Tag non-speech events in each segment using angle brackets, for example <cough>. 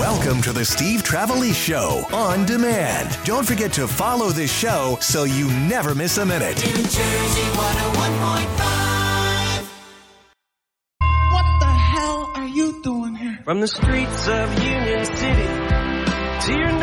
Welcome to the Steve Trevelise Show on demand. Don't forget to follow this show so you never miss a minute. New Jersey 101.5. What the hell are you doing here? From the streets of Union City to your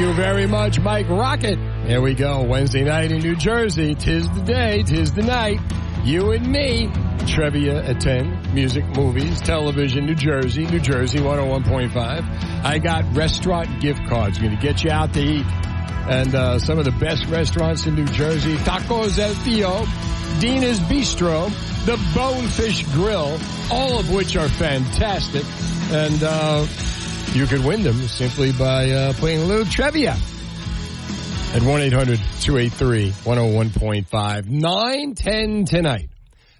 you very much, Mike Rocket. Here we go. Wednesday night in New Jersey. Tis the day, tis the night. You and me. Trivia at 10. Music, movies, television, New Jersey, New Jersey 101.5. I got restaurant gift cards. Going to get you out to eat. And uh, some of the best restaurants in New Jersey. Tacos El Fio, Dina's Bistro, the Bonefish Grill, all of which are fantastic. And uh, you could win them simply by uh, playing a little trivia at 1-800-283-101.5. 910 tonight.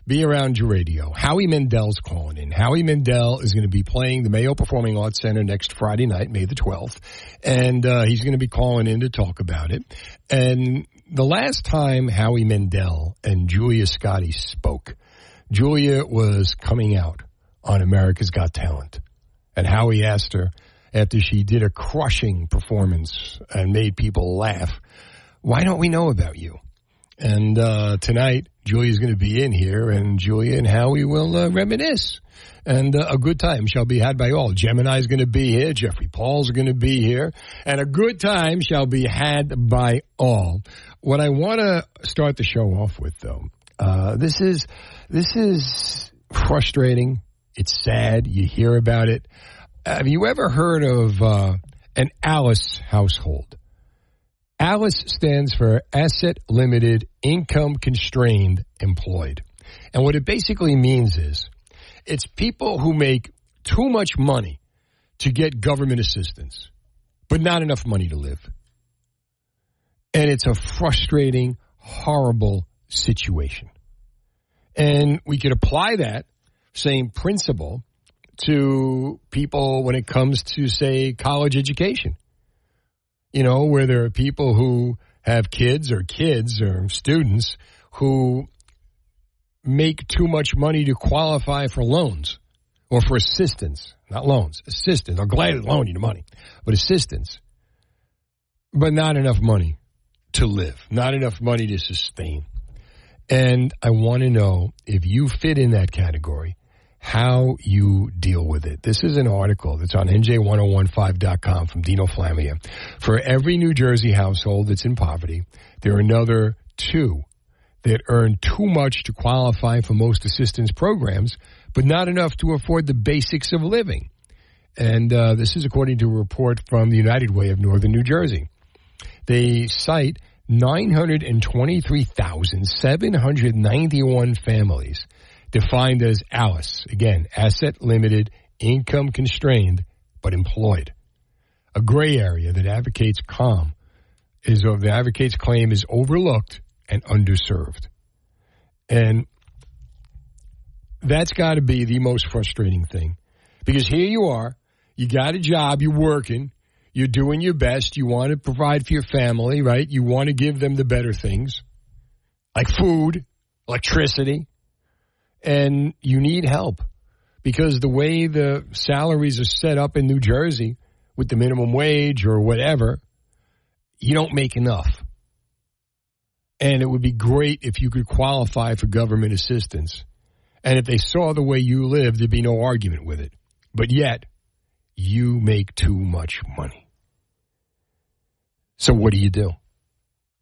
Be around your radio. Howie Mandel's calling in. Howie Mandel is going to be playing the Mayo Performing Arts Center next Friday night, May the 12th. And uh, he's going to be calling in to talk about it. And the last time Howie Mandel and Julia Scotti spoke, Julia was coming out on America's Got Talent. And Howie asked her, after she did a crushing performance and made people laugh, why don't we know about you? And uh, tonight, Julia's going to be in here, and Julia and Howie will uh, reminisce. And uh, a good time shall be had by all. Gemini's going to be here. Jeffrey Paul's going to be here. And a good time shall be had by all. What I want to start the show off with, though, uh, this is this is frustrating. It's sad. You hear about it. Have you ever heard of uh, an Alice household? Alice stands for Asset Limited Income Constrained Employed. And what it basically means is it's people who make too much money to get government assistance, but not enough money to live. And it's a frustrating, horrible situation. And we could apply that same principle to people when it comes to, say, college education. You know, where there are people who have kids or kids or students who make too much money to qualify for loans or for assistance, not loans, assistance. I'm glad to loan you the money, but assistance, but not enough money to live, not enough money to sustain. And I want to know if you fit in that category, how you deal with it. This is an article that's on NJ1015.com from Dino Flammia. For every New Jersey household that's in poverty, there are another two that earn too much to qualify for most assistance programs, but not enough to afford the basics of living. And uh, this is according to a report from the United Way of Northern New Jersey. They cite 923,791 families defined as Alice. Again, asset limited, income constrained, but employed. A gray area that advocates calm is of the advocates claim is overlooked and underserved. And that's got to be the most frustrating thing. Because here you are, you got a job, you're working, you're doing your best, you want to provide for your family, right? You want to give them the better things like food, electricity, and you need help because the way the salaries are set up in New Jersey with the minimum wage or whatever, you don't make enough. And it would be great if you could qualify for government assistance. And if they saw the way you live, there'd be no argument with it. But yet, you make too much money. So what do you do?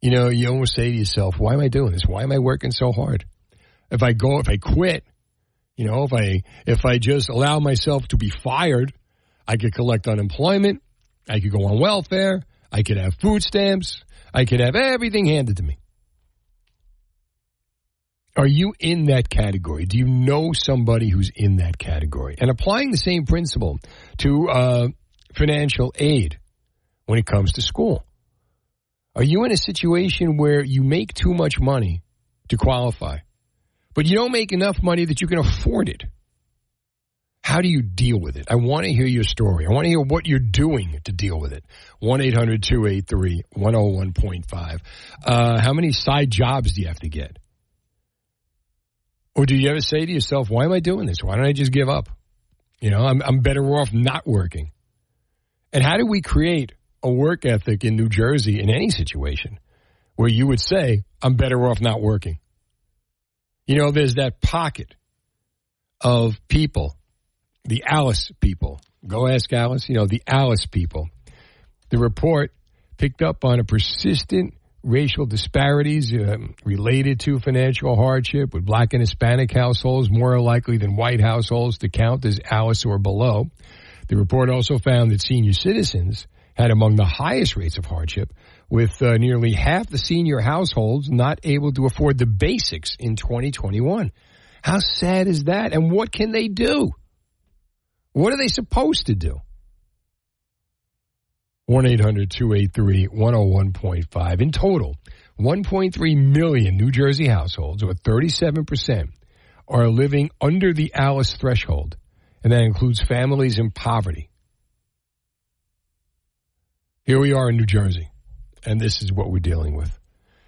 You know, you almost say to yourself, why am I doing this? Why am I working so hard? If I go, if I quit, you know, if I, if I just allow myself to be fired, I could collect unemployment. I could go on welfare. I could have food stamps. I could have everything handed to me. Are you in that category? Do you know somebody who's in that category? And applying the same principle to uh, financial aid when it comes to school. Are you in a situation where you make too much money to qualify, but you don't make enough money that you can afford it? How do you deal with it? I want to hear your story. I want to hear what you're doing to deal with it. 1 800 283 101.5. Uh, how many side jobs do you have to get? Or do you ever say to yourself, why am I doing this? Why don't I just give up? You know, I'm, I'm better off not working. And how do we create a work ethic in New Jersey in any situation where you would say, I'm better off not working? You know, there's that pocket of people, the Alice people. Go ask Alice, you know, the Alice people. The report picked up on a persistent racial disparities um, related to financial hardship, with black and Hispanic households more likely than white households to count as Alice or below. The report also found that senior citizens had among the highest rates of hardship, with uh, nearly half the senior households not able to afford the basics in 2021. How sad is that? And what can they do? What are they supposed to do? 1 800 283 101.5. In total, 1.3 million New Jersey households, or 37%, are living under the Alice threshold, and that includes families in poverty. Here we are in New Jersey, and this is what we're dealing with.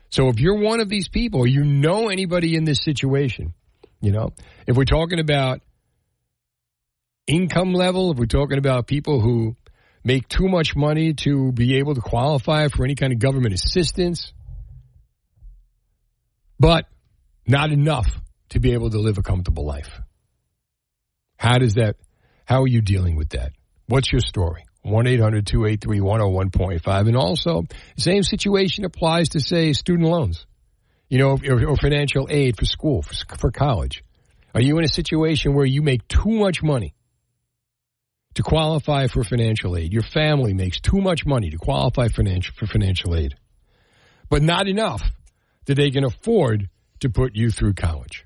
So if you're one of these people, you know anybody in this situation, you know, if we're talking about income level, if we're talking about people who make too much money to be able to qualify for any kind of government assistance, but not enough to be able to live a comfortable life. How does that, how are you dealing with that? What's your story? 1 800 283 101.5. And also, same situation applies to, say, student loans, you know, or, or financial aid for school, for, for college. Are you in a situation where you make too much money to qualify for financial aid? Your family makes too much money to qualify financial, for financial aid, but not enough that they can afford to put you through college.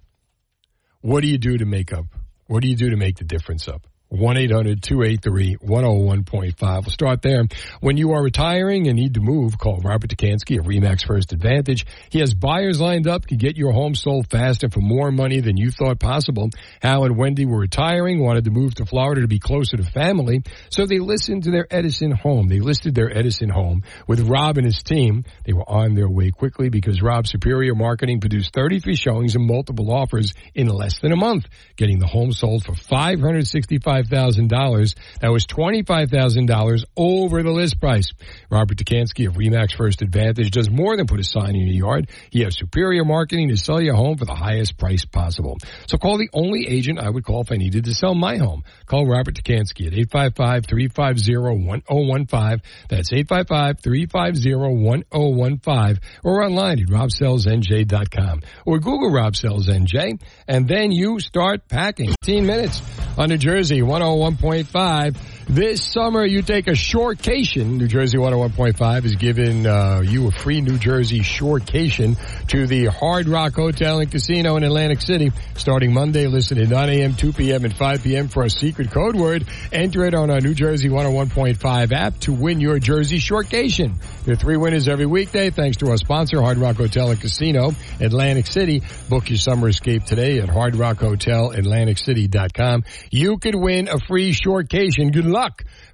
What do you do to make up? What do you do to make the difference up? 1 800 283 101.5. We'll start there. When you are retiring and need to move, call Robert Dekanski of Remax First Advantage. He has buyers lined up to get your home sold fast and for more money than you thought possible. Hal and Wendy were retiring, wanted to move to Florida to be closer to family, so they listened to their Edison home. They listed their Edison home with Rob and his team. They were on their way quickly because Rob's superior marketing produced 33 showings and multiple offers in less than a month, getting the home sold for 565 $25,000. That was $25,000 over the list price. Robert Dekanski of Remax First Advantage does more than put a sign in your yard. He has superior marketing to sell your home for the highest price possible. So call the only agent I would call if I needed to sell my home. Call Robert Dekanski at 855-350-1015. That's 855-350-1015 or online at robsellsnj.com or Google Rob Sells NJ and then you start packing. 15 minutes on New Jersey 101.5. This summer, you take a shortcation. New Jersey 101.5 is giving uh, you a free New Jersey shortcation to the Hard Rock Hotel and Casino in Atlantic City. Starting Monday, listen at 9 a.m., 2 p.m., and 5 p.m. for a secret code word. Enter it on our New Jersey 101.5 app to win your Jersey shortcation. There are three winners every weekday thanks to our sponsor, Hard Rock Hotel and Casino, Atlantic City. Book your summer escape today at hardrockhotelatlanticcity.com. You could win a free shortcation. Good luck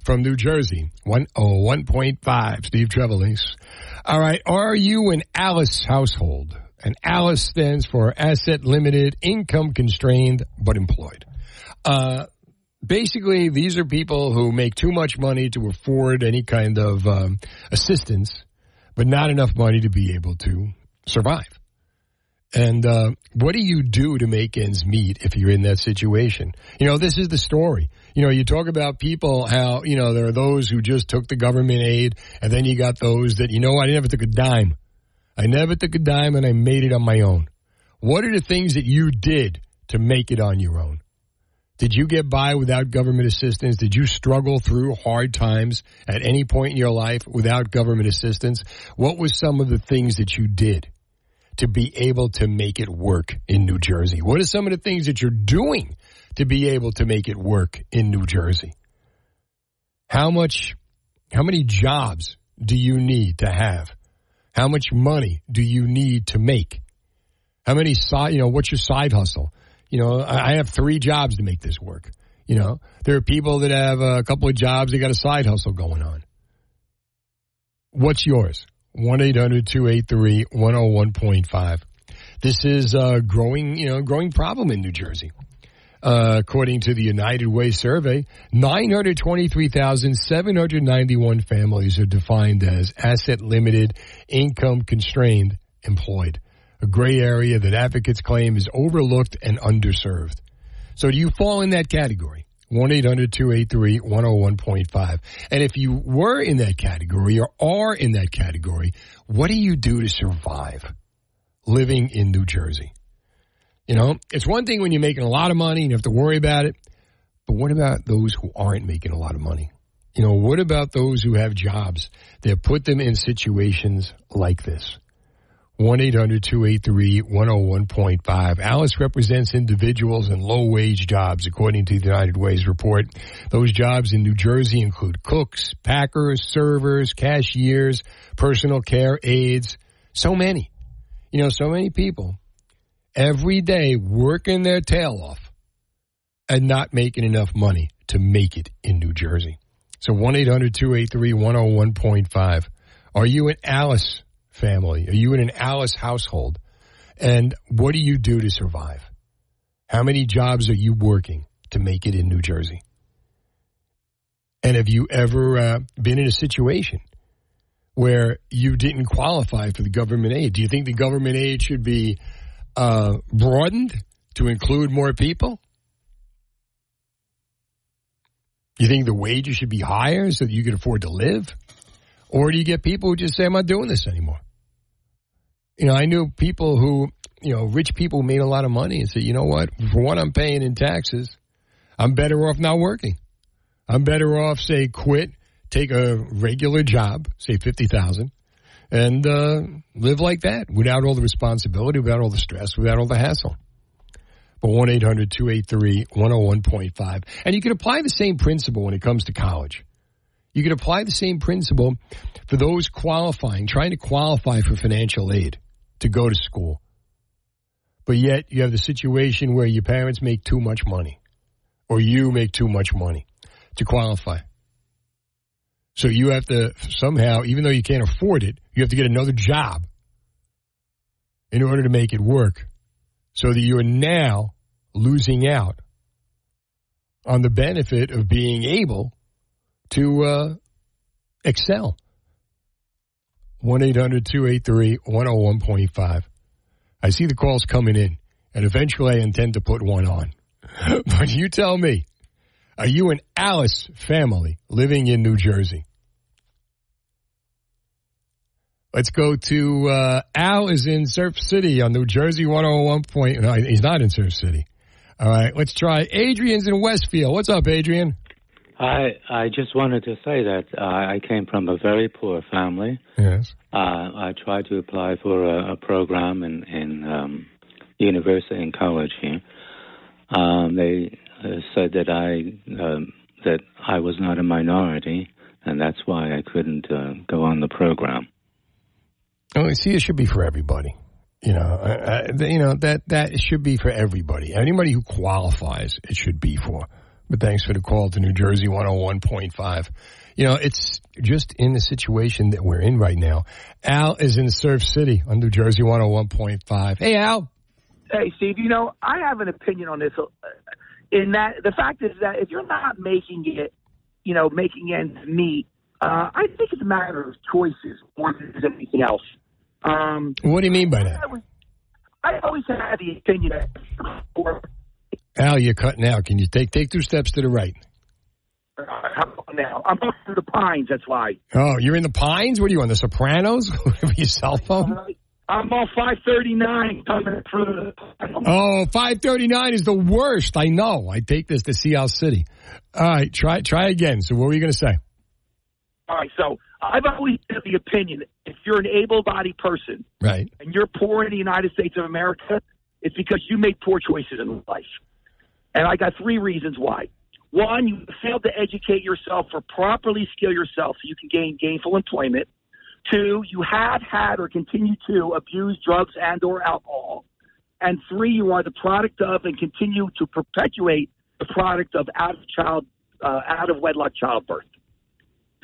from New Jersey. 101.5. Steve Trevelise. All right. Are you an Alice household? And Alice stands for asset limited, income constrained, but employed. Uh, basically, these are people who make too much money to afford any kind of um, assistance, but not enough money to be able to survive. And uh, what do you do to make ends meet if you're in that situation? You know, this is the story. You know, you talk about people how, you know, there are those who just took the government aid, and then you got those that, you know, I never took a dime. I never took a dime and I made it on my own. What are the things that you did to make it on your own? Did you get by without government assistance? Did you struggle through hard times at any point in your life without government assistance? What was some of the things that you did? to be able to make it work in New Jersey? What are some of the things that you're doing to be able to make it work in New Jersey? How much, how many jobs do you need to have? How much money do you need to make? How many side, you know, what's your side hustle? You know, I have three jobs to make this work. You know, there are people that have a couple of jobs, they got a side hustle going on. What's yours? 1 800 283 101.5. This is a growing, you know, growing problem in New Jersey. Uh, according to the United Way survey, 923,791 families are defined as asset limited, income constrained, employed. A gray area that advocates claim is overlooked and underserved. So do you fall in that category? 1-800-283-101.5. And if you were in that category or are in that category, what do you do to survive living in New Jersey? You know, it's one thing when you're making a lot of money and you have to worry about it, but what about those who aren't making a lot of money? You know, what about those who have jobs that put them in situations like this? 1 800 283 101.5. Alice represents individuals in low wage jobs, according to the United Way's report. Those jobs in New Jersey include cooks, packers, servers, cashiers, personal care aides, so many. You know, so many people every day working their tail off and not making enough money to make it in New Jersey. So 1 800 283 101.5. Are you an Alice family? Are you in an Alice household? And what do you do to survive? How many jobs are you working to make it in New Jersey? And have you ever uh, been in a situation where you didn't qualify for the government aid? Do you think the government aid should be uh, broadened to include more people? You think the wages should be higher so that you can afford to live? Or do you get people who just say, I'm not doing this anymore? You know, I knew people who, you know, rich people made a lot of money and said, you know what, for what I'm paying in taxes, I'm better off not working. I'm better off, say, quit, take a regular job, say 50000 and uh, live like that without all the responsibility, without all the stress, without all the hassle. But 1 800 283 101.5. And you can apply the same principle when it comes to college. You can apply the same principle for those qualifying, trying to qualify for financial aid to go to school. But yet you have the situation where your parents make too much money or you make too much money to qualify. So you have to somehow, even though you can't afford it, you have to get another job in order to make it work so that you are now losing out on the benefit of being able to uh, excel. 1 800 283 101.5. I see the calls coming in, and eventually I intend to put one on. <laughs> but you tell me, are you an Alice family living in New Jersey? Let's go to uh, Al is in Surf City on New Jersey 101 point. No, he's not in Surf City. All right, let's try. Adrian's in Westfield. What's up, Adrian? I I just wanted to say that uh, I came from a very poor family. Yes. Uh, I tried to apply for a, a program in in um, university and college here. Um, they said that I um, that I was not a minority, and that's why I couldn't uh, go on the program. Oh, see, it should be for everybody. You know, uh, uh, you know that that should be for everybody. Anybody who qualifies, it should be for. But thanks for the call to New Jersey 101.5. You know, it's just in the situation that we're in right now. Al is in Surf City on New Jersey 101.5. Hey, Al. Hey, Steve, you know, I have an opinion on this. Uh, In that, the fact is that if you're not making it, you know, making ends meet, uh, I think it's a matter of choices more than anything else. Um, What do you mean by I, that? was, I always had the opinion that, Al, you're cutting out. Can you take take two steps to the right? uh, how about now? I'm up to the pines, that's why. Oh, you're in the Pines? What are you on the Sopranos? <laughs> your cell phone? I'm on 539 coming through the. Oh, 539 is the worst. I know. I take this to Seattle City. All right, try try again. So what were you going to say? All right, so I've always been of the opinion if you're an able-bodied person Right. and you're poor in the United States of America, it's because you made poor choices in life. And I got three reasons why. One, you failed to educate yourself or properly skill yourself so you can gain gainful employment. Two, you have had or continue to abuse drugs and or alcohol. And three, you are the product of and continue to perpetuate the product of out of child uh, out of wedlock childbirth.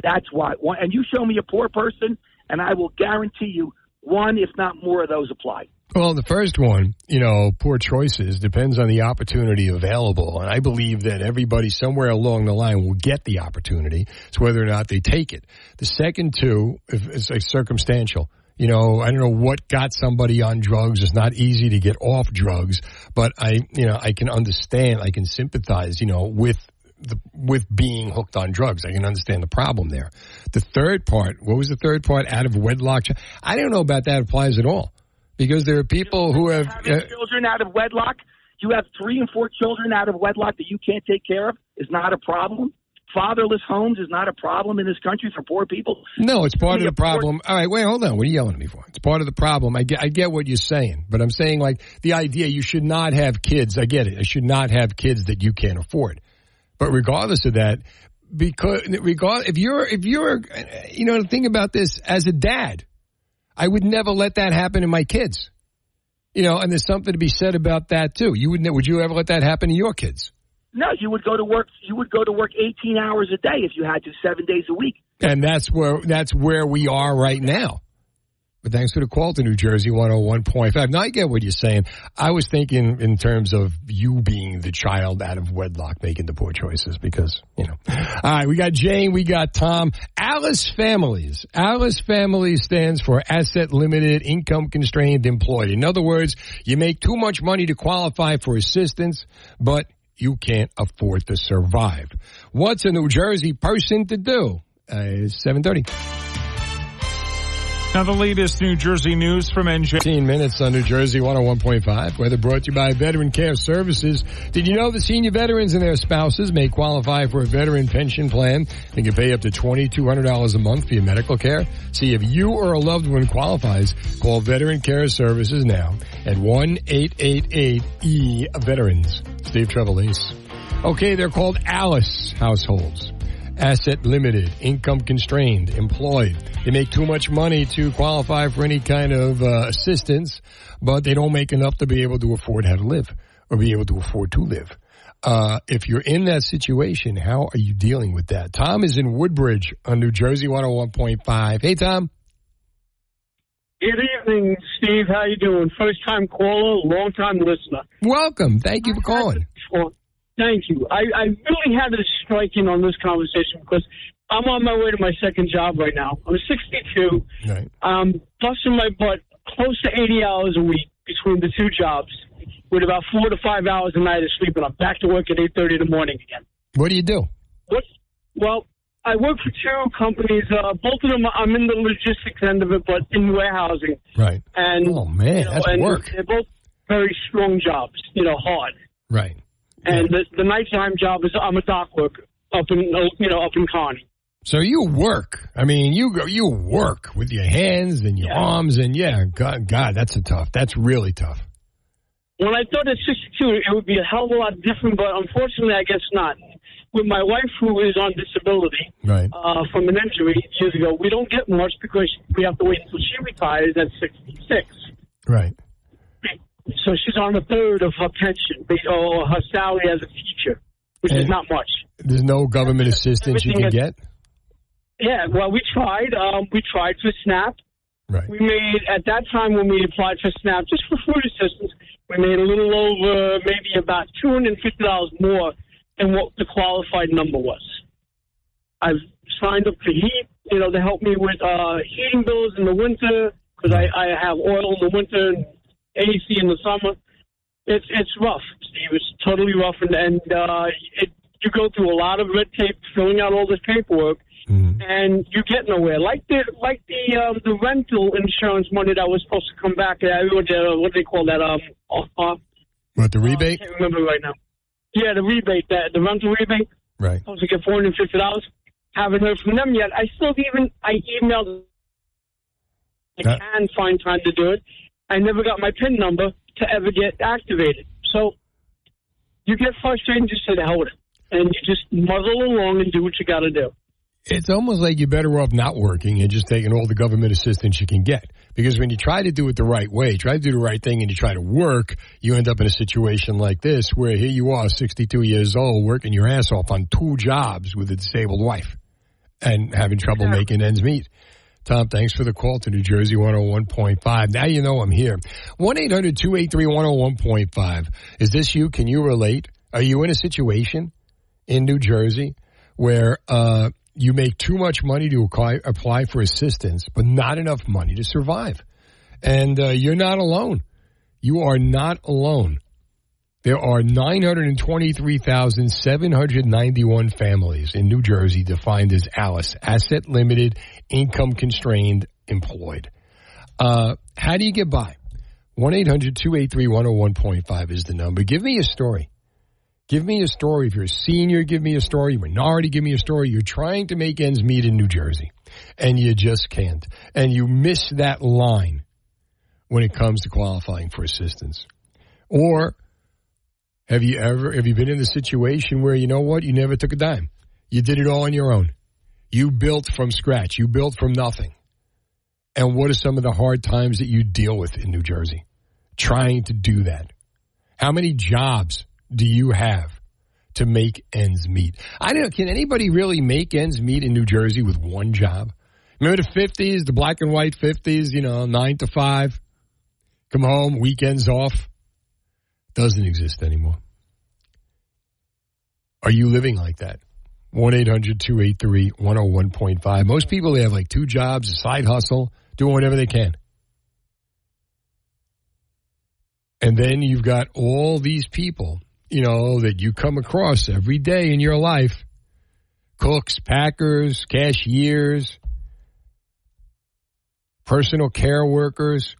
That's why. And you show me a poor person, and I will guarantee you one, if not more, of those apply. Well, the first one, you know, poor choices depends on the opportunity available. And I believe that everybody somewhere along the line will get the opportunity. It's whether or not they take it. The second two is like circumstantial. You know, I don't know what got somebody on drugs. It's not easy to get off drugs, but I, you know, I can understand, I can sympathize, you know, with the, with being hooked on drugs. I can understand the problem there. The third part, what was the third part? Out of wedlock. I don't know about that applies at all because there are people who have. Uh, children out of wedlock, you have three and four children out of wedlock that you can't take care of is not a problem. Fatherless homes is not a problem in this country for poor people. no, it's part of the problem. All right, wait, hold on. What are you yelling at me for? It's part of the problem. I get, I get what you're saying, but I'm saying like the idea you should not have kids. I get it. I should not have kids that you can't afford. But regardless of that, because regard if you're if you're you know think about this as a dad, I would never let that happen to my kids. You know, and there's something to be said about that too. You would would you ever let that happen to your kids? No, you would go to work. You would go to work 18 hours a day if you had to, seven days a week. And that's where that's where we are right now. But thanks for the call to New Jersey 101.5. Now I get what you're saying. I was thinking in terms of you being the child out of wedlock making the poor choices because, you know. All right, we got Jane, we got Tom. Alice Families. Alice Families stands for Asset Limited Income Constrained Employed. In other words, you make too much money to qualify for assistance, but you can't afford to survive. What's a New Jersey person to do? Uh, 730. Now the latest New Jersey news from NJ. 15 minutes on New Jersey 101.5. Weather brought to you by Veteran Care Services. Did you know the senior veterans and their spouses may qualify for a veteran pension plan and can pay up to $2,200 a month for your medical care? See if you or a loved one qualifies. Call Veteran Care Services now at 1-888-E-VETERANS. Steve Trevelise. Okay, they're called Alice households asset limited, income constrained, employed. They make too much money to qualify for any kind of uh, assistance, but they don't make enough to be able to afford how to live or be able to afford to live. Uh, if you're in that situation, how are you dealing with that? Tom is in Woodbridge on New Jersey 101.5. Hey, Tom. Good evening, Steve. How you doing? First time caller, long time listener. Welcome. Thank you for calling. Thank you. I, I really had to strike in on this conversation because I'm on my way to my second job right now. I'm 62. Right. Um, busting my butt close to 80 hours a week between the two jobs, with about four to five hours a night of sleep, and I'm back to work at 8:30 in the morning again. What do you do? What? Well, I work for two companies. Uh, both of them, I'm in the logistics end of it, but in warehousing. Right. And Oh, man, you know, that's work. They're both very strong jobs. You know, hard. Right. And the, the nighttime job is I'm a dock worker up in you know up in Connie. So you work. I mean, you go, you work with your hands and your Yeah. arms and yeah, God, God, that's a tough. That's really tough. When I thought at 62 it would be a hell of a lot different, but unfortunately I guess not. With my wife who is on disability Right. uh, from an injury years ago, we don't get much because we have to wait until she retires at 66. Right. So she's on a third of her pension or her salary as a teacher, which is not much. There's no government assistance you can get. Yeah, well, we tried. Um, we tried for SNAP. Right. We made at that time when we applied for SNAP just for food assistance, we made a little over maybe about two hundred and fifty dollars more than what the qualified number was. I've signed up for heat, you know, to help me with uh, heating bills in the winter because I, I have oil in the winter and AC in the summer. It's it's rough, Steve. It's totally rough, and and uh, it, you go through a lot of red tape filling out all this paperwork Mhm. and you get nowhere. Like the like the um, the rental insurance money that was supposed to come back. Uh, what, uh, what do they call that? Um, uh, uh, What the rebate? I can't remember right now. Yeah, the rebate, that the rental rebate. Right. Supposed to get four hundred fifty dollars. Haven't heard from them yet. I still even I emailed. I That- can find time to do it. I never got my PIN number to ever get activated. So you get frustrated and just say the hell with it, and you just muddle along and do what you got to do. It's almost like you're better off not working and just taking all the government assistance you can get. Because when you try to do it the right way, try to do the right thing, and you try to work, you end up in a situation like this where here you are, 62 years old, working your ass off on two jobs with a disabled wife and having trouble making ends meet. Tom, thanks for the call to New Jersey 101.5. Now you know I'm here. 1 800 283 101.5. Is this you? Can you relate? Are you in a situation in New Jersey where uh, you make too much money to apply, for assistance, but not enough money to survive? And uh, you're not alone. You are not alone. There are 923,791 families in New Jersey defined as ALICE, asset limited, income constrained, employed. Uh, how do you get by? 1 800 283 101.5 is the number. Give me a story. Give me a story. If you're a senior, give me a story. Minority, give me a story. You're trying to make ends meet in New Jersey, and you just can't. And you miss that line when it comes to qualifying for assistance. Or have you ever have you been in the situation where you know what you never took a dime, you did it all on your own, you built from scratch, you built from nothing, and what are some of the hard times that you deal with in New Jersey, trying to do that? How many jobs do you have to make ends meet? I don't know. Can anybody really make ends meet in New Jersey with one job? Remember the fifties, the black and white fifties, you know, nine to five, come home, weekends off. Doesn't exist anymore. Are you living like that? 1 800 283 101.5. Most people, they have like two jobs, a side hustle, doing whatever they can. And then you've got all these people, you know, that you come across every day in your life cooks, packers, cashiers, personal care workers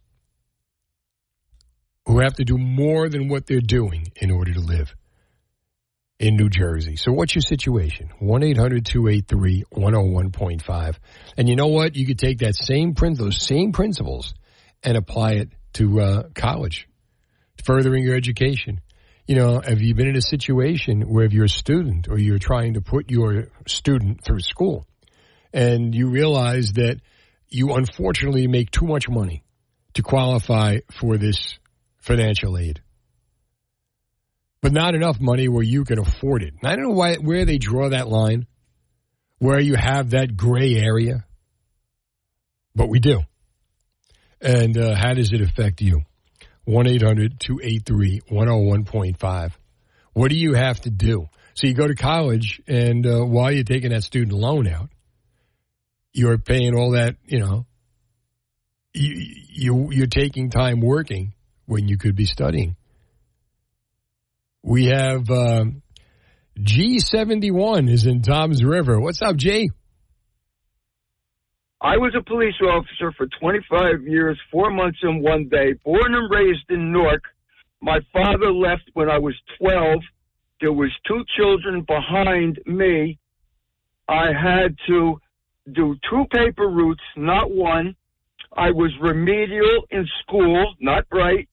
who have to do more than what they're doing in order to live in New Jersey. So, what's your situation? 1 800 283 101.5. And you know what? You could take that same prin- those same principles and apply it to uh, college, furthering your education. You know, have you been in a situation where if you're a student or you're trying to put your student through school and you realize that you unfortunately make too much money to qualify for this financial aid? but not enough money where you can afford it. I don't know why where they draw that line, where you have that gray area, but we do. And uh, how does it affect you? 1 800 283 101.5. What do you have to do? So you go to college, and uh, while you're taking that student loan out, you're paying all that, you know, you, you, you're taking time working when you could be studying. We have um, G71 is in Toms River. What's up, G? I was a police officer for 25 years, four months and one day, born and raised in Newark. My father left when I was 12. There was two children behind me. I had to do two paper routes, not one. I was remedial in school, not bright.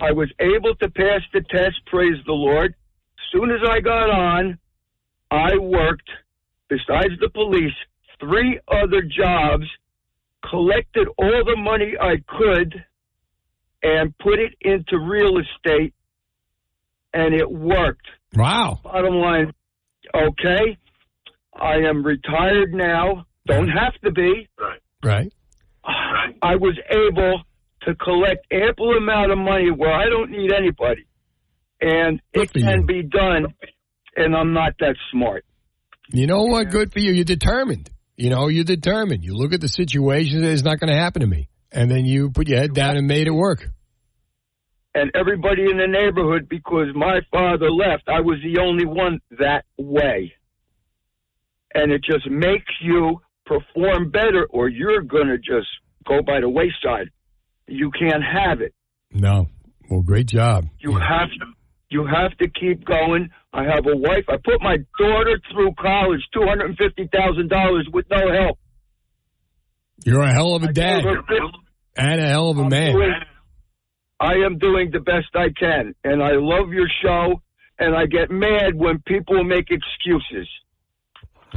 I was able to pass the test, praise the Lord. Soon as I got on, I worked, besides the police, three other jobs, collected all the money I could, and put it into real estate, and it worked. Wow. Bottom line, okay, I am retired now. Don't have to be. Right. Right. I was able to collect ample amount of money where I don't need anybody, and Good it can you. be done. And I'm not that smart. You know what? Good for you. You're determined. You know, you're determined. You look at the situation, it's not going to happen to me. And then you put your head down and made it work. And everybody in the neighborhood, because my father left, I was the only one that way. And it just makes you perform better, or you're going to just go by the wayside. You can't have it. No. Well, great job. You have to. You have to keep going. I have a wife. I put my daughter through college, two hundred and fifty thousand dollars with no help. You're a hell of a dad and a hell of a man. I am doing the best I can, and I love your show. And I get mad when people make excuses.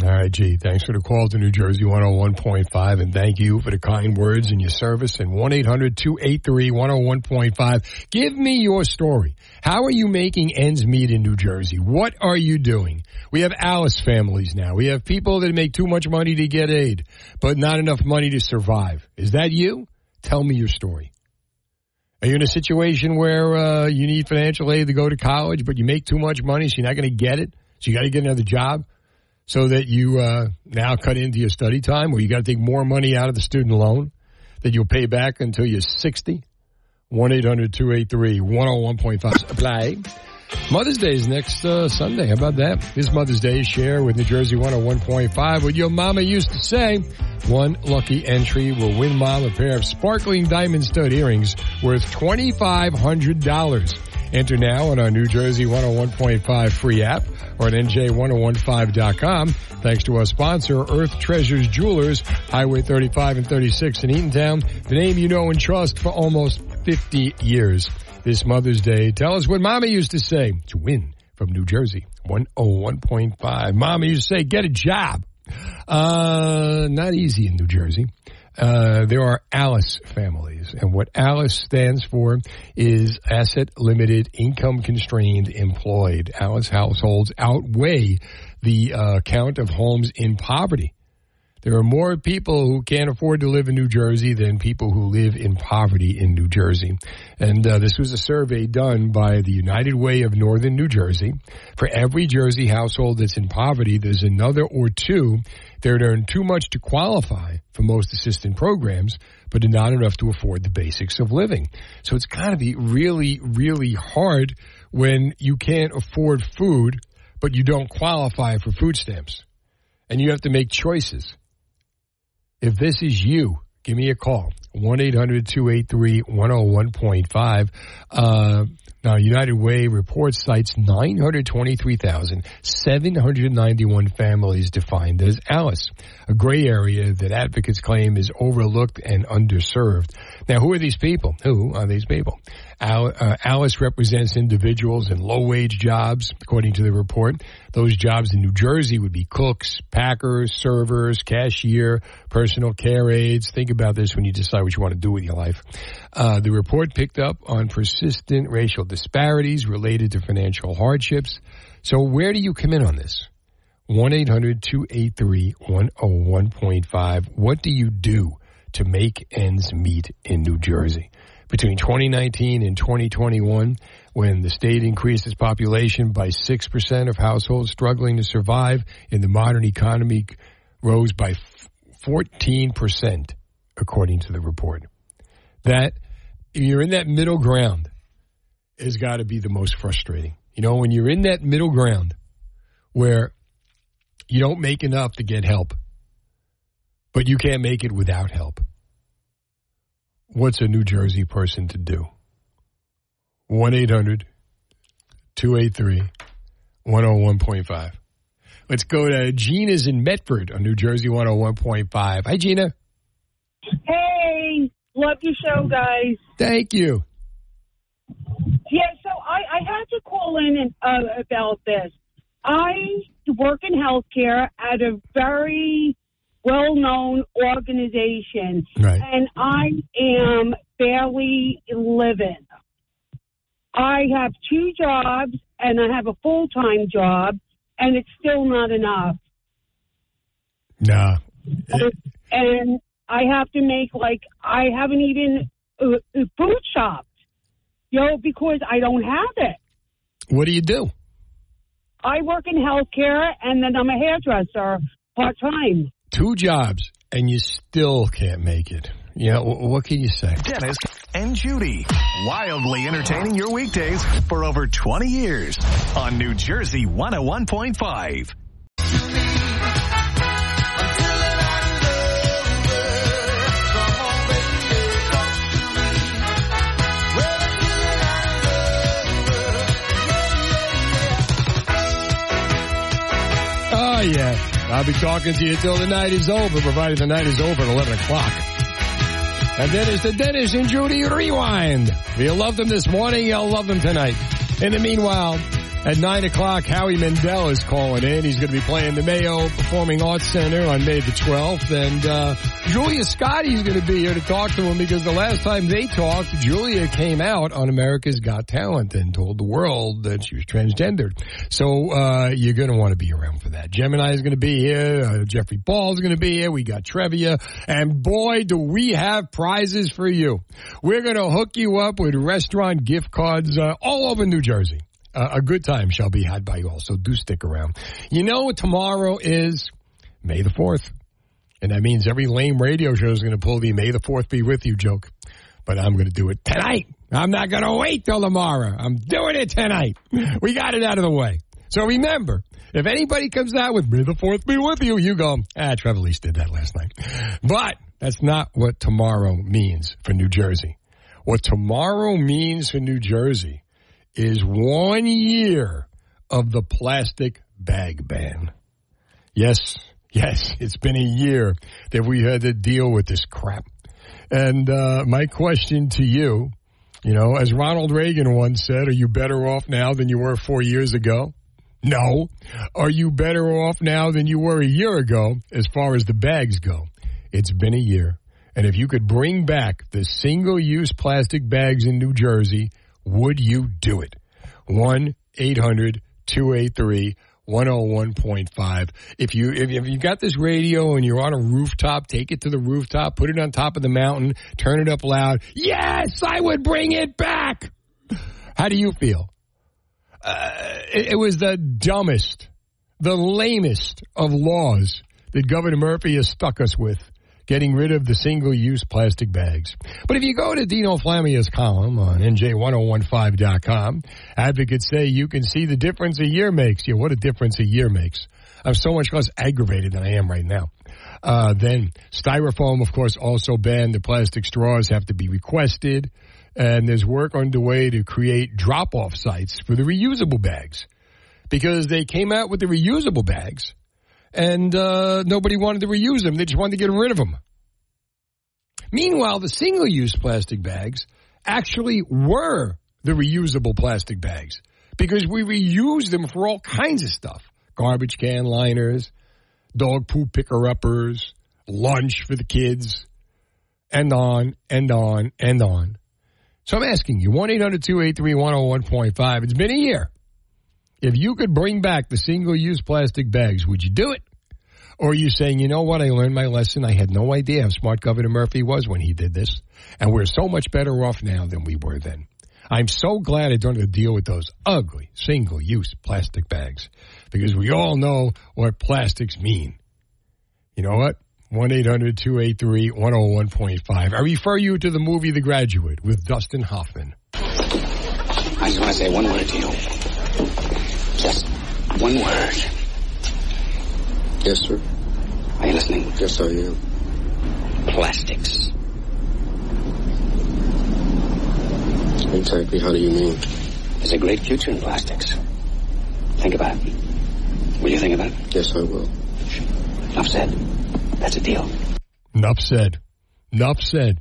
All right, G. Thanks for the call to New Jersey 101.5, and thank you for the kind words and your service. And 1 800 283 101.5. Give me your story. How are you making ends meet in New Jersey? What are you doing? We have Alice families now. We have people that make too much money to get aid, but not enough money to survive. Is that you? Tell me your story. Are you in a situation where uh, you need financial aid to go to college, but you make too much money, so you're not going to get it? So you got to get another job? So that you uh, now cut into your study time where you got to take more money out of the student loan that you'll pay back until you're 60. 1 800 283 101.5. Apply. Mother's Day is next uh, Sunday. How about that? This Mother's Day, share with New Jersey 101.5. What your mama used to say. One lucky entry will win mom a pair of sparkling diamond stud earrings worth $2,500. Enter now on our New Jersey 101.5 free app or at NJ1015.com. Thanks to our sponsor, Earth Treasures Jewelers, Highway 35 and 36 in Eatontown, the name you know and trust for almost 50 years. This Mother's Day, tell us what Mama used to say to win from New Jersey 101.5. Mama used to say, get a job. Uh, not easy in New Jersey. Uh, there are ALICE families, and what ALICE stands for is Asset Limited Income Constrained Employed. ALICE households outweigh the uh, count of homes in poverty. There are more people who can't afford to live in New Jersey than people who live in poverty in New Jersey. And uh, this was a survey done by the United Way of Northern New Jersey. For every Jersey household that's in poverty, there's another or two that earn too much to qualify for most assistance programs, but not enough to afford the basics of living. So it's got to be really, really hard when you can't afford food, but you don't qualify for food stamps. And you have to make choices. If this is you, give me a call. 1 800 283 101.5. Uh, now, United Way report cites 923,791 families defined as ALICE, a gray area that advocates claim is overlooked and underserved. Now, who are these people? Who are these people? Uh, ALICE represents individuals in low wage jobs, according to the report. Those jobs in New Jersey would be cooks, packers, servers, cashier, personal care aides. Think about this when you decide what you want to do with your life. Uh, the report picked up on persistent racial disparities related to financial hardships. So, where do you come in on this? 1 800 283 101.5. What do you do to make ends meet in New Jersey? Between 2019 and 2021, when the state increased its population by 6% of households struggling to survive in the modern economy rose by 14%, according to the report. That, you're in that middle ground, has got to be the most frustrating. You know, when you're in that middle ground where you don't make enough to get help, but you can't make it without help. What's a New Jersey person to do? 1 800 283 101.5. Let's go to Gina's in Medford on New Jersey 101.5. Hi, Gina. Hey, love your show, guys. Thank you. Yeah, so I, I had to call in and, uh, about this. I work in healthcare at a very well known organization, Right. and I am barely living. I have two jobs, and I have a full time job, and it's still not enough. Nah. and I have to make like I haven't even uh, uh, food shopped, you know, because I don't have it. What do you do? I work in healthcare, and then I'm a hairdresser part time two jobs and you still can't make it. Yeah, what can you say? Dennis and Judy, wildly entertaining your weekdays for over 20 years on New Jersey 101.5. Oh, yeah. I'll be talking to you till the night is over, provided the night is over at 11 o'clock. And then it's the Dennis and Judy Rewind. If you loved them this morning, you'll love them tonight. In the meanwhile, at 9 o'clock, Howie Mandel is calling in. He's going to be playing the Mayo Performing Arts Center on May the 12th. And uh, Julia Scotti is going to be here to talk to him because the last time they talked, Julia came out on America's Got Talent and told the world that she was transgendered. So uh, you're going to want to be around for that. Gemini is going to be here. Uh, Jeffrey Paul is going to be here. We got Trevia. And boy, do we have prizes for you. We're going to hook you up with restaurant gift cards uh, all over New Jersey a good time shall be had by you all. So do stick around. You know, tomorrow is May the 4th. And that means every lame radio show is going to pull the May the 4th be with you joke. But I'm going to do it tonight. I'm not going to wait till tomorrow. I'm doing it tonight. We got it out of the way. So remember, if anybody comes out with May the 4th be with you, you go, ah, Trevelise did that last night. But that's not what tomorrow means for New Jersey. What tomorrow means for New Jersey is one year of the plastic bag ban. Yes, yes, it's been a year that we had to deal with this crap. And uh, my question to you, you know, as Ronald Reagan once said, are you better off now than you were four years ago? No. Are you better off now than you were a year ago as far as the bags go? It's been a year. And if you could bring back the single use plastic bags in New Jersey, would you do it? 1 800 283 101.5. If you if you got this radio and you're on a rooftop, take it to the rooftop, put it on top of the mountain, turn it up loud. Yes, I would bring it back. How do you feel? Uh, it, it was the dumbest, the lamest of laws that Governor Murphy has stuck us with getting rid of the single use plastic bags. But if you go to Dino Flammia's column on NJ1015.com, advocates say you can see the difference a year makes. Yeah, what a difference a year makes. I'm so much less aggravated than I am right now. Uh, then styrofoam, of course, also banned. The plastic straws have to be requested. And there's work underway to create drop off sites for the reusable bags because they came out with the reusable bags and uh, nobody wanted to reuse them. They just wanted to get rid of them. Meanwhile, the single use plastic bags actually were the reusable plastic bags because we reuse them for all kinds of stuff garbage can liners, dog poop picker uppers, lunch for the kids, and on and on and on. So I'm asking you 1 800 283 101.5. It's been a year. If you could bring back the single use plastic bags, would you do it? Or are you saying, you know what, I learned my lesson. I had no idea how smart Governor Murphy was when he did this. And we're so much better off now than we were then. I'm so glad I don't have to deal with those ugly single use plastic bags because we all know what plastics mean. You know what? 1 800 283 101.5. I refer you to the movie The Graduate with Dustin Hoffman. I just want to say one word to you. Just one word. Yes, sir. Are you listening? Yes, I am. Plastics. Exactly. How do you mean? There's a great future in plastics. Think about it. Will you think about it? Yes, I will. Enough said. That's a deal. Enough said. Enough said.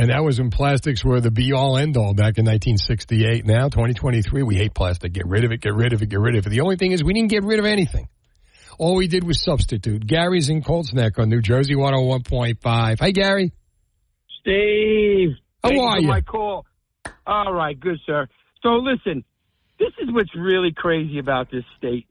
And that was when plastics were the be all end all back in 1968. Now, 2023, we hate plastic. Get rid of it, get rid of it, get rid of it. The only thing is we didn't get rid of anything. All we did was substitute. Gary's in Colts Neck on New Jersey 101.5. Hi, Gary. Steve. How are you? My call. All right, good, sir. So listen, this is what's really crazy about this state.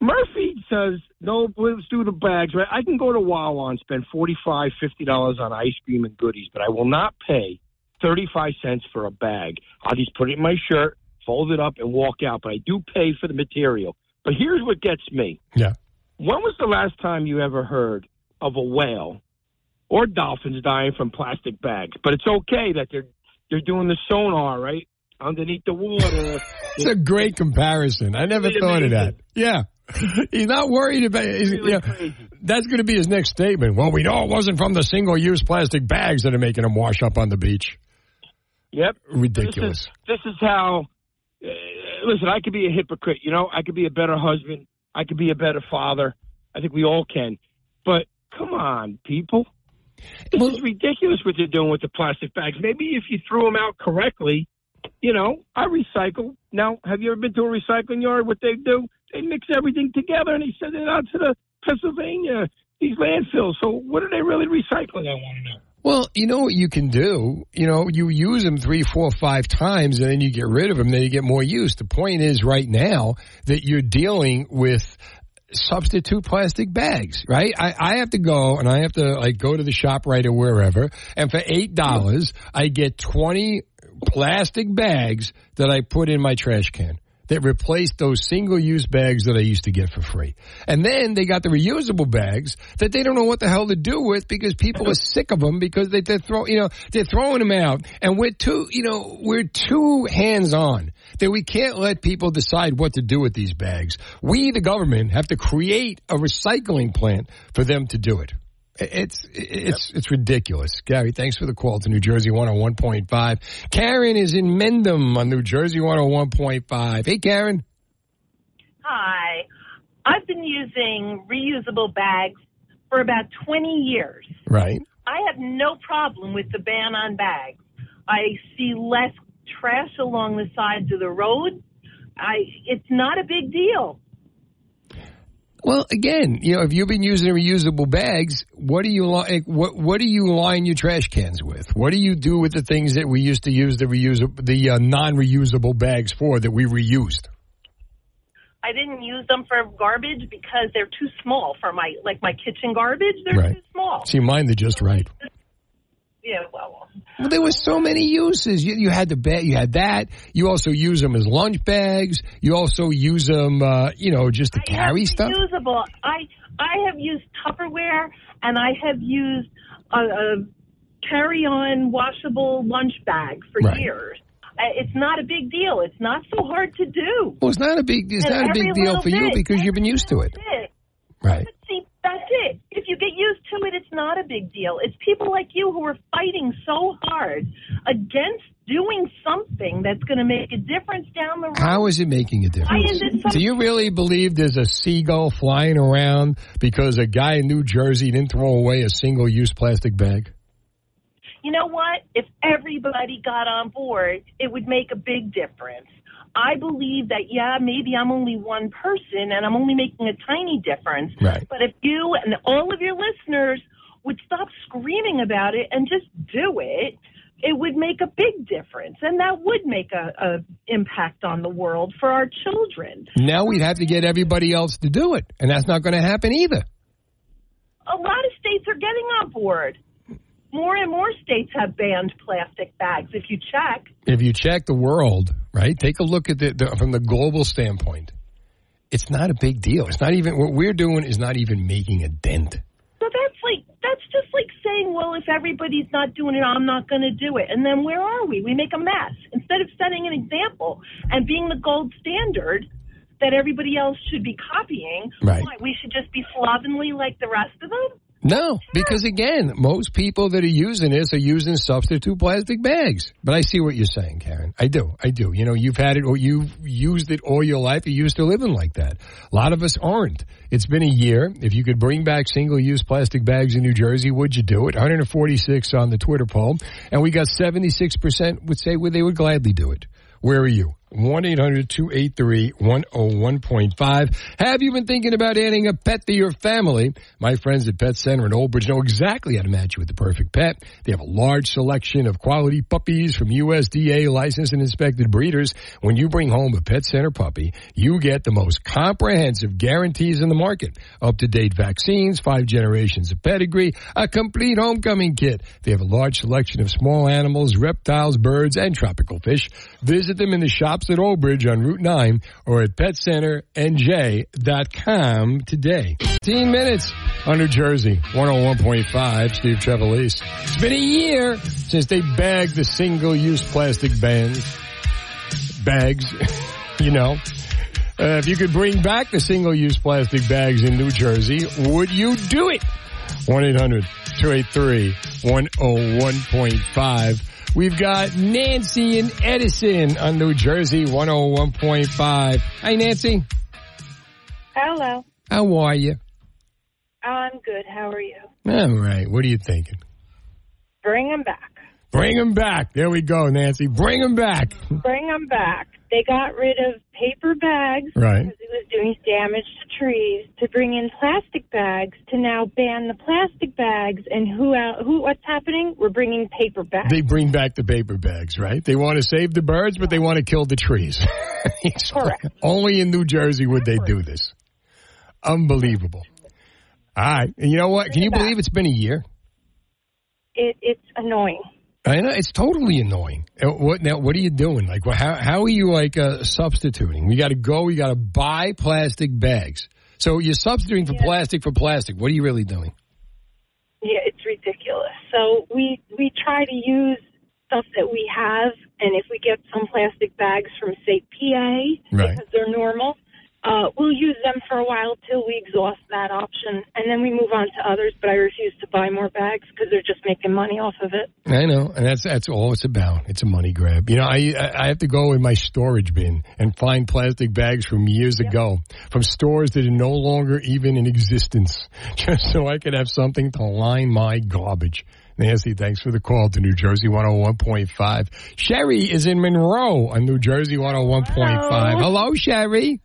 Murphy says no, let's do the bags. Right? I can go to Wawa and spend forty five, fifty dollars $50 on ice cream and goodies, but I will not pay thirty five cents for a bag. I'll just put it in my shirt, fold it up, and walk out. But I do pay for the material. But here's what gets me. Yeah. When was the last time you ever heard of a whale or dolphins dying from plastic bags? But it's okay that they're they're doing the sonar right underneath the water. <laughs> It's a great comparison. I never thought of that. Yeah. <laughs> He's not worried about he's- you know, That's going to be his next statement. Well, we know it wasn't from the single use plastic bags that are making them wash up on the beach. Yep. Ridiculous. This is, this is how. Uh, listen, I could be a hypocrite. You know, I could be a better husband. I could be a better father. I think we all can. But come on, people. This is ridiculous what they're doing with the plastic bags. Maybe if you threw them out correctly, you know, I recycle. Now, have you ever been to a recycling yard? What they do, they mix everything together and they send it out to the Pennsylvania, these landfills. So what are they really recycling? I want to know. Well, you know what you can do? You know, you use them three, four, five times and then you get rid of them, then you get more use. The point is right now that you're dealing with substitute plastic bags, right? I, I have to go and I have to like go to the shop right or wherever and for eight dollars I get twenty plastic bags that I put in my trash can that replaced those single use bags that I used to get for free. And then they got the reusable bags that they don't know what the hell to do with because people are sick of them because they, they're throw, you know, they're throwing them out and we're too, you know, we're too hands on that we can't let people decide what to do with these bags. We, the government, have to create a recycling plant for them to do it. It's it's it's ridiculous. Gary, thanks for the call to New Jersey 101.5. Karen is in Mendham on New Jersey 101.5. Hey, Karen. Hi. I've been using reusable bags for about 20 years. Right. I have no problem with the ban on bags. I see less trash along the sides of the road. I it's not a big deal. Well, again, you know, if you've been using reusable bags, what do you like? What what do you line your trash cans with? What do you do with the things that we used to use the reusable, the uh, non-reusable bags for that we reused? I didn't use them for garbage because they're too small for my like my kitchen garbage. They're Right. too small. See, mine they're just right. Yeah, well, Well, there were so many uses. You, you had the bag, you had that. You also use them as lunch bags. You also use them, uh, you know, just to carry stuff. usable. I I have used Tupperware and I have used a, a carry-on washable lunch bag for Right. years. It's not a big deal. It's not so hard to do. Well, it's not a big, it's And not a big deal for you because you've been used to it. That's it. Right. That's it. If you get used to it, it's not a big deal. It's people like you who are fighting so hard against doing something that's going to make a difference down the road. How is it making a difference? it Do you really believe there's a seagull flying around because a guy in New Jersey didn't throw away a single use plastic bag? you know what? If everybody got on board, it would make a big difference. I believe that, yeah, maybe I'm only one person and I'm only making a tiny difference. Right. But if you and all of your listeners would stop screaming about it and just do it, it would make a big difference. And that would make a, a impact on the world for our children. Now we'd have to get everybody else to do it, and that's not going to happen either. A lot of states are getting on board. More and more states have banned plastic bags. If you check, If you check the world, right, take a look at the, the from the global standpoint. It's not a big deal. It's not even what we're doing is not even making a dent. So that's like that's just like saying, well, if everybody's not doing it, I'm not going to do it. And then where are we? We make a mess instead of setting an example and being the gold standard that everybody else should be copying. Right. Why, we should just be slovenly like the rest of them. No, because again, most people that are using this are using substitute plastic bags. But I see what you're saying, Karen. I do. I do. You know, you've had it or you've used it all your life. You're used to living like that. A lot of us aren't. It's been a year. If you could bring back single use plastic bags in New Jersey, would you do it? 146 on the Twitter poll. And we got 76% would say well, they would gladly do it. Where are you? 1-800-283-101.5. Have you been thinking about adding a pet to your family? My friends at Pet Center in Old Bridge know exactly how to match you with the perfect pet. They have a large selection of quality puppies from USDA licensed and inspected breeders. When you bring home a Pet Center puppy, you get the most comprehensive guarantees in the market. Up-to-date vaccines, five generations of pedigree, a complete homecoming kit. They have a large selection of small animals, reptiles, birds, and tropical fish. Visit them in the at Old Bridge on Route 9 or at PetCenterNJ.com today. 15 minutes on New Jersey, 101.5, Steve Trevelise. It's been a year since they bagged the single-use plastic bans, bags, <laughs> you know. Uh, if you could bring back the single-use plastic bags in New Jersey, would you do it? 1-800-283-101.5. We've got Nancy and Edison on New Jersey 101.5. Hi, Nancy. Hello. How are you? I'm good. How are you? All right. What are you thinking? Bring them back. Bring them back. There we go, Nancy. Bring them back. Bring them back. They got rid of paper bags Right. because it was doing damage to trees. To bring in plastic bags. To now ban the plastic bags. And who? Out, who? What's happening? We're bringing paper bags. They bring back the paper bags, right? They want to save the birds, but they want to kill the trees. <laughs> Correct. Only in New Jersey would they do this. Unbelievable. All right. And you know what? Can you believe it's been a year? It, it's annoying. I know it's totally annoying. Uh, What now? What are you doing? Like, how how are you like uh, substituting? We got to go. We got to buy plastic bags. So you're substituting for plastic for plastic. What are you really doing? Yeah, it's ridiculous. So we we try to use stuff that we have, and if we get some plastic bags from say PA Right. because they're normal, uh, we'll use them for a while till we exhaust that option, and then we move on to others. But I refuse to buy more bags because they're just making money off of it. I know, and that's that's all it's about. It's a money grab. You know, I I have to go in my storage bin and find plastic bags from years ago, from stores that are no longer even in existence, <laughs> just so I could have something to line my garbage. Nancy, thanks for the call to New Jersey 101.5. Sherry is in Monroe on New Jersey 101.5. Hello, Sherry.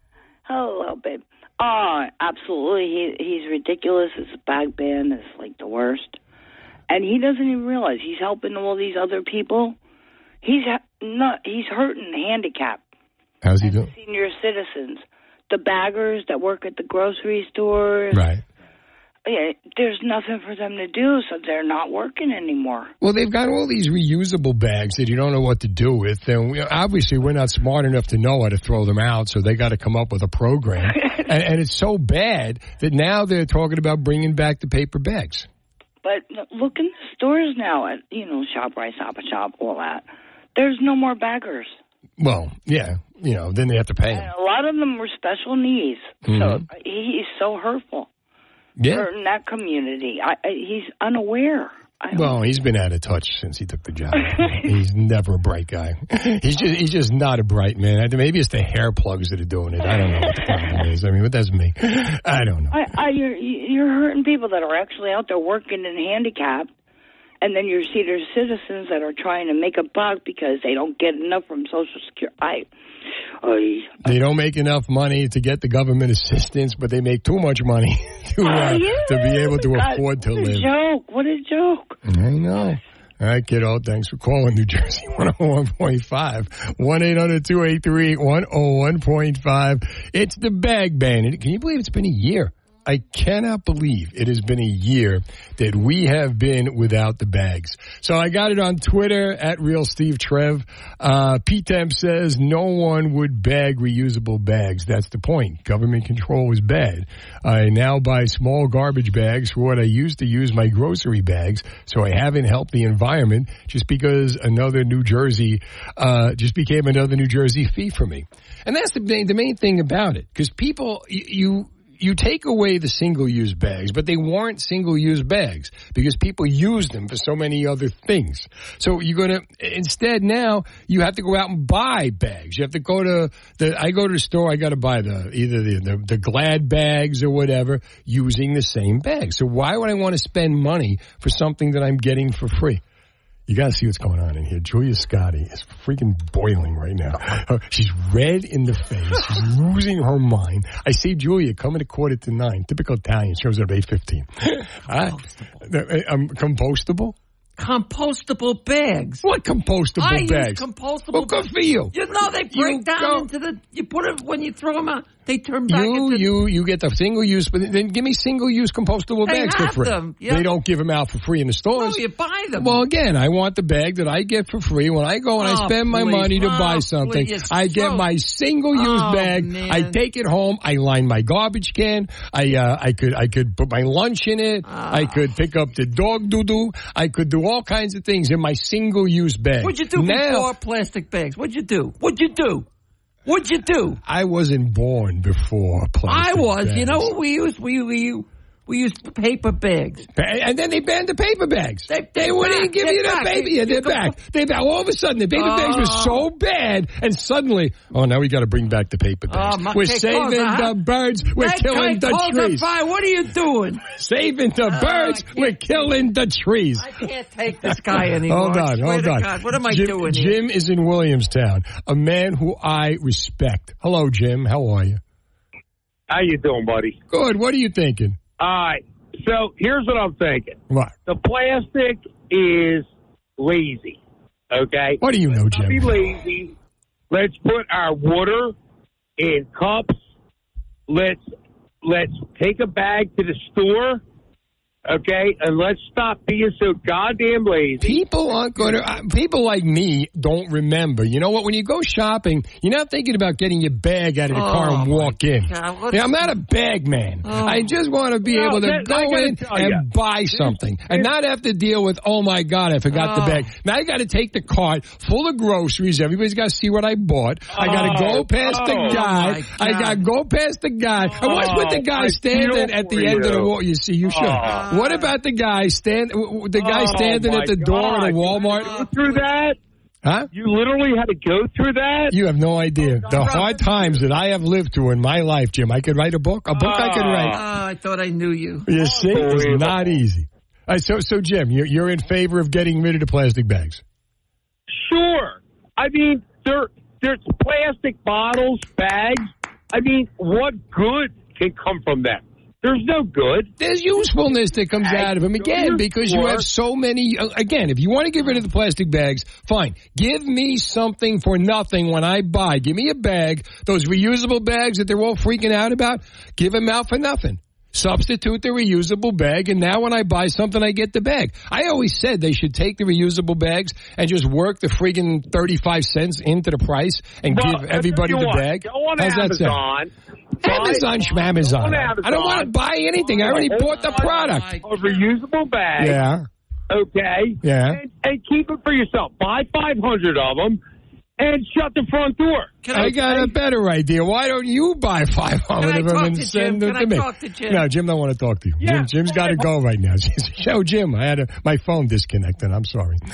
Hello, babe. Oh, absolutely. He he's ridiculous. His bag ban is like the worst, and he doesn't even realize he's helping all these other people. He's ha- not. He's hurting the handicapped How's he doing? senior citizens, the baggers that work at the grocery stores. Right. Yeah, there's nothing for them to do, so they're not working anymore. Well, they've got all these reusable bags that you don't know what to do with, and we, obviously we're not smart enough to know how to throw them out. So they got to come up with a program, <laughs> and, and it's so bad that now they're talking about bringing back the paper bags. But look in the stores now at you know Shoprite, Stop and Shop, all that. There's no more baggers. Well, yeah, you know, then they have to pay And a lot of them were special needs. Mhm. So he's so hurtful. Yeah. Hurting that community. I, I, he's unaware. Well, he's been out of touch since he took the job. <laughs> he's never a bright guy. He's just he's just not a bright man. Maybe it's the hair plugs that are doing it. I don't know what the problem <laughs> is. I mean, but that's me. I don't know. I, I, you're, you're hurting people that are actually out there working in handicap, and then your senior citizens that are trying to make a buck because they don't get enough from Social Security. I, I, They don't make enough money to get the government <laughs> assistance, but they make too much money <laughs> to uh, to be able to God, afford to what a live. joke! What a joke! I know. All right, kiddo. Thanks for calling New <laughs> Jersey 101.5. 1 800 283 101.5. It's the bag ban. And Can you believe it's been a year? I cannot believe it has been a year that we have been without the bags. So I got it on Twitter at Real Steve Trev. Uh, P-Temp says no one would bag reusable bags. That's the point. Government control is bad. I now buy small garbage bags for what I used to use my grocery bags. So I haven't helped the environment just because another New Jersey, uh, just became another New Jersey fee for me. And that's the main, the main thing about it. Cause people, you, you take away the single use bags, but they weren't single use bags because people use them for so many other things. So you're going to, instead now you have to go out and buy bags. You have to go to the, I go to the store, I got to buy the, either the, the, the glad bags or whatever using the same bag. So why would I want to spend money for something that I'm getting for free? You got to see what's going on in here. Julia Scotti is freaking boiling right now. She's red in the face. She's <laughs> losing her mind. I see Julia coming at quarter to nine. Typical Italian. Shows up at eight fifteen. <laughs> Uh, um, compostable. Compostable bags. What compostable I bags? use compostable. Well, good for you. You know they break You down go- into the. You put it when you throw them out. They turn back You you you get the single use, but then give me single use compostable They bags for free. them, yeah. They don't give them out for free in the stores. No, you buy them. Well, again, I want the bag that I get for free when I go and I Oh, spend my please. money to Oh, buy something. please. I get my single use Oh, bag. man. I take it home. I line my garbage can. I uh, I could I could put my lunch in it. Ah. I could pick up the dog doo doo. I could do all kinds of things in my single use bag. What'd you do now, before plastic bags? What'd you do? What'd you do? What'd you do? I wasn't born before I was. You know what we used? We we we used paper bags. And then they banned the paper bags. They, They wouldn't even give They're you the baby. paper. Yeah, they're back. They're back. All of a sudden, the paper oh. bags were Oh. so bad, and suddenly, oh, now we got to bring back the paper oh, bags. Oh, my- we're okay, saving close, huh? the birds. We're That killing the trees. fire. What are you doing? <laughs> Saving the Oh, birds. We're killing the trees. I can't take this guy anymore. Hold I on, hold on. God, what am I Jim, doing here? Jim is in Williamstown, a man who I respect. Hello, Jim. How are you? How you doing, buddy? Good. What are you thinking? All right. So here's what I'm thinking. What? The plastic is lazy. Okay. What do you know, Let's Jim? Be lazy. Let's put our water in cups. Let's let's take a bag to the store. Okay, and let's stop being so goddamn lazy. People aren't going to. Uh, people like me don't remember. You know what? When you go shopping, you're not thinking about getting your bag out of the car and Oh, walk in. God, Yeah, I'm not a bag man. Oh. I just want to be No, able to that- go in and ya. buy something and not have to deal with. Oh my God, I forgot the Oh. bag. Now I got to take the cart full of groceries. Everybody's got to see what I bought. I got to Oh, go past the oh, guy. I got to go past the guy. I watch with the Oh, guy standing at the for end of the wall. You see, you should. Oh. What about the guy stand? The guy Oh, standing at the door God. at a Walmart. Go through that. Huh? You literally had to go through that. You have no idea oh, the hard times that I have lived through in my life, Jim. I could write a book. A book I could oh. write. Oh, write. I thought I knew you. You see, it's not easy. All right, so, so Jim, you're, you're in favor of getting rid of the plastic bags. Sure. I mean, there there's plastic bottles, bags. I mean, what good can come from them? There's no good. There's usefulness that comes out of them again because you have so many. uh, Again, if you want to get rid of the plastic bags, fine. Give me something for nothing when I buy. Give me a bag. Those reusable bags that they're all freaking out about, give them out for nothing. Substitute the reusable bag, and now when I buy something, I get the bag. I always said they should take the reusable bags and just work the freaking 35 cents into the price and Well, give everybody the want. bag. Go on How's that sound? Amazon. Amazon, Amazon. I don't want to buy anything. I already bought the product. A reusable bag. Yeah. Okay. Yeah. And, and keep it for yourself. Buy 500 of them and shut the front door. I got a better idea. Why don't you buy 500 I of them and to send Jim? them Can to I me? talk to Jim? No, Jim don't want to talk to you. Yeah. Jim, Jim's got to go right now. <laughs> Show Jim. I had a, my phone disconnected. I'm sorry. <laughs>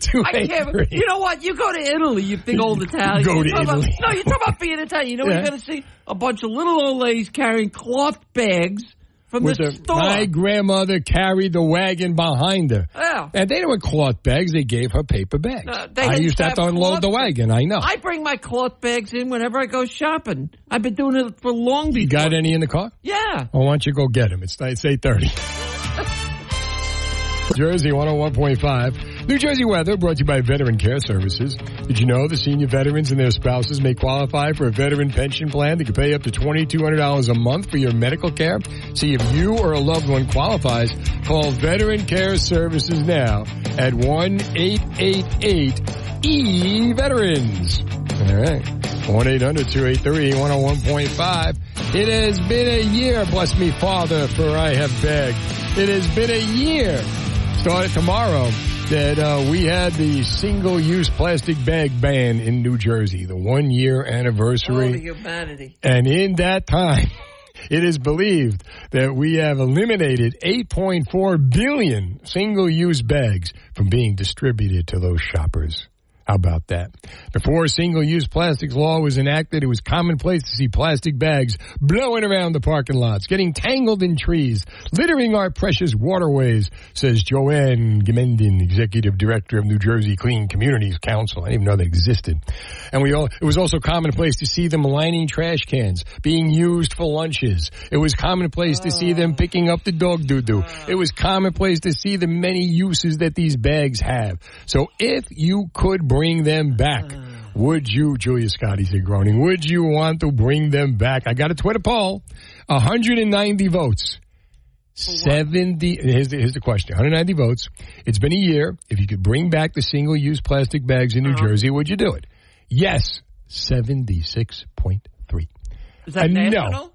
Two I eight can't. You know what? You go to Italy, you big old <laughs> Italian. Go You to talk about- Italy. no, you talk about being Italian. You know what you're going to see? A bunch of little old ladies carrying cloth bags from the the- store. my grandmother carried the wagon behind her. Yeah. And they didn't cloth bags. They gave her paper bags. Uh, I used to to have to have unload the wagon. I know. I bring my cloth bags in whenever I go shopping. I've been doing it for long before. you got any in the car? Yeah. Well, why don't you go get them? It's, it's 830. <laughs> Jersey 101.5. New Jersey weather brought to you by Veteran Care Services. Did you know the senior veterans and their spouses may qualify for a veteran pension plan that can pay up to $2,200 a month for your medical care? See if you or a loved one qualifies. Call Veteran Care Services now at 1-888-E-VETERANS. All right. 1-800-283-101.5. It has been a year, bless me, Father, for I have begged. It has been a year, started tomorrow, that uh, we had the single-use plastic bag ban in New Jersey, the one-year Oh, anniversary. humanity. And in that time, <laughs> it is believed that we have eliminated 8.4 billion single-use bags from being distributed to those shoppers. How about that? Before single-use plastics law was enacted, it was commonplace to see plastic bags blowing around the parking lots, getting tangled in trees, littering our precious waterways, says JoAnn Gemenden, Executive Director of New Jersey Clean Communities Council. I didn't even know that existed. And we all, it was also commonplace to see them lining trash cans, being used for lunches. It was commonplace to see them picking up the dog doo-doo. It was commonplace to see the many uses that these bags have. So if you could bring them back, would you, Julia Scotti said groaning, would you want to bring them back? I got a Twitter poll. 190 votes. 70, here's the, here's the question. 190 votes. It's been a year. If you could bring back the single use plastic bags in New Jersey, would you do it? Yes, 76.3. Is that Uh, no.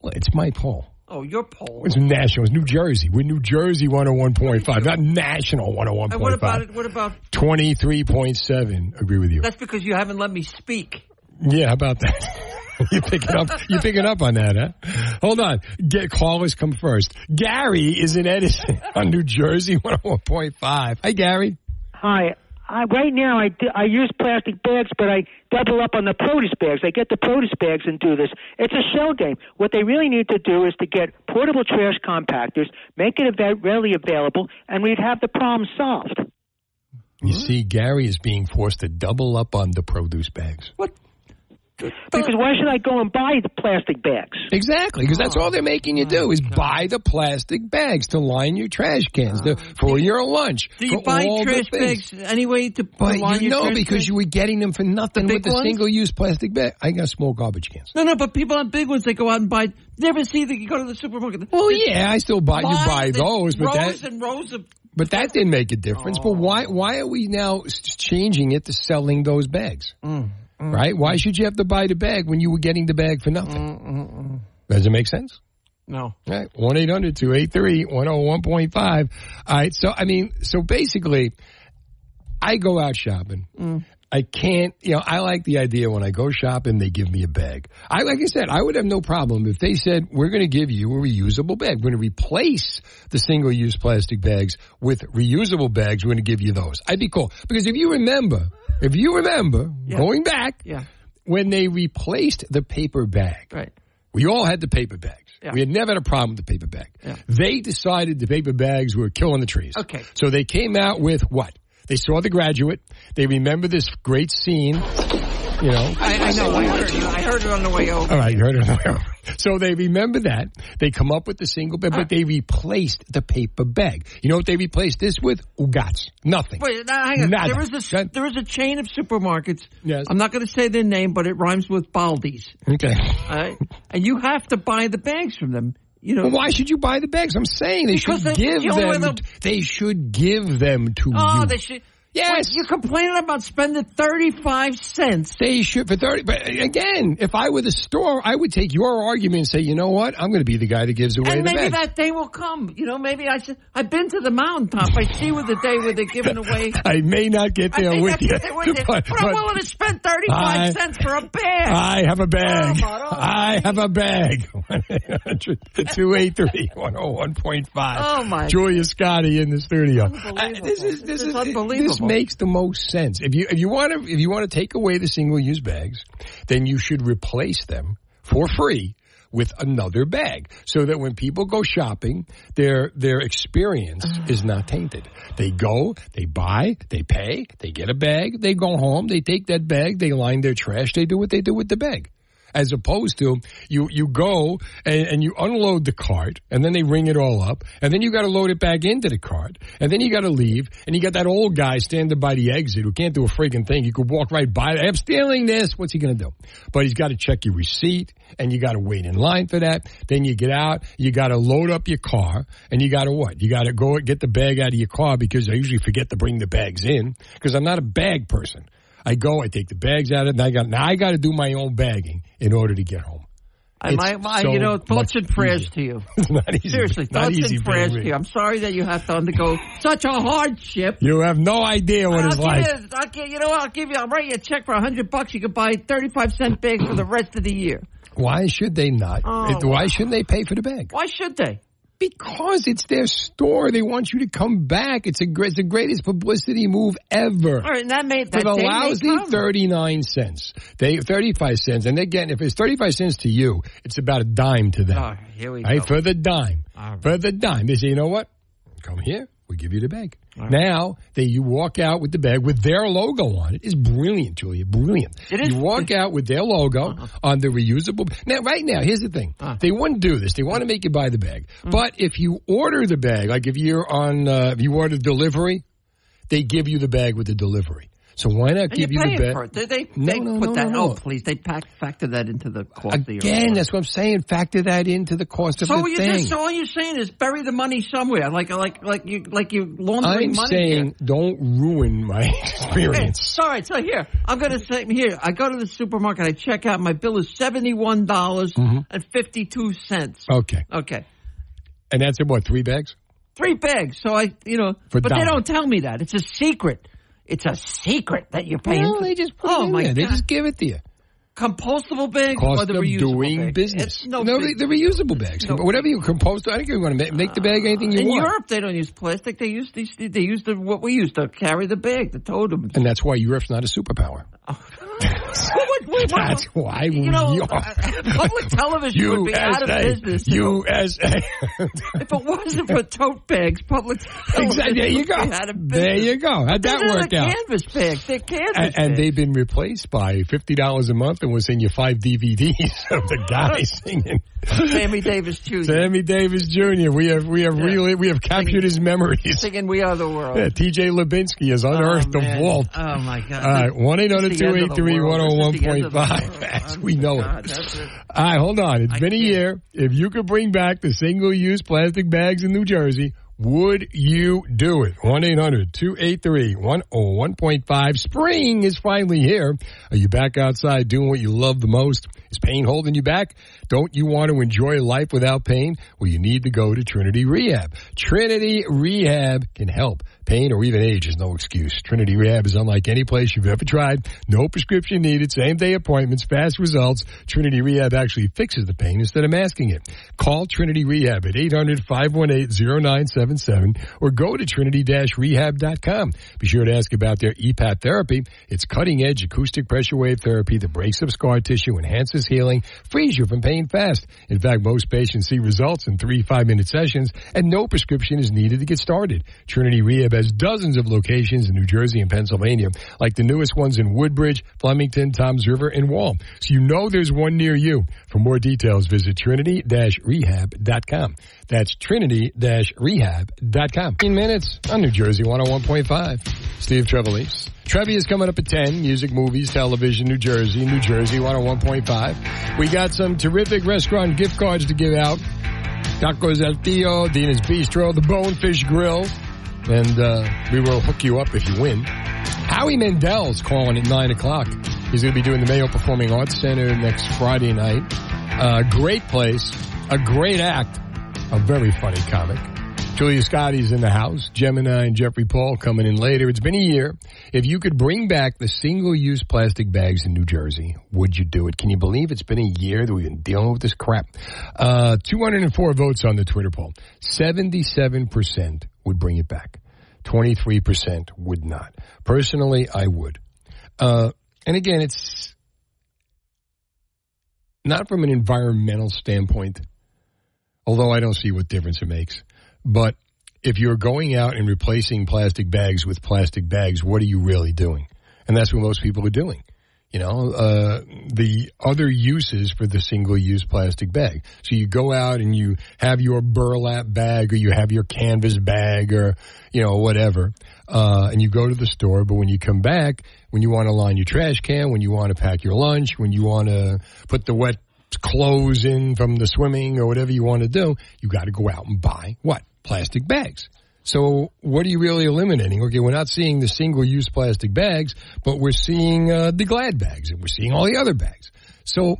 Well, it's my poll. Oh, your poll. It's national. It's New Jersey. We're New Jersey 101.5, not national oh And what about it? What about? 23.7. Agree with you. That's because you haven't let me speak. Yeah, how about that? <laughs> you picking up? You picking up on that, huh? Hold on. Get callers come first. Gary is in Edison <laughs> on New Jersey 101.5. Hi, Gary. Hi. I, right now, I, do- I use plastic bags, but I double up on the produce bags. I get the produce bags and do this. It's a shell game. What they really need to do is to get portable trash compactors, make it av- readily available, and we'd have the problem solved. You see, Gary is being forced to double up on the produce bags. Because why should I go and buy the plastic bags? Exactly, because that's all they're making you do is oh, buy the plastic bags to line your trash cans to, oh. for your lunch. Do you for buy all the trash things. bags anyway to But line you your know trash because bags? you were getting them for nothing The with big the ones? single-use plastic bag. I got small garbage cans. No, no, but people on big ones, they go out and buy. Never see that you go to the supermarket. Well, yeah, I still buy. You buy those, but rows that and rows of. but that didn't make a difference. But oh. why Oh. why are we now s- changing it to selling those bags? Mm. Mm, Right? Why should you have to buy the bag when you were getting the bag for nothing? Does it make sense? No. All right, one eight hundred two eight three one zero one point five. All right, so I mean, so basically, I go out shopping. Mm. I can't, you know, I like the idea when I go shopping, they give me a bag. I, like I said, I would have no problem if they said, we're going to give you a reusable bag. We're going to replace the single use plastic bags with reusable bags. We're going to give you those. I'd be cool. Because if you remember, if you remember going back, Yeah. when they replaced the paper bag, Right. we all had the paper bags. Yeah. We had never had a problem with the paper bag. Yeah. They decided the paper bags were killing the trees. Okay. So they came out with what? They saw the graduate. They remember this great scene. You know. I, I know. I heard, it. I heard it on the way over. All right, you heard it. On the way over. So they remember that. They come up with the single bag, but uh, they replaced the paper bag. You know what they replaced this with? Ugats. Nothing. Wait, now, hang on. Nada. There is a there is a chain of supermarkets. Yes. I'm not going to say their name, but it rhymes with Baldi's. Okay. Right, and you have to buy the bags from them. You know, Well, why should you buy the bags? I'm saying they should give the only way them. They should give them to Oh, you. Oh, they should. Yes. You're complaining about spending 35 cents. They should for thirty. But again, if I were the store, I would take your argument and say, you know what, I'm going to be the guy that gives away And the maybe that day will come. You know, maybe I should. I've been to the mountaintop. I see with the day where they're giving away. <laughs> I may not get there with you, would do. but, But, I'm willing to spend 35 I- cents for a bag. I have a bag. Oh, my- I have a bag. <laughs> 283 101.5. Oh, my- Julia Scotti in the studio. Uh, this is this is unbelievable. This makes the most sense. If you if you want to if you want to take away the single use bags, then you should replace them for free with another bag so that when people go shopping their their experience ah. is not tainted. They go they buy they pay they get a bag they go home they take that bag they line their trash they do what they do with the bag as opposed to you you go and, and you unload the cart and then they ring it all up and then you got to load it back into the cart and then you got to leave and you got that old guy standing by the exit who can't do a freaking thing. He could walk right by i'm stealing this. What's he going to do? But he's got to check your receipt and you got to wait in line for that. Then you get out you got to load up your car and you got to what? You got to go get the bag out of your car because i usually forget to bring the bags in because i'm not a bag person I go, I take the bags out, of it, and I got now I got to do my own bagging in order to get home. I, my, my, so you know, thoughts and prayers easier. to you. <laughs> easy, Seriously, thoughts easy and prayers to you. I'm sorry that you have to undergo such a hardship. You have no idea what I'll it's like. You, I'll give, you know? I'll give you. I'll write you a check for hundred bucks. You can buy thirty-five cent bags for the rest of the year. Why should they not? Oh, It- Why shouldn't they pay for the bag? Why should they? Because it's their store. They want you to come back. It's a gr- it's the greatest publicity move ever. All right, and that made For that the day may lousy thirty nine cents, they thirty five cents, and again, if it's thirty five cents to you, it's about a dime to them. Oh, here we right? go. For the dime, All right. for the dime, they say, you know what? Come here, we give you the bag. Now they you walk out with the bag with their logo on it. It's brilliant, Julia, brilliant. It is. Uh-huh. You walk out with their logo on the reusable. Now, right now, here's the thing: they wouldn't do this. They want to make you buy the bag, Mm. but if you order the bag, like if you're on, uh, if you order delivery, they give you the bag with the delivery. So why not And give you the it for it. They, they, No, they no, put no, that. no, no. Oh, please, they pack, factor that into the cost of your Again, that's what I'm saying. Factor that into the cost of So the you thing. just so all you're saying is bury the money somewhere, like like like you like you laundering I'm money. saying don't ruin my <laughs> experience. All right, so here I'm going to say here. I go to the supermarket. I check out. My bill is seventy one dollars Mhm. and fifty two cents. Okay, Okay, and that's in what three bags? three bags. So I, you know, For but they don't tell me that. It's a secret. It's a secret that you're paying. No, they just put oh it in my there. They just give it to you. compostable bags Cost or the reusable doing bags? business. It's no, no, the, the reusable bags. No Whatever you compost, I don't care. You want to make, the bag anything you in want. In Europe, they don't use plastic. They use these. They use the what we use to carry the bag, the totem. And that's why Europe's not a superpower. Oh. <laughs> That's why You know, we uh, are. public television would be out of business. USA. If it wasn't for tote bags, public television Exactly. There you would go. be out of There you go. How'd that work out? Canvas bags. They're canvas And, and they've been replaced by fifty dollars a month, and we're sending you five DVDs <laughs> of the guy singing. Sammy Davis Jr. Sammy Davis Jr. We have we have really we have captured his memories. singing "We Are the World." Yeah, T.J. Lubinsky has unearthed the man. vault. Oh my God! All right, one eight hundred the two eight the three one world. zero one It's the end point of the five. world. Oh As <laughs> we oh, know God, it. All right, hold on. It's I been a can't. year. If you could bring back the single-use plastic bags in New Jersey, would you do it? 1-800-283-101.5. Spring is finally here. Are you back outside doing what you love the most? Is pain holding you back? Don't you want to enjoy life without pain? Well, you need to go to Trinity Rehab. Trinity Rehab can help. Pain or even age is no excuse. Trinity Rehab is unlike any place you've ever tried. No prescription needed, same day appointments, fast results. Trinity Rehab actually fixes the pain instead of masking it. Call Trinity Rehab at 800-518-0977 or go to trinity-rehab.com. Be sure to ask about their EPAT therapy. It's cutting edge acoustic pressure wave therapy that breaks up scar tissue, enhances healing, frees you from pain fast. In fact, most patients see results in three five minute sessions and no prescription is needed to get started. Trinity Rehab has dozens of locations in New Jersey and Pennsylvania, like the newest ones in Woodbridge, Flemington, Toms River, and Wall. So you know there's one near you. For more details, visit trinity-rehab.com. That's trinity-rehab.com. 15 minutes on New Jersey 101.5. Steve Trevelise. Trevia is coming up at 10. Music, movies, television, New Jersey, New Jersey 101.5. We got some terrific restaurant gift cards to give out. Tacos El Tio, Dina's Bistro, the Bonefish Grill, and uh, we will hook you up if you win. Howie Mandel's calling at 9 o'clock. He's going to be doing the Mayo Performing Arts Center next Friday night. Uh, great place, a great act, a very funny comic. Julia Scotti's in the house. Gemini and Jeffrey Paul coming in later. It's been a year. If you could bring back the single-use plastic bags in New Jersey, would you do it? Can you believe it's been a year that we've been dealing with this crap? Uh, 204 votes on the Twitter poll. 77% would bring it back. 23% would not. Personally, I would. Uh, and again, it's not from an environmental standpoint, although I don't see what difference it makes. But if you're going out and replacing plastic bags with plastic bags, what are you really doing? And that's what most people are doing. You know, uh, the other uses for the single use plastic bag. So you go out and you have your burlap bag or you have your canvas bag or, you know, whatever. Uh, and you go to the store, but when you come back, when you want to line your trash can, when you want to pack your lunch, when you want to put the wet clothes in from the swimming or whatever you want to do, you got to go out and buy what? Plastic bags. So what are you really eliminating? Okay, we're not seeing the single-use plastic bags, but we're seeing uh, the Glad bags and we're seeing all the other bags. So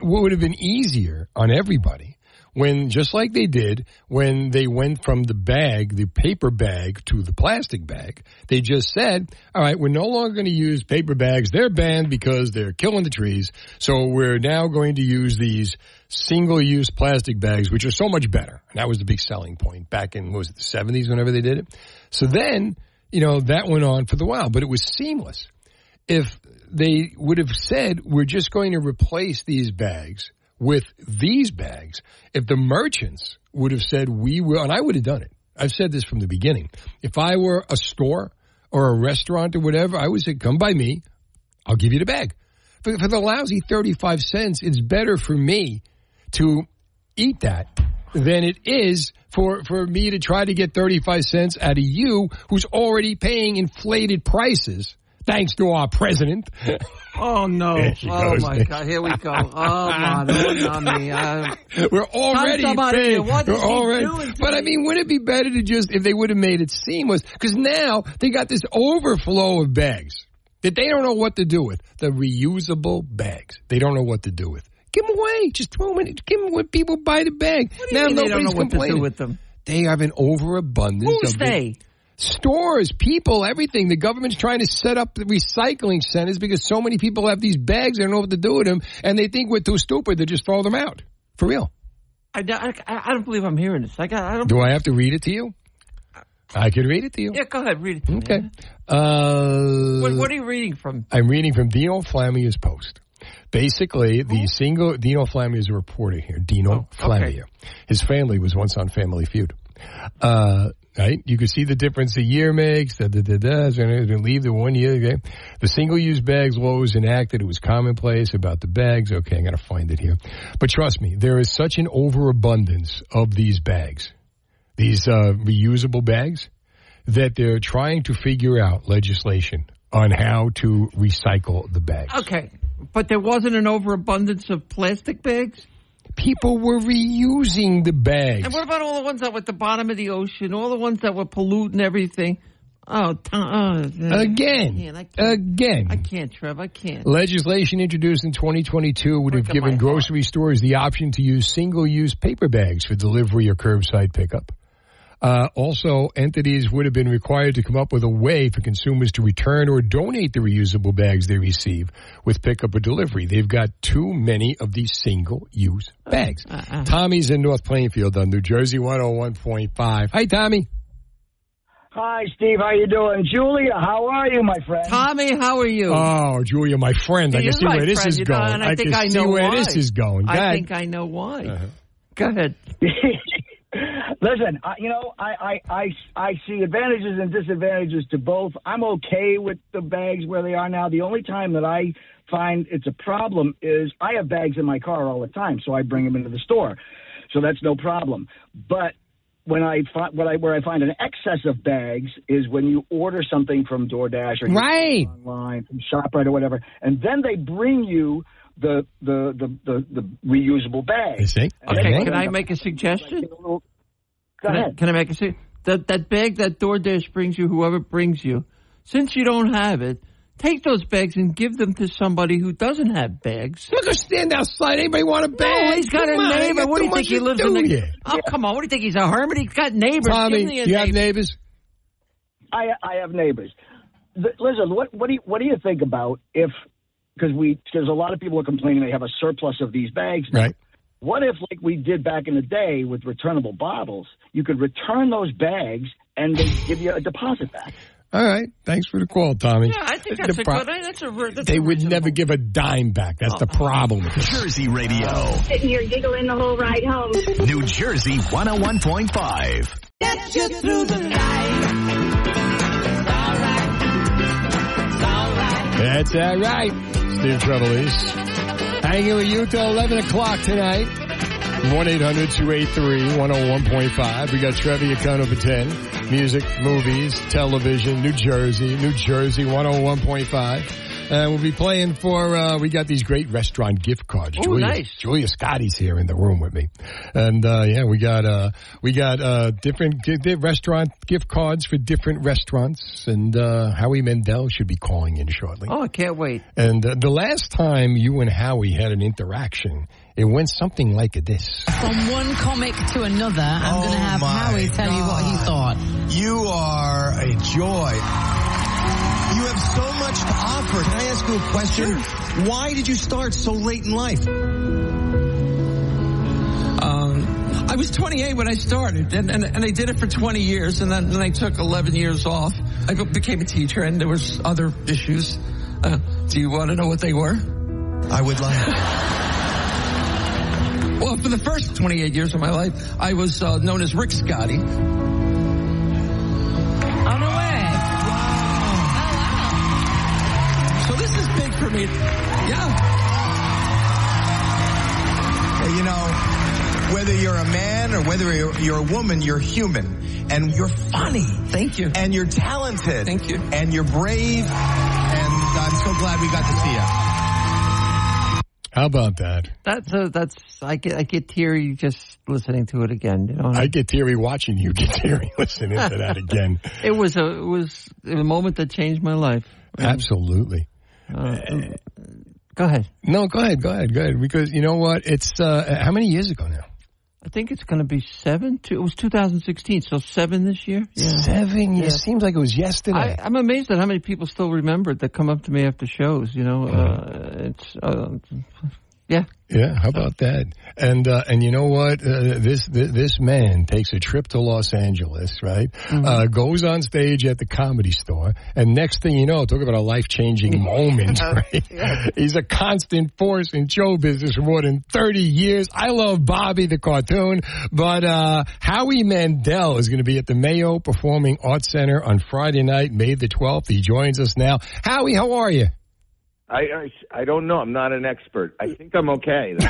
what would have been easier on everybody when, just like they did when they went from the bag, the paper bag to the plastic bag, they just said, all right, we're no longer going to use paper bags. They're banned because they're killing the trees. So we're now going to use these single use plastic bags, which are so much better. And that was the big selling point back in, was it, the 70s whenever they did it? So then, you know, that went on for the while, but it was seamless. If they would have said, we're just going to replace these bags with these bags, if the merchants would have said, we will, and I would have done it. I've said this from the beginning. If I were a store or a restaurant or whatever, I would say, come by me. I'll give you the bag. For, for the lousy 35 cents, it's better for me to eat that than it is for, for me to try to get 35 cents out of you who's already paying inflated prices thanks to our president. <laughs> Oh no! Oh goes. my God! Here we go. Oh my! Uh, <laughs> We're already somebody paying. here. What We're already, but I mean, would it be better to just if they would have made it seamless? Because now they got this overflow of bags that they don't know what to do with. The reusable bags. They don't know what to do with. Give them away. Just throw them in. Give them when people buy the bag. what now mean they don't know nobody's what to do complaining. with them? They have an overabundance Who's of they? Stores, people, everything. The government's trying to set up the recycling centers because so many people have these bags. They don't know what to do with them, and they think we're too stupid to just throw them out. For real. I, I, I don't believe I'm hearing this. I got. I don't. Do I have to read it to you? I can read it to you. Yeah, go ahead. Read it. To me. Okay. Uh, What, what are you reading from? I'm reading from Dino Flammia's post. Basically, the single Dino Flammia is a reporter here. Dino Flammia. His family was once on Family Feud. Uh, right? You can see the difference a year makes. Da, da, da, da, gonna leave the one year. Okay. The single-use bags law was enacted. It was commonplace about the bags. Okay, I got to find it here. But trust me, there is such an overabundance of these bags, these uh, reusable bags, that they're trying to figure out legislation on how to recycle the bags. Okay, but there wasn't an overabundance of plastic bags. People were reusing the bags. And what about all the ones that were at the bottom of the ocean? All the ones that were polluting everything. Oh, oh Again, man, I again. I can't, Trev. I can't. Legislation introduced in 2022 would have given grocery stores the option to use single-use paper bags for delivery or curbside pickup. Uh, also, entities would have been required to come up with a way for consumers to return or donate the reusable bags they receive with pickup or delivery. They've got too many of these single-use bags. Uh-uh. Tommy's in North Plainfield on New Jersey 101.5. Hi, Tommy. Hi, Steve. How you doing? Julia, how are you, my friend? Tommy, how are you? Oh, Julia, my friend. I He can see my where this is you know, going. I, think can I see know where why. this is going. Go I think I know why. Uh-huh. Go ahead. <laughs> Listen, I, you know, I, I, I, I see advantages and disadvantages to both. I'm okay with the bags where they are now. The only time that I find it's a problem is I have bags in my car all the time, so I bring them into the store. So that's no problem. But when I find what I where I find an excess of bags is when you order something from DoorDash or right online from Shoprite or whatever, and then they bring you the the the the, the reusable bags. And Okay, can I make a suggestion? Go Can I, ahead. can I make a suggestion? That, that bag that DoorDash brings you, whoever brings you, since you don't have it, take those bags and give them to somebody who doesn't have bags. Look, stand outside. Anybody want a bag? No, he's got Come a on, neighbor. got What do you think he lives in? The, here. oh, come on. What do you think? He's a hermit? He's got neighbors. Tommy, Give me a you have neighbors? I I have neighbors. Th- Listen, what what do you what do you think about if because we because a lot of people are complaining they have a surplus of these bags. now. Right. What if like we did back in the day with returnable bottles, you could return those bags and they give you a deposit back. All right. Thanks for the call, Tommy. Yeah, I think The that's a pro- good. That's a. That's They a would never give a dime back. That's the oh. problem. Jersey Radio. Sitting here giggling the whole ride home. New Jersey 101.5. Get you through the night. That's all right. Steve Trevelise. Hanging with you till 11 o'clock tonight. 1-800-283-101.5. We got trivia count for 10. Music, movies, television, New Jersey, New Jersey 101.5. And we'll be playing for, uh, we got these great restaurant gift cards. Oh, Julia, nice. Julia Scotti's here in the room with me. And, uh, yeah, we got, uh, we got, uh, different gi- di- restaurant gift cards for different restaurants. And, uh, Howie Mandel should be calling in shortly. Oh, I can't wait. And uh, the last time you and Howie had an interaction, it went something like this. From one comic to another, I'm going to have my Howie tell you what he thought. You are a joy. You have so much to offer. Can I ask you a question? Why did you start so late in life? Um, I was 28 when I started, and, and, and I did it for 20 years, and then, then I took 11 years off. I became a teacher, and there was other issues. Uh, do you want to know what they were? I would like. <laughs> Well, for the first 28 years of my life, I was uh, known as Rick Scotti. On the way. Is big. Yeah. Well, you know, whether you're a man or whether you're, you're a woman, you're human. And you're funny. Thank you. And you're talented. Thank you. And you're brave. And I'm so glad we got to see you. How about that? That's a, that's I get I get teary just listening to it again. You know, I get teary watching you get teary <laughs> listening to that again. it was a it was a moment that changed my life. Absolutely. Uh, go ahead. No, go ahead, go ahead, go ahead. Because you know what? It's uh, how many years ago now? I think it's going to be seven. Two, it was 2016, so seven this year. Yeah. Seven years. Yeah. Seems like it was yesterday. I, I'm amazed at how many people still remember it that come up to me after shows. You know, uh, it's uh, yeah. Yeah, how about that? And uh, and you know what? Uh, this, this this man takes a trip to Los Angeles, right? Mm-hmm. Uh, goes on stage at the comedy store, and next thing you know, talk about a life changing <laughs> moment, right? He's a constant force in show business for more than thirty years. I love Bobby the cartoon, but uh, Howie Mandel is going to be at the Mayo Performing Arts Center on Friday night, May the twelfth. He joins us now. Howie, how are you? I, I I don't know. I'm not an expert. I think I'm okay. <laughs>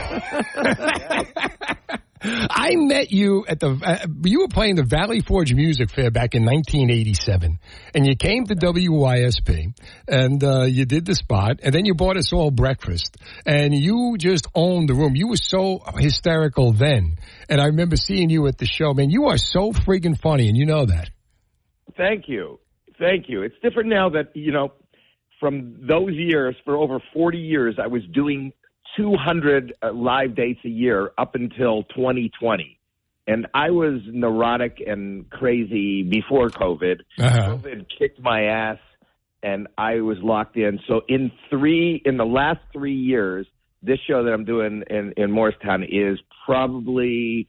I met you at the. Uh, you were playing the Valley Forge Music Fair back in 1987, and you came to WYSP, and uh, you did the spot, and then you bought us all breakfast, and you just owned the room. You were so hysterical then, and I remember seeing you at the show. Man, you are so friggin' funny, and you know that. Thank you. Thank you. It's different now that, you know, from those years, for over 40 years, I was doing 200 uh, live dates a year up until 2020. And I was neurotic and crazy before COVID. Uh-huh. COVID kicked my ass and I was locked in. So in three, in the last three years, this show that I'm doing in, in Morristown is probably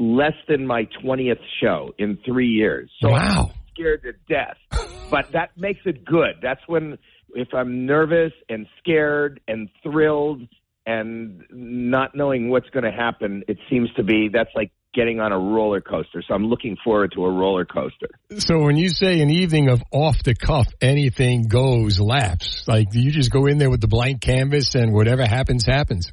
less than my 20th show in three years. So wow. I'm scared to death. <laughs> But that makes it good. That's when, if I'm nervous and scared and thrilled and not knowing what's going to happen, it seems to be that's like getting on a roller coaster. So I'm looking forward to a roller coaster. So when you say an evening of off the cuff, anything goes laps, like you just go in there with the blank canvas and whatever happens, happens.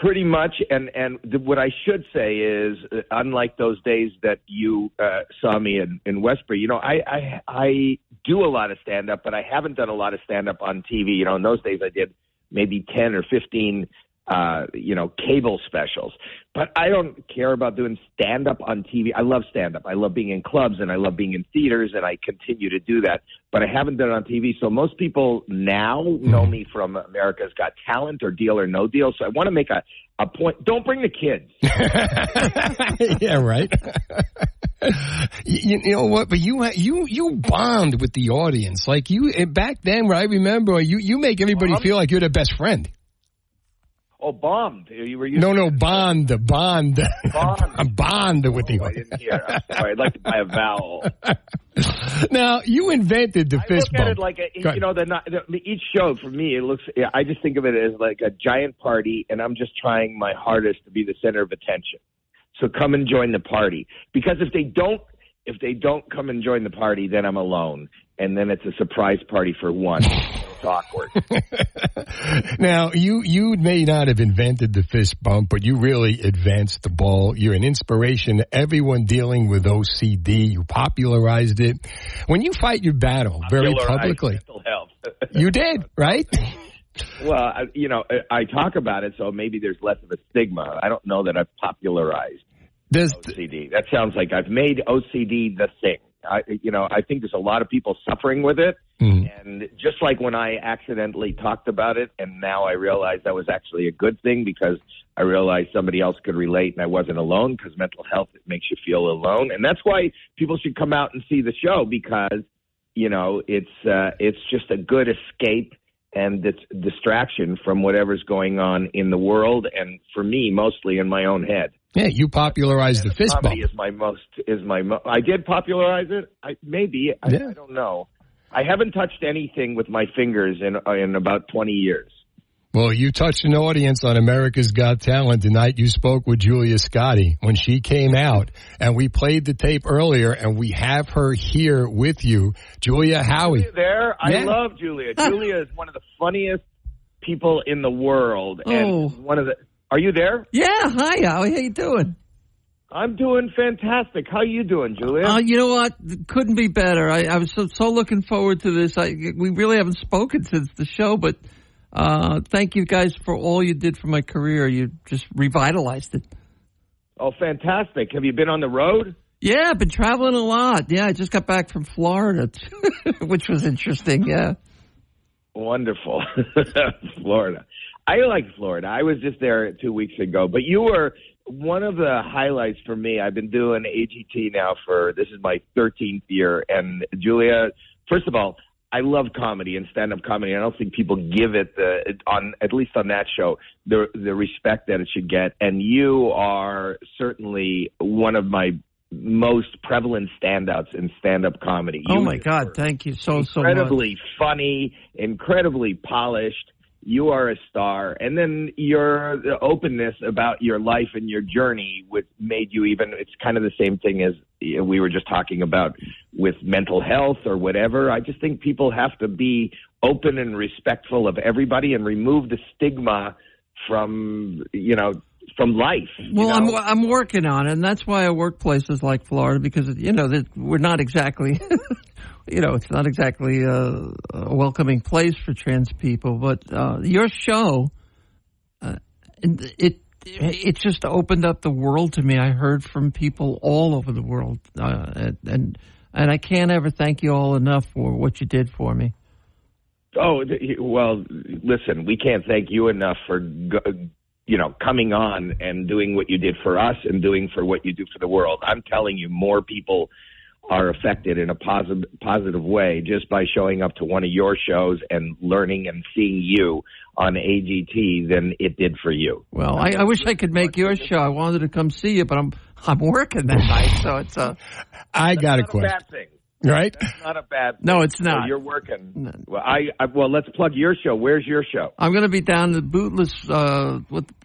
Pretty much, and and what I should say is, uh, unlike those days that you uh, saw me in, in Westbury, you know, I I, I do a lot of stand up, but I haven't done a lot of stand up on TV. You know, in those days I did maybe ten or fifteen, uh, you know, cable specials. But I don't care about doing stand up on TV. I love stand up. I love being in clubs and I love being in theaters, and I continue to do that. But I haven't done it on TV. So most people now know me from America's Got Talent or Deal or No Deal. So I want to make a a point. Don't bring the kids. <laughs> yeah, right. you, you know what? But you you you bond with the audience. Like you back then, where I remember, you you make everybody feel like you're their best friend. Oh, bombed. You were No, no, bond, bond, Bond. <laughs> bond with the oh, I didn't hear. I'm sorry. I'd like to buy a vowel. <laughs> Now you invented the I fist look at it like a, you know the, the each show for me it looks yeah, I just think of it as like a giant party and I'm just trying my hardest to be the center of attention. So come and join the party because if they don't if they don't come and join the party then I'm alone and then it's a surprise party for one. <laughs> it's awkward. <laughs> Now, you you may not have invented the fist bump, but you really advanced the ball. You're an inspiration to everyone dealing with OCD. You popularized it. When you fight your battle very publicly, <laughs> you did, right? Well, I, you know, I talk about it, so maybe there's less of a stigma. I don't know that I've popularized Does OCD. That sounds like I've made OCD the thing. I, you know, I think there's a lot of people suffering with it, and just like when I accidentally talked about it, and now I realize that was actually a good thing because I realized somebody else could relate, and I wasn't alone. Because mental health it makes you feel alone, and that's why people should come out and see the show because you know it's uh, it's just a good escape and it's distraction from whatever's going on in the world, and for me, mostly in my own head. Yeah, you popularized the fist bump. Is my most is my. Mo- I did popularize it. I maybe I, I don't know. I haven't touched anything with my fingers in in about twenty years. Well, you touched an audience on America's Got Talent tonight. You spoke with Julia Scotti when she came out, and we played the tape earlier, and we have her here with you, Julia Howie. There, I love Julia. Julia is one of the funniest people in the world, and Oh. one of the. Are you there? Yeah, hi, Howie. How you doing? I'm doing fantastic. How you doing, Julia? Uh, you know what? Couldn't be better. I, I was so, so looking forward to this. I, we really haven't spoken since the show, but uh, thank you guys for all you did for my career. You just revitalized it. oh, fantastic. Have you been on the road? Yeah, I've been traveling a lot. Yeah, I just got back from Florida, <laughs> which was interesting. Yeah. Wonderful. <laughs> Florida. I like Florida. I was just there two weeks ago. But you were one of the highlights for me, I've been doing AGT now for this is my 13th year, and Julia, first of all, I love comedy and stand-up comedy. I don't think people give it the on at least on that show the the respect that it should get. And you are certainly one of my most prevalent standouts in stand-up comedy. Oh my God! Thank you so so much. incredibly funny, incredibly polished. You are a star, and then your openness about your life and your journey, which made you even. It's kind of the same thing as we were just talking about with mental health or whatever. I just think people have to be open and respectful of everybody and remove the stigma from you know from life. you Well, I'm? I'm working on it, and that's why I work places like Florida because you know that we're not exactly, <laughs> you know, it's not exactly a, a welcoming place for trans people. But uh, your show, uh, it, it just opened up the world to me. I heard from people all over the world, uh, and- and and I can't ever thank you all enough for what you did for me. Oh well, listen, we can't thank you enough for you know coming on and doing what you did for us and doing for what you do for the world. I'm telling you, more people are affected in a positive positive way just by showing up to one of your shows and learning and seeing you on AGT than it did for you. Well, I, I wish I could make your show. I wanted to come see you, but I'm I'm working that night, so it's uh I got a Not a question. Bad thing. Right? That's not a bad. Thing. No, it's So not. you're working. Well, I, I well, let's plug your show. Where's your show? I'm going to be down at Bootless uh, what <laughs>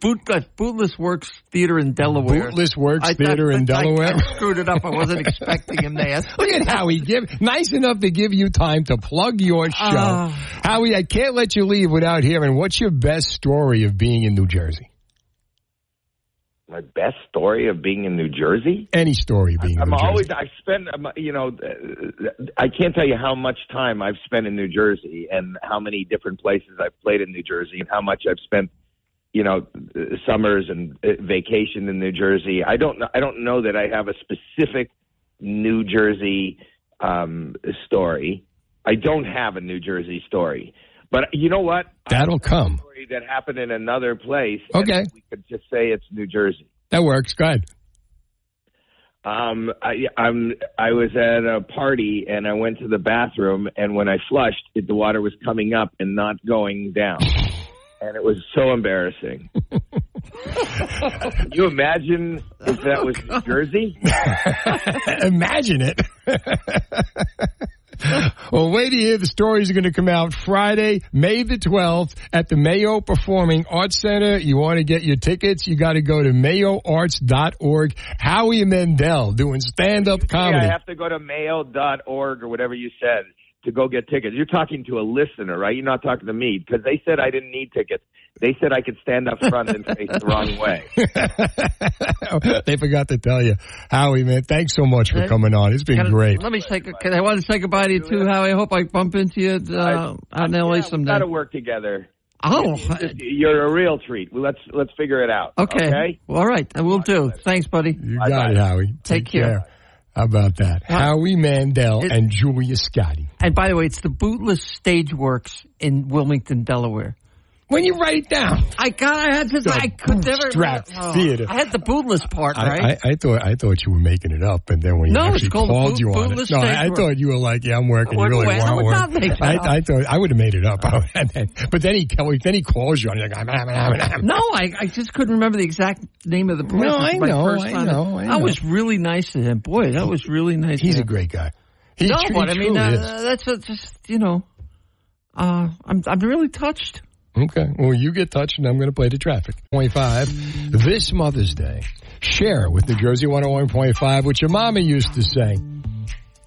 Boot uh, Bootless Works Theater in Delaware. Bootless Works I- Theater in I- I- Delaware. I <laughs> screwed it up. I wasn't expecting him to ask. <laughs> Look at Howie give nice enough to give you time to plug your show. Ah. Howie, I can't let you leave without hearing what's your best story of being in New Jersey? My best story of being in New Jersey. Any story being I'm New Jersey. always. I spend. You know, I can't tell you how much time I've spent in New Jersey and how many different places I've played in New Jersey and how much I've spent. You know, summers and uh, vacation in New Jersey. I don't. know I don't know that I have a specific New Jersey um, story. I don't have a New Jersey story. But you know what? That'll come. That happened in another place. Okay. We could just say it's New Jersey. That works. Go ahead. Um, I, I'm I was at a party and I went to the bathroom and when I flushed, it, the water was coming up and not going down, <laughs> and it was so embarrassing. Can you imagine if that was New Jersey? <laughs> Imagine it. <laughs> <laughs> well, wait to hear the stories are going to come out Friday, May the 12th at the Mayo Performing Arts Center. You want to get your tickets, you got to go to mayoarts.org. Howie Mandel doing stand-up comedy. I have to go to mayo.org or whatever you said to go get tickets. You're talking to a listener, right? You're not talking to me because they said I didn't need tickets. They said I could stand up front and face the wrong way. <laughs> they forgot to tell you. Howie, man, thanks so much for coming on. It's been Can I- great. Let me say, can I want to say goodbye to you too, Howie. I hope I bump into you uh, out in LA We someday. got to work together. Oh, You're a real treat. Let's let's figure it out. okay. Okay. Well, all right. I will do. Thanks, buddy. You got it, Howie. Take care. How about that? Howie Mandel It- and Julia Scotti. And by the way, it's the Bootless Stage Works in Wilmington, Delaware. When you write it down, I got. I had to. The I could never. Oh, Theater. I had the bootless part right. I, I, I thought I thought you were making it up, and then when you No, actually called called Boot- you on it, no, I, I thought you were like, "Yeah, I'm working." You really would- I weren't would not working. make that I, I thought I would have made it up, <laughs> but then he then he calls you, and you're like, "I'm, I'm, I'm, I'm." No, I, I just couldn't remember the exact name of the place. No, I know, I know, I know. was really nice to him. Boy, that was really nice. He's to a great guy. He no, but I mean, uh, that's a, just you know, uh, I'm I'm really touched. Okay. Well, you get touched, and I'm going to play the traffic. 25. This Mother's Day, share with New Jersey 101.5, what your mama used to say.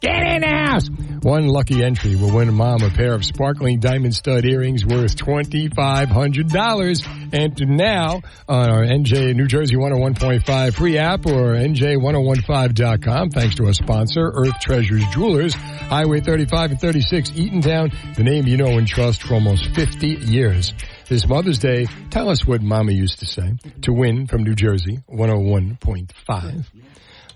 Get in the house! One lucky entry will win mom a pair of sparkling diamond stud earrings worth $2,500. Enter now on our NJ New Jersey 101.5 free app or NJ1015.com. Thanks to our sponsor, Earth Treasures Jewelers, Highway 35 and 36, Eatontown, the name you know and trust for almost 50 years. This Mother's Day, tell us what Mama used to say to win from New Jersey 101.5.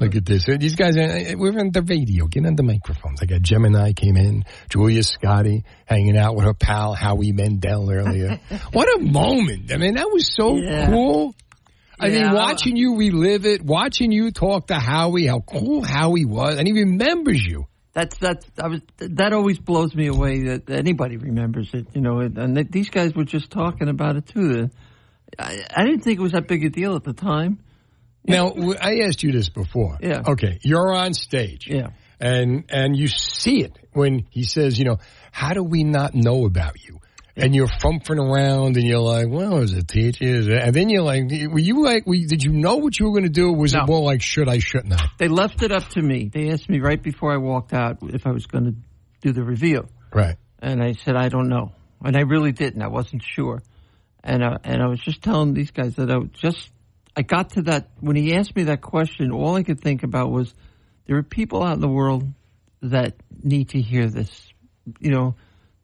Look at this. These guys, uh, we're on the radio. Get on the microphones. I got Gemini came in, Julia Scotti hanging out with her pal Howie Mandel earlier. <laughs> what a moment. I mean, that was so Yeah. cool. I mean, Yeah, I- watching you relive it, watching you talk to Howie, how cool Howie was, and he remembers you. That's that's I was that always blows me away that anybody remembers it, you know. And, and these guys were just talking about it too. I, I didn't think it was that big a deal at the time. Now, I asked you this before. Yeah. Okay, you're on stage. Yeah. And and you see it when he says, you know, how do we not know about you? And you're fumphing around, and you're like, "Well, is it teachers?" And then you're like, "Were you like? Were did you know what you were going to do? Was it more like, should I, shouldn't I?" They left it up to me. They asked me right before I walked out if I was going to do the reveal. Right. And I said I don't know, and I really didn't. I wasn't sure, and uh, and I was just telling these guys that I just I got to that when he asked me that question. All I could think about was there are people out in the world that need to hear this. You know,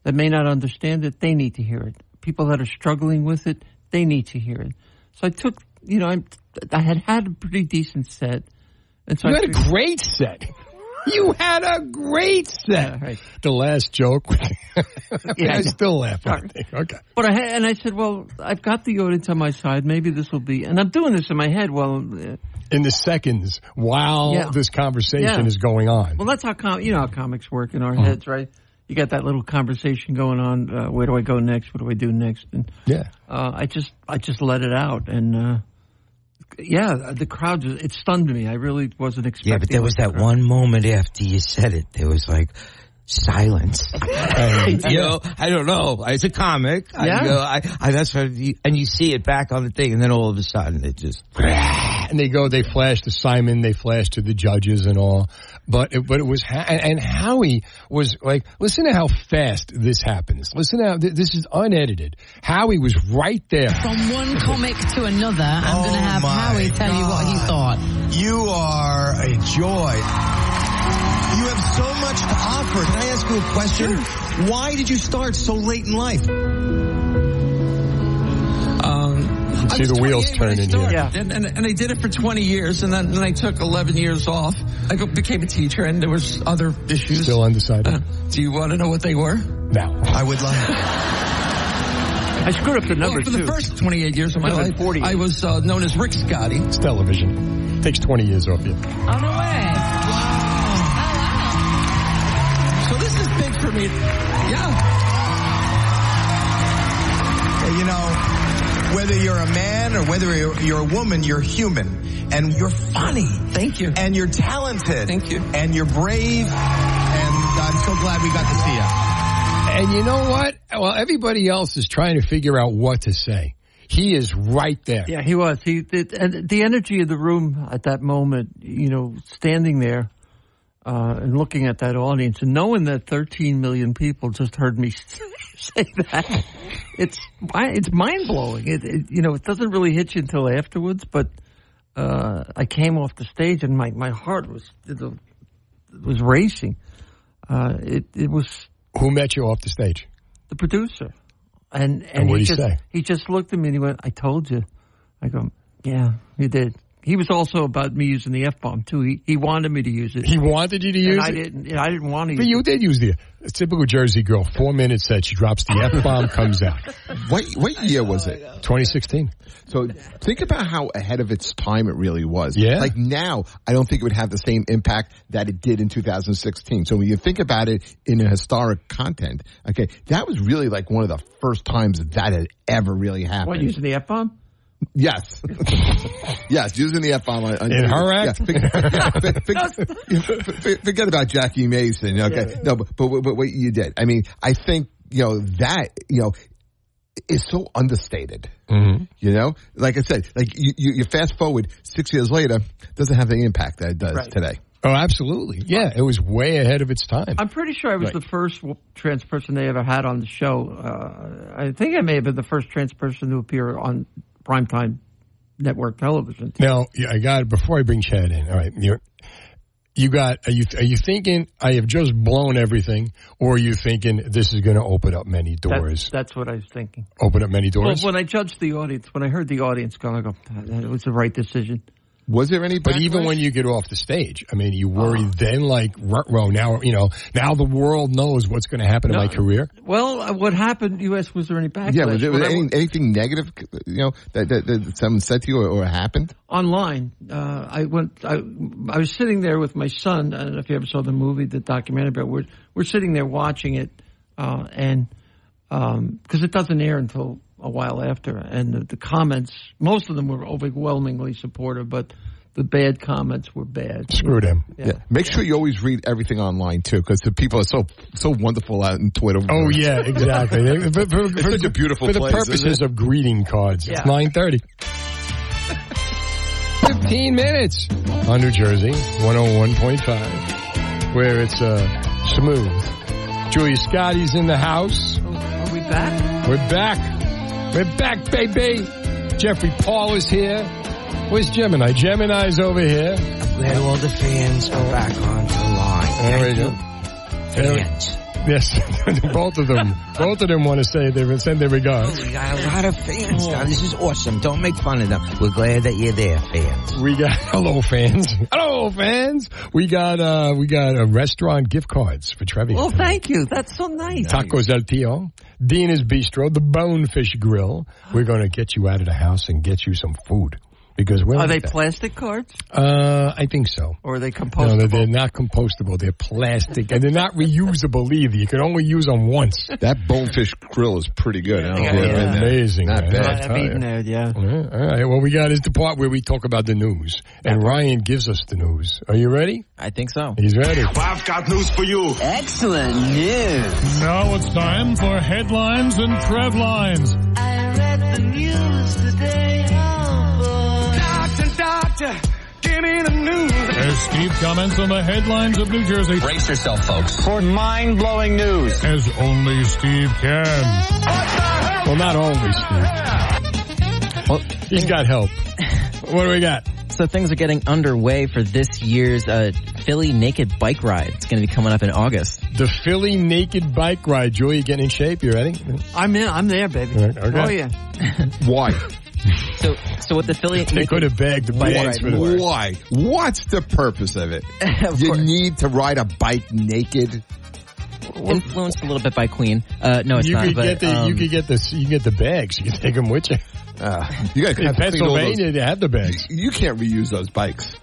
that may not understand it. They need to hear it. People that are struggling with it, they need to hear it. So I took, you know, I, I had had a pretty decent set, and so You I had a great set. You had a great set. The last joke, <laughs> Yeah, I I still laugh. I think. Okay. But I had, and I said, well, I've got the audience on my side. Maybe this will be, and I'm doing this in my head. Well, uh, In the seconds while Yeah. this conversation Yeah. is going on. well, that's how com- you know how comics work in our Uh-huh. heads, right? You got that little conversation going on. Uh, where do I go next? What do I do next? And yeah, uh, I just I just let it out, and uh, yeah, the crowd it stunned me. I really wasn't expecting. Yeah, but there was the that crowd- one moment after you said it. There was like silence. <laughs> And, you know, I don't know. It's a comic. I, Yeah. you know, I, I, that's what, you, and you see it back on the thing, and then all of a sudden it just. <laughs> and they go, they flash to Simon, they flash to the judges and all. But it, but it was, ha- and, and Howie was like, listen to how fast this happens. Listen to how th- this is unedited. Howie was right there. From one comic to another, I'm going to oh have Howie tell you what he thought. You are a joy. You have so much to offer. Can I ask you a question? Why did you start so late in life? Um, see the wheels turning here. Yeah. And, and, and I did it for 20 years, and then, then I took 11 years off. I became a teacher, and there was other issues. Still undecided. Uh, do you want to know what they were? No. I would like. <laughs> I screwed up the Well, numbers for the too. first 28 years of my life, 40. I was uh, known as Rick Scotti. It's television. Takes 20 years off you. Oh, no way. So this is big for me. Yeah. You know, whether you're a man or whether you're, you're a woman, you're human. And you're funny. Thank you. And you're talented. Thank you. And you're brave. And I'm so glad we got to see you. And you know what? Well, everybody else is trying to figure out what to say. He is right there. Yeah, he was. He did, and the energy of the room at that moment, you know, standing there uh, and looking at that audience and knowing that 13 million people just heard me <laughs> say that, it's it's mind blowing. It, it you know it doesn't really hit you until afterwards, but uh, I came off the stage and my my heart was it was racing. Uh, it it was Who met you off the stage? the producer. And and, And he just say? he just looked at me and he went, "I told you." I go, "Yeah, you did." He was also about me using the f bomb too. He he wanted me to use it. He wanted you to and use I it? didn't. and I didn't want to. But use you it. did use the a typical Jersey girl. Four minutes set, she drops the F bomb, comes out. What what year was it? 2016. So think about how ahead of its time it really was. Yeah. Like now, I don't think it would have the same impact that it did in 2016. So when you think about it in a historic content, okay, that was really like one of the first times that, that had ever really happened. What using the f bomb? Yes. <laughs> yes, using the F bomb on, on In her act? Yeah, forget, forget- forget- forget about Jackie Mason. Okay. No, but, but, but what you did. I mean, I think, you know, that, you know, is so understated. Mm-hmm. You know, like I said, like you, you, you fast forward six years later, doesn't have the impact that it does Right. today. Oh, absolutely. Yeah, it was way ahead of its time. I'm pretty sure I was Right. the first trans person they ever had on the show. Uh, I think I may have been the first trans person to appear on primetime network television. Now, yeah, I got it before I bring Chad in. All right, you're, you got. Are you are you thinking I have just blown everything, or are you thinking this is going to open up many That- doors? that's what I was thinking. open up many Well, doors. when I judged the audience, when I heard the audience go, I go, ah, that was the right decision. Was there any? But even when you get off the stage, I mean, you worry then, like, row now, you know, now the world knows what's going to happen in my career. Well, uh, what happened? U.S. Was there any backlash? Yeah, was there was any, anything negative, you know, that, that, that someone said to you or, or happened? online. Uh, I went. I, I was sitting there with my son. I don't know if you ever saw the movie, the documentary, but we're we're sitting there watching it, uh, and because it doesn't air until a while after, and the, the comments, most of them were overwhelmingly supportive, but the bad comments were bad. Screw them. Yeah. Make sure you always read everything online too, because the people are so so wonderful out in Twitter. Oh yeah, exactly. For, for, for, such a beautiful for the place, isn't purposes of greeting cards. It's nine thirty. <laughs> Fifteen minutes on New Jersey, one hundred one point five, where it's uh, smooth. Julia Scotti's in the house. Are we back? We're back. We're back, baby. Jeffrey Paul is here. Where's Gemini? Gemini's over here. Glad all the fans are back on the line. There we go. Fans. Yes, <laughs> both of them. Both of them want to say they send their regards. We got a lot of fans now. This is awesome. Don't make fun of them. We're glad that you're there, fans. We got <laughs> hello fans. Hello fans. We got uh we got uh, restaurant gift cards for Trevi. Well, thank you. That's so nice. Tacos El Tio, Dina's Bistro, the Bonefish Grill. We're going to get you out of the house and get you some food because we're like they that. plastic cards Uh, I think so. or are they No, compostable? they're, they're not compostable. They're plastic, and they're not reusable either. You can only use them once. <laughs> That bonefish grill is pretty good. I don't know Yeah, you've been there. amazing. Not man. bad. I'll I've eaten you. there, yeah. Yeah, All right. Well, we got is the part where we talk about the news, and Ryan gives us the news. Are you ready? I think so. He's ready. I've got news for you. Excellent news. Now it's time for headlines and Trev lines. I read the news today. Boy. Doctor, doctor, give me the news. As Steve comments on the headlines of New Jersey. Brace yourself, folks, for mind-blowing news. As only Steve can. Well, not only Steve. Well, He's got help. What do we got? So things are getting underway for this year's uh, Philly Naked Bike Ride. It's going to be coming up in August. The Philly Naked Bike Ride. Julie, getting in shape? You ready? I'm in. I'm there, baby. Okay. Oh yeah. Why? So, so what the Philly They could have begged the Bike banks Ride for for. the Why? What's the purpose of it? <laughs> you need to ride a bike naked. influenced a little bit by Queen. Uh, no, it's you not. could but, get the um, you could get the you can get the bags. You can take them with you. Uh, <laughs> you got In Pennsylvania, they have the bags. You can't reuse those bikes.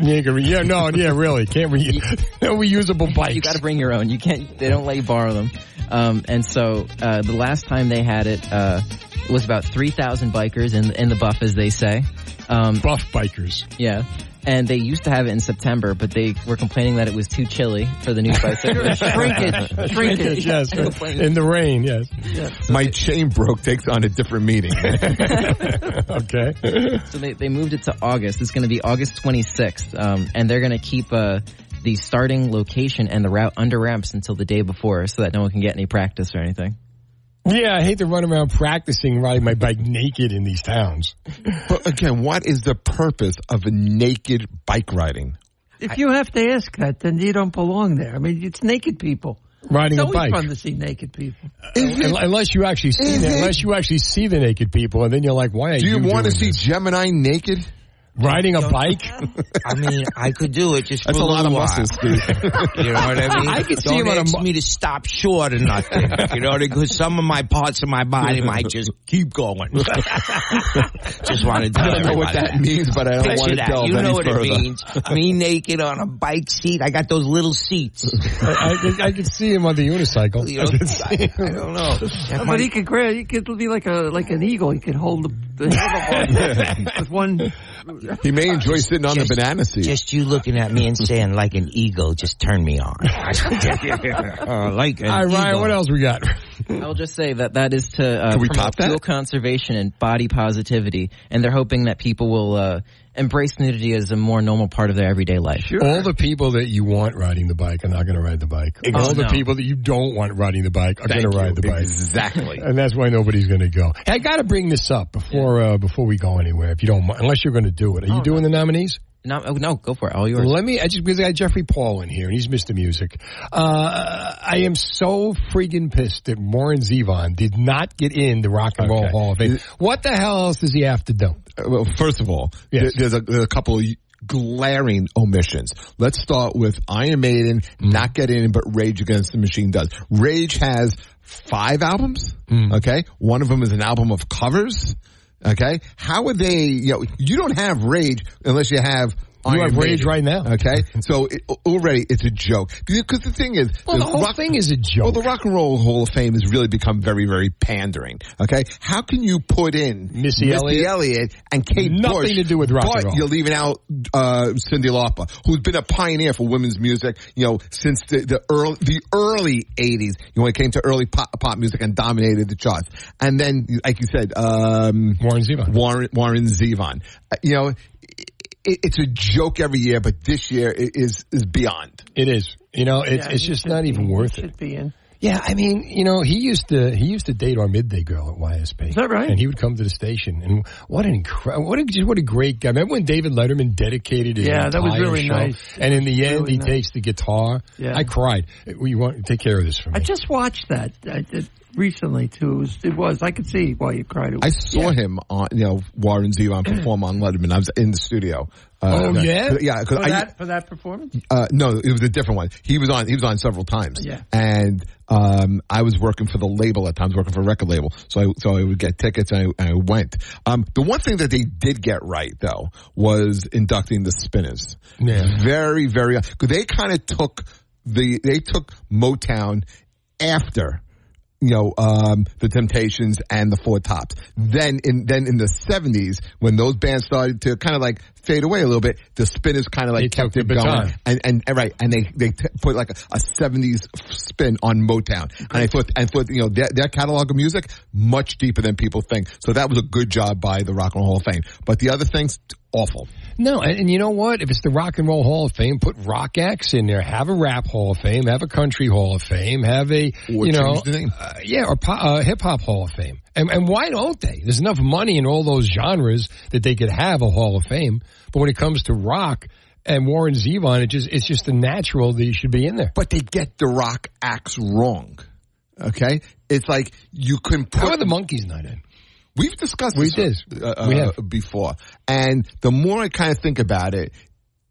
Yeah, you can re- yeah, no, yeah, really, can't re- <laughs> no reusable bikes. You got to bring your own. You can't. They don't let you borrow them. Um, and so uh, the last time they had it, uh, it was about three thousand bikers in in the buff, as they say. Um, buff bikers. Yeah. And they used to have it in September, but they were complaining that it was too chilly for the new <laughs> bicycles. Shrinkage. Shrinkage. yes, in the rain, yes. My chain broke. Takes on a different meaning. <laughs> <laughs> okay. So they, they moved it to August. It's going to be August 26th. Um, and they're going to keep uh, the starting location and the route under ramps until the day before so that no one can get any practice or anything. Yeah, I hate to run around practicing riding my bike naked in these towns. but again, what is the purpose of naked bike riding? If you have to ask that, then you don't belong there. I mean, it's naked people. Riding a bike. it's a always bike. fun to see naked people. Uh, un- Unless you actually see Is the, it? unless you actually see the naked people, and then you're like, why are Do you, you want to doing see Gemini naked? Riding a bike? I mean, I could do it just That's for a lot of little muscles, while. Steve. <laughs> You know what I mean? I could see Don't him on a ask mu- me to stop short or nothing. <laughs> You know, what i because some of my parts of my body might <laughs> just keep going. just want to I don't know what everybody that means, but I don't Picture want to that. delve You know any what further. it means. Me naked on a bike seat. I got those little seats. I, I, could- I could see him on the unicycle. You I know, could see him. I don't know. That but might- he could grab. He could be like a like an eagle. He could hold the, the handlebar with one. He may enjoy sitting on the banana seat. Just you looking at me and saying like an eagle just turned me on. <laughs> uh, like an All right, Ryan, what else we got? I'll just say that that is to uh, we promote top that? fuel conservation and body positivity, and they're hoping that people will uh, embrace nudity as a more normal part of their everyday life. All the people that you want riding the bike are not going to ride the bike. All the no. people that you don't want riding the bike are going to ride the bike. Exactly. And that's why nobody's going to go. Hey, I got to bring this up before uh, before we go anywhere. If you don't, mind, unless you're going to do it, are you doing the nominees? No, oh, no, go for it. All yours. Let me. I just because I got Jeffrey Paul in here and he's Mr. Music. Uh, I am so freaking pissed that Warren Zevon did not get in the Rock and Roll Okay. Hall of Fame. What the hell else does he have to do? Well, first of all, there- there's, a, there's a couple of glaring omissions. Let's start with Iron Maiden mm-hmm. not getting in, but Rage Against the Machine does. Rage has five albums. Mm-hmm. Okay, one of them is an album of covers. Okay, how would they? You know, you don't have Rage unless you have. You Iron have Rage Maiden. right now. Okay, so it, already it's a joke because the thing is, Well, the whole thing is a joke. Well, the Rock and Roll Hall of Fame has really become very, very pandering. Okay, how can you put in Missy Elliott? Elliott and Kate Nothing Bush, to do with rock and but roll. you're leaving out uh, Cyndi Lauper, who's been a pioneer for women's music, you know, since the, the early the early '80s. You know, when it came to early pop, pop music and dominated the charts. And then, like you said, um, Warren Zevon. Warren Warren Zevon. Uh, you know. It, it's a joke every year, but this year it is is beyond. It is. You know, it's Yeah, it's just not be- even he worth it. should be in. Yeah, I mean, you know, he used to he used to date our midday girl at YSP. Is that right? And he would come to the station, and what an incredible, what a just what a great guy. Remember when David Letterman dedicated his Yeah, that was really show? nice. And in the end, Really he nice. takes the guitar. Yeah. I cried. Well, you want take care of this for me? I just watched that I did recently too. It was, it was I could see why you cried. I saw him on, you know, Warren Zevon <clears throat> perform on Letterman. I was in the studio. Oh, yeah? yeah. for I, that for that performance. uh, no, it was a different one. He was on. He was on several times. Yeah. And um, I was working for the label at times, working for a record label. So I so I would get tickets and I, and I went. Um, the one thing that they did get right though was inducting the Spinners. Yeah. Very very because they kind of took the they took Motown after you know, um, the Temptations and the Four Tops. Then in then in the seventies, when those bands started to kind of like fade away a little bit, the Spinners kind of like They kept it going, and and and right, and they they t- put like a seventies spin on Motown, and I thought and thought you know their, their catalog of music much deeper than people think. So that was a good job by the Rock and Roll Hall of Fame. But the other things, awful. No, and, and you know what? If it's the Rock and Roll Hall of Fame, put rock X in there. Have a rap Hall of Fame. Have a country Hall of Fame. Have a Or you know, the name. Uh, yeah, or po- uh, hip hop Hall of Fame. And, and why don't they? There's enough money in all those genres that they could have a Hall of Fame. But when it comes to rock and Warren Zevon, it just it's just the natural that you should be in there. But they get the rock acts wrong. Okay, it's like you can put How are the Monkees not in? We've discussed We this did. uh, We uh, have. before, and the more I kind of think about it,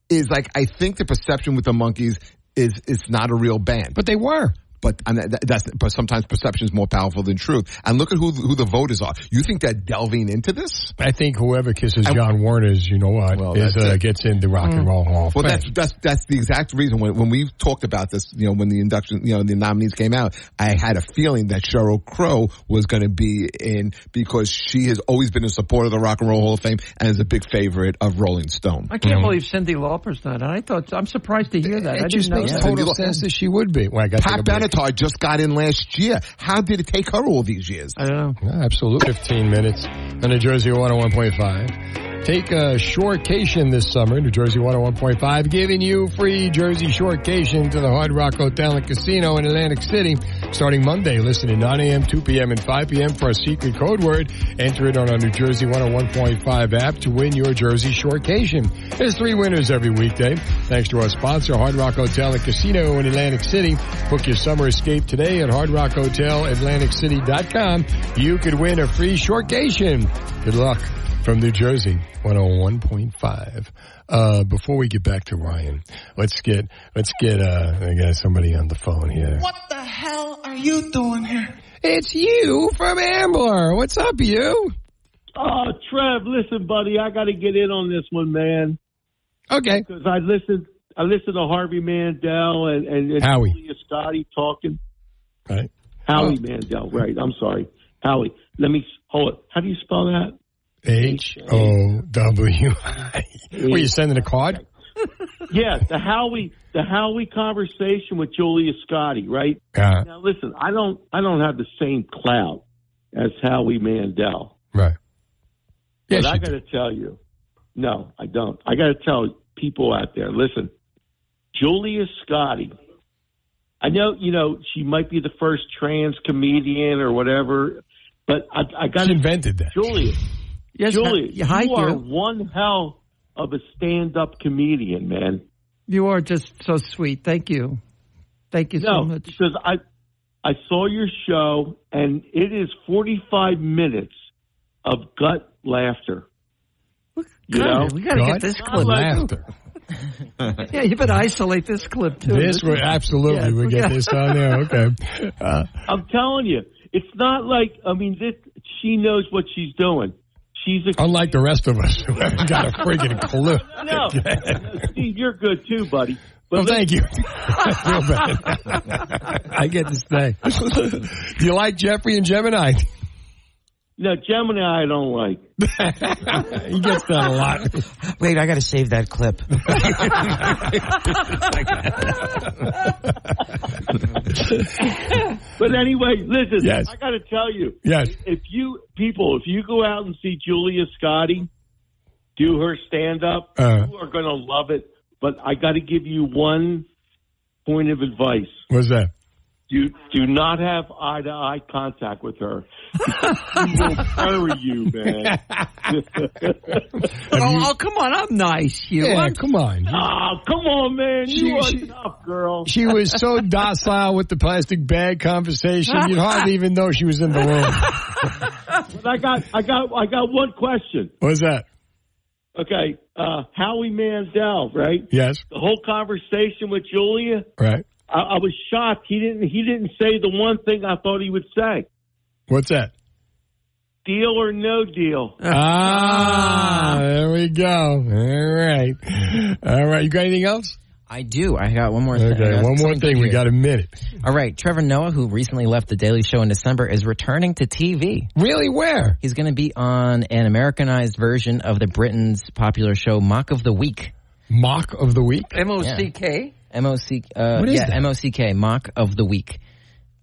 is like I think the perception with the Monkees is it's not a real band, but they were. But and that, that's but sometimes perception is more powerful than truth. And look at who who the voters are. You think they're delving into this? I think whoever kisses Jann Wenner's, you know what, Well, is, uh, gets in the Rock and Roll Hall of Well, Fame. that's that's that's the exact reason when when we talked about this. You know, when the induction, you know, the nominees came out, I had a feeling that Sheryl Crow was going to be in because she has always been a supporter of the Rock and Roll Hall of Fame and is a big favorite of Rolling Stone. I can't believe Cyndi Lauper's not. I thought I'm surprised to hear that. I it just didn't makes that. total sense that she would be. Well, I got Pat Benatar just got in last year. How did it take her all these years? I don't know. Yeah, absolutely. 15 minutes on New Jersey 101.5. Take a shortcation this summer, New Jersey 101.5, giving you free Jersey shortcation to the Hard Rock Hotel and Casino in Atlantic City starting Monday. Listen at 9 a.m., 2 p.m., and 5 p.m. for a secret code word. Enter it on our New Jersey 101.5 app to win your Jersey shortcation. There's three winners every weekday. Thanks to our sponsor, Hard Rock Hotel and Casino in Atlantic City. Book your summer escape today at hardrockhotelatlanticcity.com. You could win a free shortcation. Good luck from New Jersey 101.5. Uh, before we get back to Ryan, let's get, let's get, uh, I got somebody on the phone here. What the hell are you doing here? It's Hugh from Ambler. What's up, Hugh? Oh, Trev, listen, buddy, I got to get in on this one, man. Okay. Because I listened, I listened to Harvey Mandel and and, and Howie. Julia Scotti talking. Right. Howie Mandel, right? I'm sorry, Howie. Let me hold it. How do you spell that? H O W I. Were you sending a card? yeah, the Howie, the Howie conversation with Julia Scotti, right? Yeah. Now, listen, I don't, I don't have the same clout as Howie Mandel. Right. But I got to tell you, no, I don't. I got to tell people out there, listen, Julia Scotti. I know, you know, she might be the first trans comedian or whatever, but I, I got invented that. Julia. Yes, Julia, hi- hi, you are Hugh. one hell of a stand-up comedian, man. You are just so sweet. Thank you. Thank you so much. because I I saw your show and it is 45 minutes of gut laughter. You know, we got to get this clip. laughter. <laughs> yeah, you better isolate this clip too. This would absolutely Yeah, we we get this on there. <laughs> Okay. Uh, I'm telling you, it's not like I mean, this, she knows what she's doing. She's a unlike the rest of us who haven't got a friggin' clue. <laughs> no, Steve, you're good too, buddy. But Oh, thank you. <laughs> I feel bad. I get to stay. <laughs> Do you like Jeffrey and Gemini? No, Gemini, I don't like. <laughs> he gets that a lot. Wait, I got to save that clip. <laughs> But anyway, listen, Yes. I got to tell you, Yes. if you people, if you go out and see Julia Scotti do her stand up, Uh. you are going to love it. But I got to give you one point of advice. What's that? Do do not have eye to eye contact with her. she will <laughs> bury you, man. <laughs> oh, oh, come on, I'm nice. You. Yeah, I'm- come on. Oh, come on, man. She- You are she- tough, girl. She was so <laughs> docile with the plastic bag conversation. You'd hardly even know she was in the room. But I got, I got, I got one question. What's that? Okay, uh, Howie Mandel, right? Yes. The whole conversation with Julia, Right. I, I was shocked. He didn't, he didn't say the one thing I thought he would say. What's that? Deal or no deal. <laughs> Ah, there we go. All right. All right. You got anything else? I do. I got one more thing. Okay, one more thing. good We got a minute. All right, Trevor Noah, who recently left The Daily Show in December, is returning to TV. Really? Where? He's going to be on an Americanized version of the Britain's popular show Mock of the Week. Mock of the Week? M O C K. M O C. Uh, What is yeah, that? M O C K. Mock of the Week.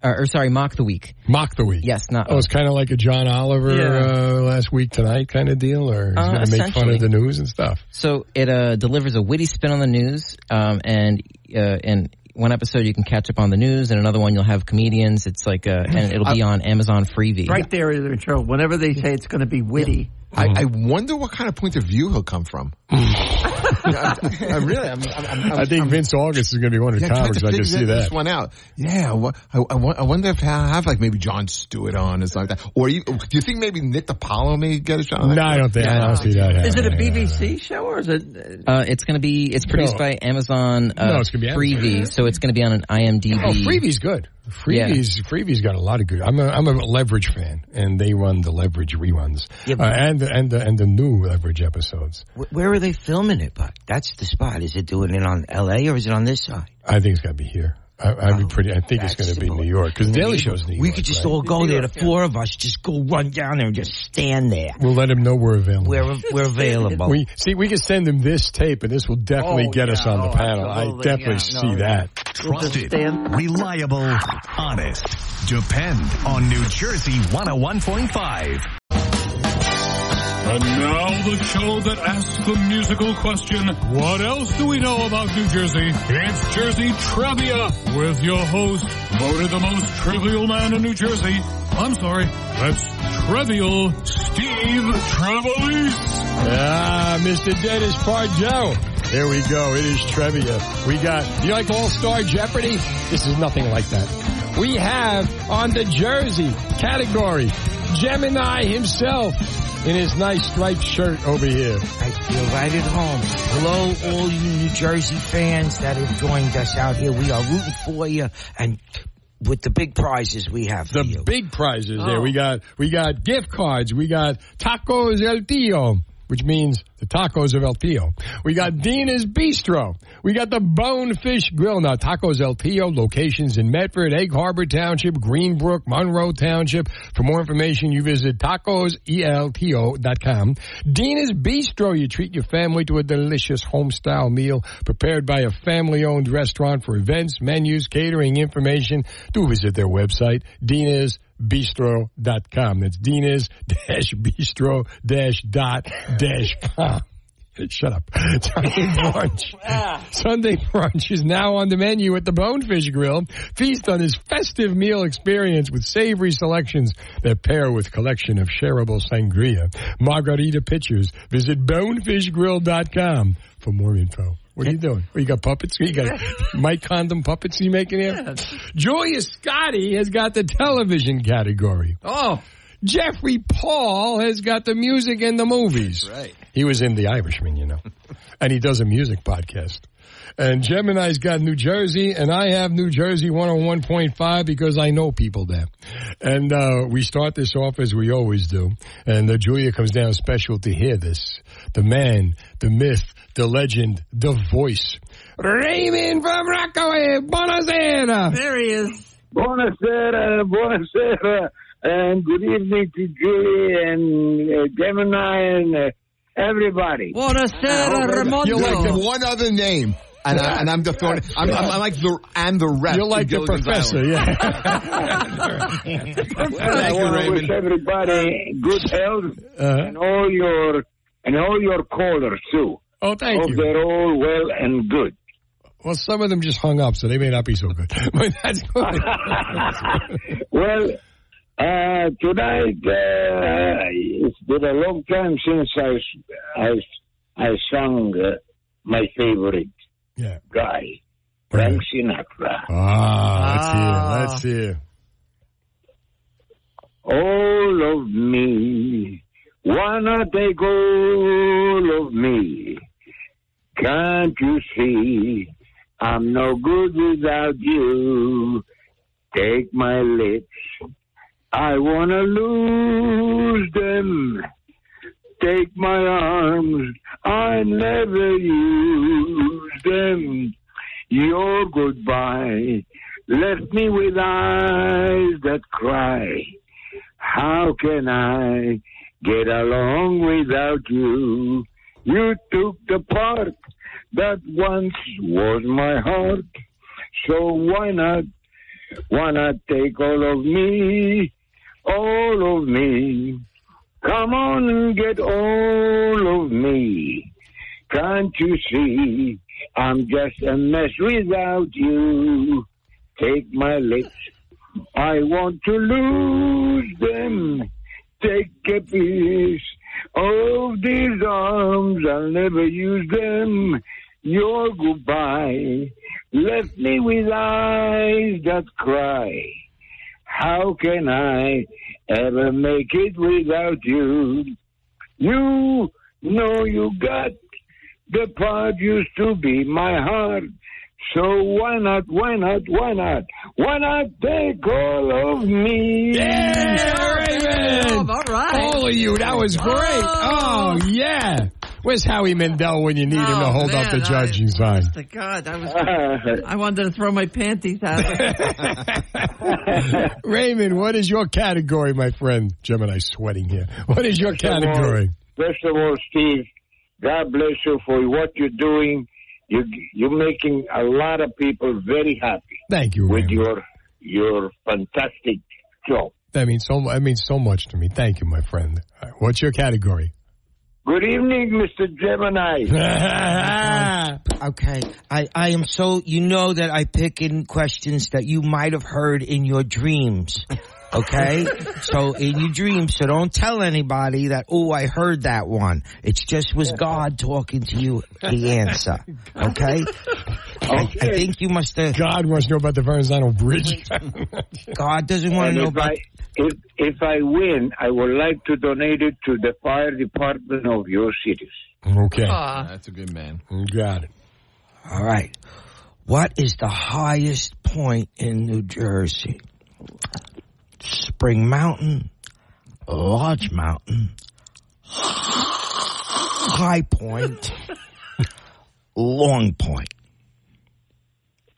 Or, or sorry, Mock the Week. Mock the week. Yes, not. Oh, it's kind of like a John Oliver Yeah. uh, last week tonight kind of deal, or he's Uh, going to make fun of the news and stuff. So it uh, delivers a witty spin on the news, um, and uh, in one episode you can catch up on the news, and another one you'll have comedians. It's like, uh, and it'll be on Amazon Freevee. Right there in the show. Whenever they say it's going to be witty. I, I wonder what kind of point of view he'll come from. <laughs> I, I really, I'm, I'm, I'm, I think Vince August is going to be one of the Yeah, trying comics. I can see that. this one out. Yeah, wha- I, I, wa- I wonder if I have like maybe Jon Stewart on or something like that. Or you, do you think maybe Nick DiPaolo may get a shot? on that? No, I don't think. I don't see that. Is it a happening. BBC show or is it? Uh, it's going to be. It's produced No. by Amazon. Uh, No, it's gonna be Amazon. So it's going to be on an IMDb. Oh, Freebie's good. Freebie's Freebie's got a lot of good. I'm a I'm a Leverage fan, and they run the Leverage reruns Yeah, uh, but- and the, and the, and the new Leverage episodes. Where are they filming it? But that's the spot. Is it doing it on L.A. or is it on this side? I think it's got to be here. I, I'd be oh, pretty. I think it's going to be New York because Daily Show's New York. We could just right? all go there. The four of us just go run down there and just stand there. We'll let him know we're available. We're we're available. We see. We can send him this tape, and this will definitely Oh, get us yeah. on the Oh, panel. I definitely Yeah. see No, that. Trusted, reliable, honest. Depend on New Jersey 101.5. And now the show that asks the musical question, what else do we know about New Jersey? It's Jersey Trivia with your host, voted the most trivial man in New Jersey. I'm sorry, that's Trivial Steve Trevelise. Ah, Mr. Dennis Pardo. There we go. It is trivia. We got, you like All Star Jeopardy? This is nothing like that. We have on the Jersey category, Gemini himself in his nice striped shirt over here. I feel right at home. Hello, all you New Jersey fans that have joined us out here. We are rooting for you, and with the big prizes we have The you. big prizes Oh. there. We oh. got, we got gift cards. We got tacos El Tío, which means the tacos of El Tío. We got Dina's Bistro. We got the Bonefish Grill. Now, Tacos El Tío, locations in Medford, Egg Harbor Township, Greenbrook, Monroe Township. For more information, you visit tacoseltio.com. Dina's Bistro, you treat your family to a delicious home-style meal prepared by a family-owned restaurant for events, menus, catering information. Do visit their website, dinasbistro.com. That's Dina's dash bistro dash dot dash com. Shut up. Sunday <laughs> brunch. Ah. Sunday brunch is now on the menu at the Bonefish Grill. Feast on this festive meal experience with savory selections that pair with collection of shareable sangria. Margarita pitchers. Visit bonefishgrill.com for more info. What are you doing? Oh, you got puppets? You got <laughs> Mike Condom puppets you making here? Julia Scotti has got the television category. Oh. Jeffrey Paul has got the music and the movies. Right. He was in The Irishman, you know. <laughs> and he does a music podcast. And Gemini's got New Jersey, and I have New Jersey 101.5 because I know people there. And uh, we start this off as we always do. And uh, Julia comes down special to hear this. The man, the myth, the legend, the voice. Raymond from Rockaway. Buonasera. There he is. Buonasera, buonasera, and good evening to Julie and uh, Gemini and uh, everybody. Buonasera, You're like the one other name. And, I, and I'm the thorn. I'm, I'm, I'm like the and the rest. You're like the Gilligan's professor, Island. <laughs> Well, I Thank you, want to wish everybody good health and all your and all your callers too. Oh, thank Hope you. they're all well and good. Well, some of them just hung up, so they may not be so good. <laughs> But that's <laughs> good. Well, uh, tonight uh, it's been a long time since I I I sung uh, my favorite yeah. guy, Frank Sinatra. Ah, let's hear. Let's hear. All of me, wanna take all of me. Can't you see I'm no good without you? Take my lips, I wanna lose them. Take my arms, I never use them. Your goodbye left me with eyes that cry. How can I get along without you? You took the part that once was my heart. So why not, why not take all of me, all of me? Come on and get all of me. Can't you see I'm just a mess without you? Take my lips. I want to lose them. Take a piece of these arms. I'll never use them. Your goodbye left me with eyes that cry. How can I ever make it without you? You know you got the part used to be my heart. So why not, why not, why not, why not take all of me? Yeah, Raymond! all right. All of you, that was great. Oh, yeah. Where's Howie Mandel when you need him to Oh, hold up the judging sign? The oh, God, that was. I wanted to throw my panties out. <laughs> Raymond, what is your category, my friend? Gemini sweating here. What is your category? First of all, Steve, God bless you for what you're doing. You, you're making a lot of people very happy Thank you, with Raymond. your your fantastic job. That means so. That means so much to me. Thank you, my friend. All right, What's your category? Good evening, Mr. Gemini. <laughs> Okay, I, I am so you know that I pick in questions that you might have heard in your dreams. Okay, <laughs> so in your dreams, so don't tell anybody that. Oh, I heard that one. It just was God talking to you. The answer. <laughs> Okay. I, I think you must have. God wants to know about the Verrazano Bridge. <laughs> God doesn't want And to know if about. I if if I win, I would like to donate it to the fire department of your cities. Okay. That's a good man. Got it. All right. What is the highest point in New Jersey? Spring Mountain, Lodge Mountain, High Point, Long Point.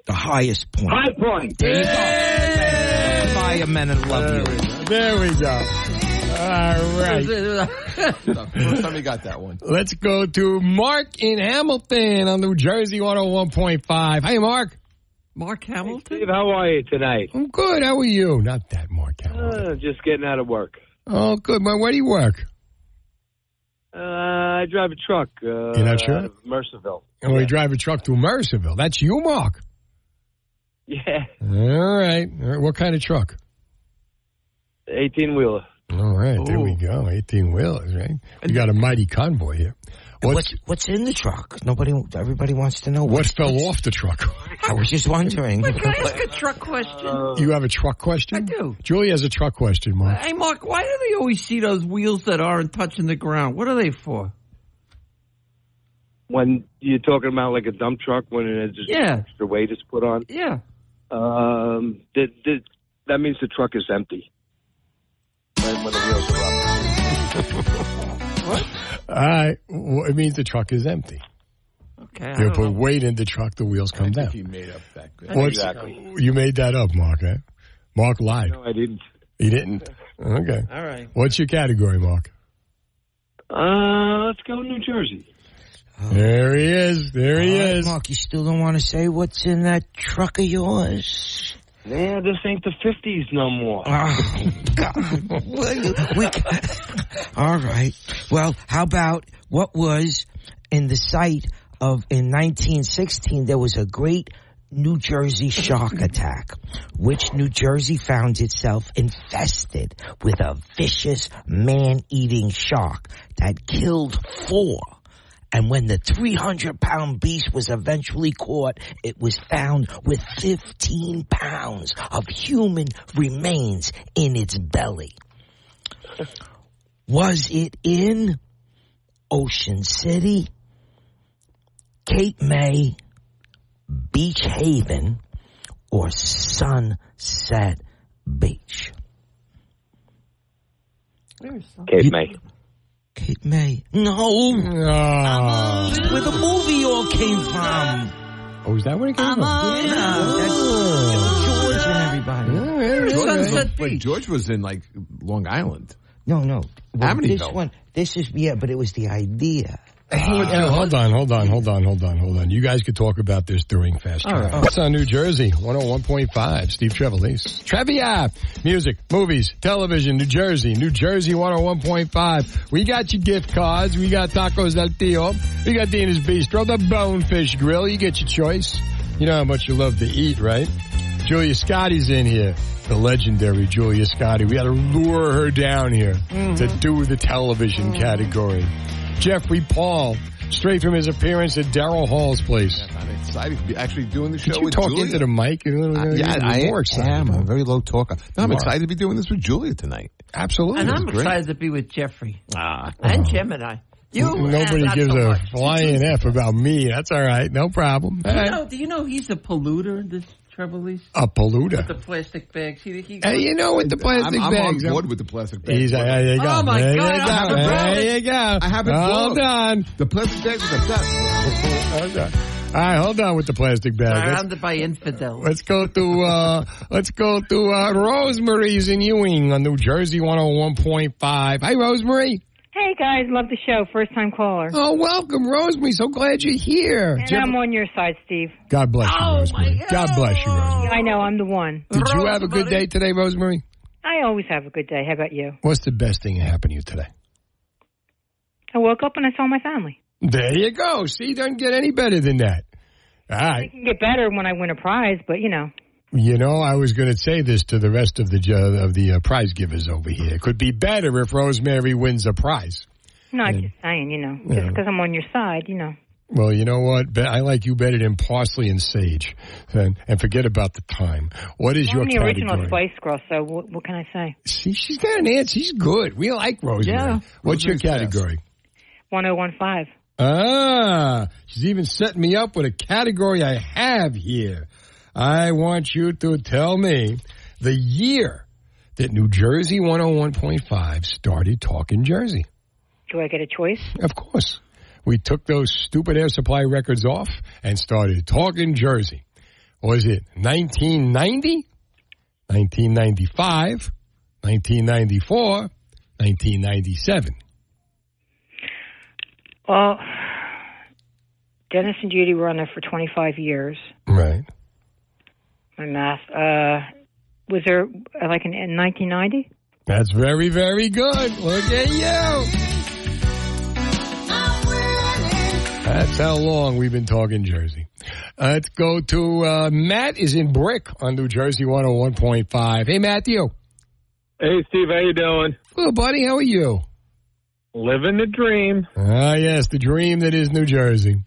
The highest point. High Point. There you go. Firemen and love you. There we go. All right. <laughs> First time we got that one. Let's go to Mark in Hamilton on New Jersey 101.5. Hey, Mark. Mark Hamilton? Steve, how are you tonight? I'm good. How are you? Not that Mark Hamilton. Uh, just getting out of work. Oh, good. Man, where do you work? Uh, I drive a truck. Uh, You're not sure? out of Mercerville. And we drive a truck to Mercerville. That's you, Mark. Yeah, All right. All right. What kind of truck? 18 wheeler. All right. There we go. 18 wheelers, right? We got a mighty convoy here. What's what's in the truck? Nobody, everybody wants to know What fell off the truck? I was just wondering. Can I ask a truck question? You have a truck question? I do. Julie has a truck question, Mark. Hey, Mark, why do they always see those wheels that aren't touching the ground? What are they for? when you're talking about like a dump truck when it's just Yeah. extra weight is put on. Yeah. Um, that that that means the truck is empty. When, when the wheels are up. All right. Well, it means the truck is empty. Okay. You put weight in the truck, the wheels come down. He made up that. What's- You made that up, Mark. Eh? Mark lied. No, I didn't. He didn't. Okay. All right. What's your category, Mark? Uh, let's go New Jersey. There he is. There he All right, is. Mark, you still don't want to say what's in that truck of yours? Yeah, this ain't the fifties no more. Oh, God. <laughs> we, all right. Well, how about what was in the site of in 1916? There was a great New Jersey shark attack, which New Jersey found itself infested with a vicious man-eating shark that killed four. And when the 300 pound beast was eventually caught, it was found with 15 pounds of human remains in its belly. Was it in Ocean City, Cape May, Beach Haven, or Sunset Beach? Cape May. Cape May. No. Ah. Where the movie all came from. Oh, is that where it came from? Yeah. That's George and everybody. George, wait, George was in like Long Island. No, no. Well, Amityville. this one, this is, yeah, but it was the idea. Uh, hold on, hold on, hold on, hold on, hold on. You guys could talk about this during Fast Track. right. It's on New Jersey, 101.5. Steve Trevelise. Trivia! Music, movies, television, New Jersey, New Jersey 101.5. We got your gift cards. We got Tacos Del Tio. We got Dina's Bistro, the Bonefish Grill. You get your choice. You know how much you love to eat, right? Julia Scotti's in here. The legendary Julia Scotty. We got to lure her down here to do the television category. Jeffrey Paul, straight from his appearance at Daryl Hall's place. I'm excited to be actually doing the show Could you with talk Julia. into the mic? Uh, yeah, I more excited am. about I'm a it. very low talker. No, I'm excited to be doing this with Julia tonight. Absolutely. And I'm great. excited to be with Jeffrey Ah, and Gemini. You Nobody gives so a flying F about me. That's all right. No problem. Do you, know, do you know he's a polluter, this Trevelise? a polluter. The plastic bags. He, he, Hey, you know, with the plastic I'm, I'm on board with the plastic bags. He's, there you go. Oh, my there God, You go. There it. you go. I haven't Hold brought on. The plastic bags are the best. Hold on. All right, hold on with the plastic bag. Let's, surrounded by infidels. let's go to uh, let's go to uh, Rosemary's in Ewing on New Jersey 101.5. Hi, Rosemary. Hey guys, love the show. First time caller. Oh, welcome, Rosemary. So glad you're here. And Did you I'm ever- on your side, Steve. God bless you, Rosemary. God bless you, Rosemary. I know, I'm the one. Did you have a good day today, Rosemary? I always have a good day. How about you? What's the best thing that happened to you today? I woke up and I saw my family. There you go. See, doesn't get any better than that. All It can get better when I win a prize, but you know. You know, I was going to say this to the rest of the ju- of the uh, prize givers over here. It could be better if Rosemary wins a prize. No, I'm just saying, you know, just Yeah. because I'm on your side, you know. Well, you know what? I like you better than parsley and sage. And, and forget about the time. What is your I'm the original category? Spice Girl, so what, what can I say? See, she's got an answer. She's good. We like Rosemary. Yeah. What's your Rosemary's fast. category? 1015. Ah, she's even setting me up with a category I have here. I want you to tell me the year that New Jersey 101.5 started talking Jersey. Do I get a choice? Of course. We took those stupid air supply records off and started talking Jersey. Was it 1990, 1995, 1994, 1997? Well, Dennis and Judy were on there for 25 years. Right. My math. Uh, was there uh, like in, in 1990? That's very, very good. Look at you. That's how long we've been talking Jersey. Uh, let's go to uh, Matt is in Brick on New Jersey 101.5. Hey, Matthew. Hey, Steve, how you doing? Hello, buddy. How are you? Living the dream. Ah, yes, the dream that is New Jersey.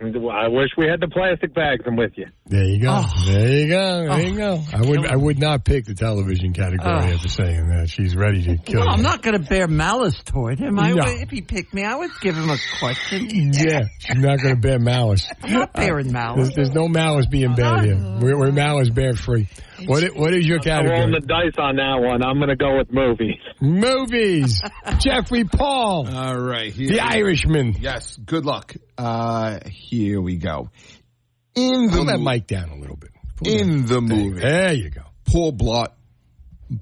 I wish we had the plastic bags. I'm with you. There you go. Oh. There you go. There you ah. go. I would I would not pick the television category Oh. Ah. after saying that. Uh, she's ready to kill Well, you. I'm not going to bear malice toward him. I, No. If he picked me, I would give him a question. Yeah, she's not going to bear malice. I'm not bearing malice. There's, there's no malice being bared here. We're, we're malice bear free. What what is your category? I'm rolling the dice on that one. I'm going to go with movies. Movies. <laughs> Jeffrey Paul. All right. Here The Irishman. Yes. Good luck. Uh, here we go. In the Pull that mic down a little bit. in the movie, There you go. Paul Blart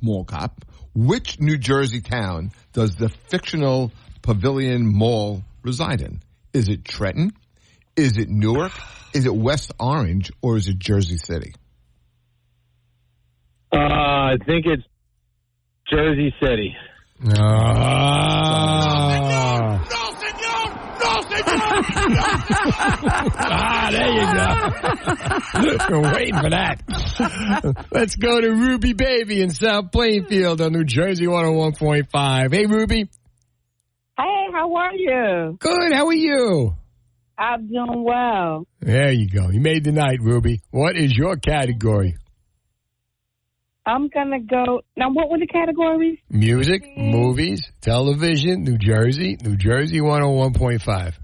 Mall Cop. Which New Jersey town does the fictional Pavilion Mall reside in? Is it Trenton? Is it Newark? Is it West Orange? Or is it Jersey City? Uh, I think it's Jersey City. Ah. ah, there you go. <laughs> We're waiting for that. Let's go to Ruby Baby in South Plainfield on New Jersey 101.5. Hey, Ruby. Hey, how are you? Good. How are you? I'm doing well. There you go. You made the night, Ruby. What is your category? I'm gonna go now. What were the categories? Music, movies, television, New Jersey, New Jersey 101.5.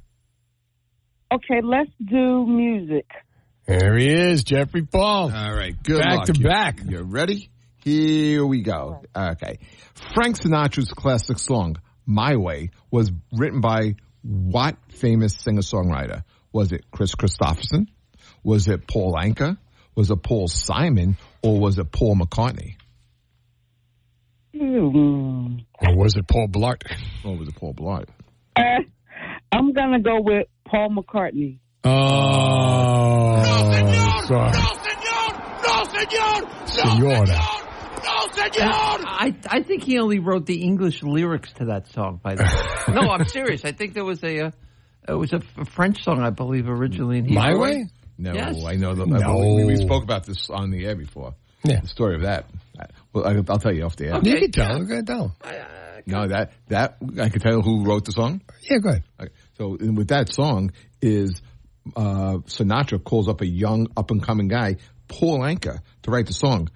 Okay, let's do music. There he is, Jeffrey Paul. All right. Good Back luck. to You- back. You ready? Here we go. Okay. Frank Sinatra's classic song, My Way, was written by what famous singer-songwriter? Was it Kris Kristofferson? Was it Paul Anka? Was it Paul Simon? Or was it Paul McCartney? Hmm. Or was it Paul Blart? Or was it Paul Blart? Uh, I'm gonna go with Paul McCartney. Oh, no, senor! sorry. Senora. I, I think he only wrote the English lyrics to that song. By the way, <laughs> no, I'm serious. I think there was a, uh, it was a, f- French song, I believe, originally. And he My wrote Way? It. No, Yes. I know. The, No. we, we spoke about this on the air before. Yeah. The story of that. I- Well, I, I'll tell you off the air. You can tell. Go ahead, tell. No, that that I can tell you who wrote the song. Yeah, go ahead. Okay. So and with that song is uh, Sinatra calls up a young up and coming guy, Paul Anka, to write the song.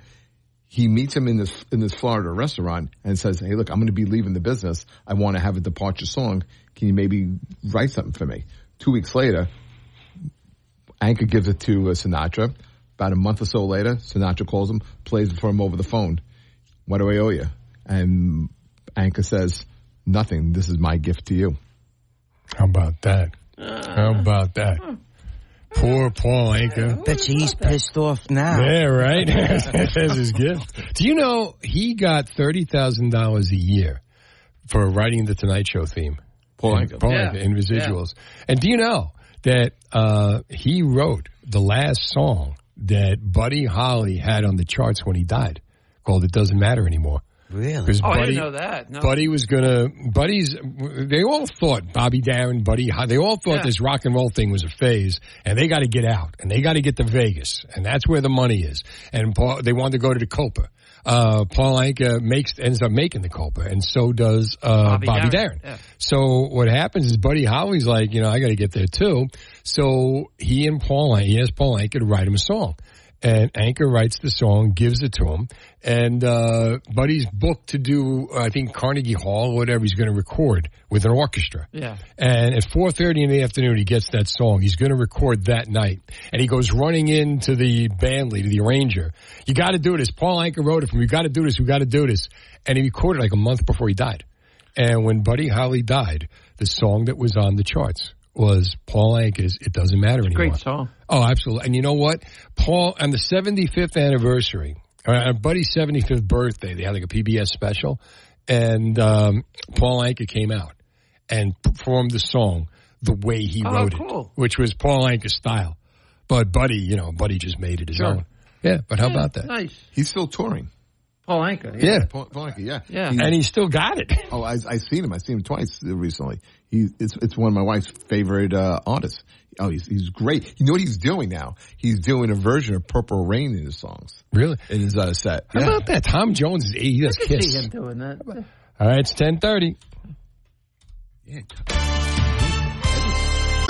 He meets him in this in this Florida restaurant and says, "Hey, look, I'm going to be leaving the business. I want to have a departure song. Can you maybe write something for me?" Two weeks later, Anka gives it to uh, Sinatra. About a month or so later, Sinatra calls him, plays it for him over the phone. What do I owe you? And Anka says, "Nothing. This is my gift to you." How about that? How about that? Poor Paul Anka. Bet you he's pissed off now. Yeah, right. <laughs> That's his gift. Do you know he got thirty thousand dollars a year for writing the Tonight Show theme? Paul And- Anka. Paul Yeah. Anka in residuals. And do you know that uh, he wrote the last song that Buddy Holly had on the charts when he died, called "It Doesn't Matter Anymore." Really? Because Oh, I Buddy, didn't know that. No. Buddy was gonna. Buddy's. They all thought Bobby Darin, Buddy. Ho- They all thought Yeah. this rock and roll thing was a phase, and they got to get out, and they got to get to Vegas, and that's where the money is. And Paul, they wanted to go to the Copa. Uh, Paul Anka makes ends up making the Copa, and so does uh, Bobby Bobby, yeah. So what happens is Buddy Holly's like, you know, I got to get there too. So he and Paul, Anka, he asked Paul Anka to write him a song. And Anka writes the song, gives it to him, and uh, Buddy's booked to do, I think, Carnegie Hall or whatever. He's going to record with an orchestra. Yeah. And at 4.30 in the afternoon, he gets that song. He's going to record that night. And he goes running into the band leader, the arranger. You got to do this. Paul Anka wrote it from, you got to do this, we got to do this. And he recorded like a month before he died. And when Buddy Holly died, the song that was on the charts was Paul Anka's It Doesn't Matter Anymore. Great song. Oh, absolutely. And you know what? Paul, on the 75th anniversary, uh, Buddy's 75th birthday, they had like a PBS special, and um, Paul Anka came out and performed the song the way he Oh, wrote cool. it, which was Paul Anka's style. But Buddy, you know, Buddy just made it his Sure. own. Yeah, but how about that? Nice. He's still touring. Paul Anka. Yeah. Paul, Paul Anka, yeah, Yeah. And he still got it. Oh, I I seen him. I seen him twice recently. He, it's, it's one of my wife's favorite uh, artists. Oh, he's, he's great. You know what he's doing now? He's doing a version of Purple Rain in his songs. Really? In his uh, set. How yeah. about that? Tom Jones is he does I kiss. See him doing that. All right, it's ten thirty. Yeah.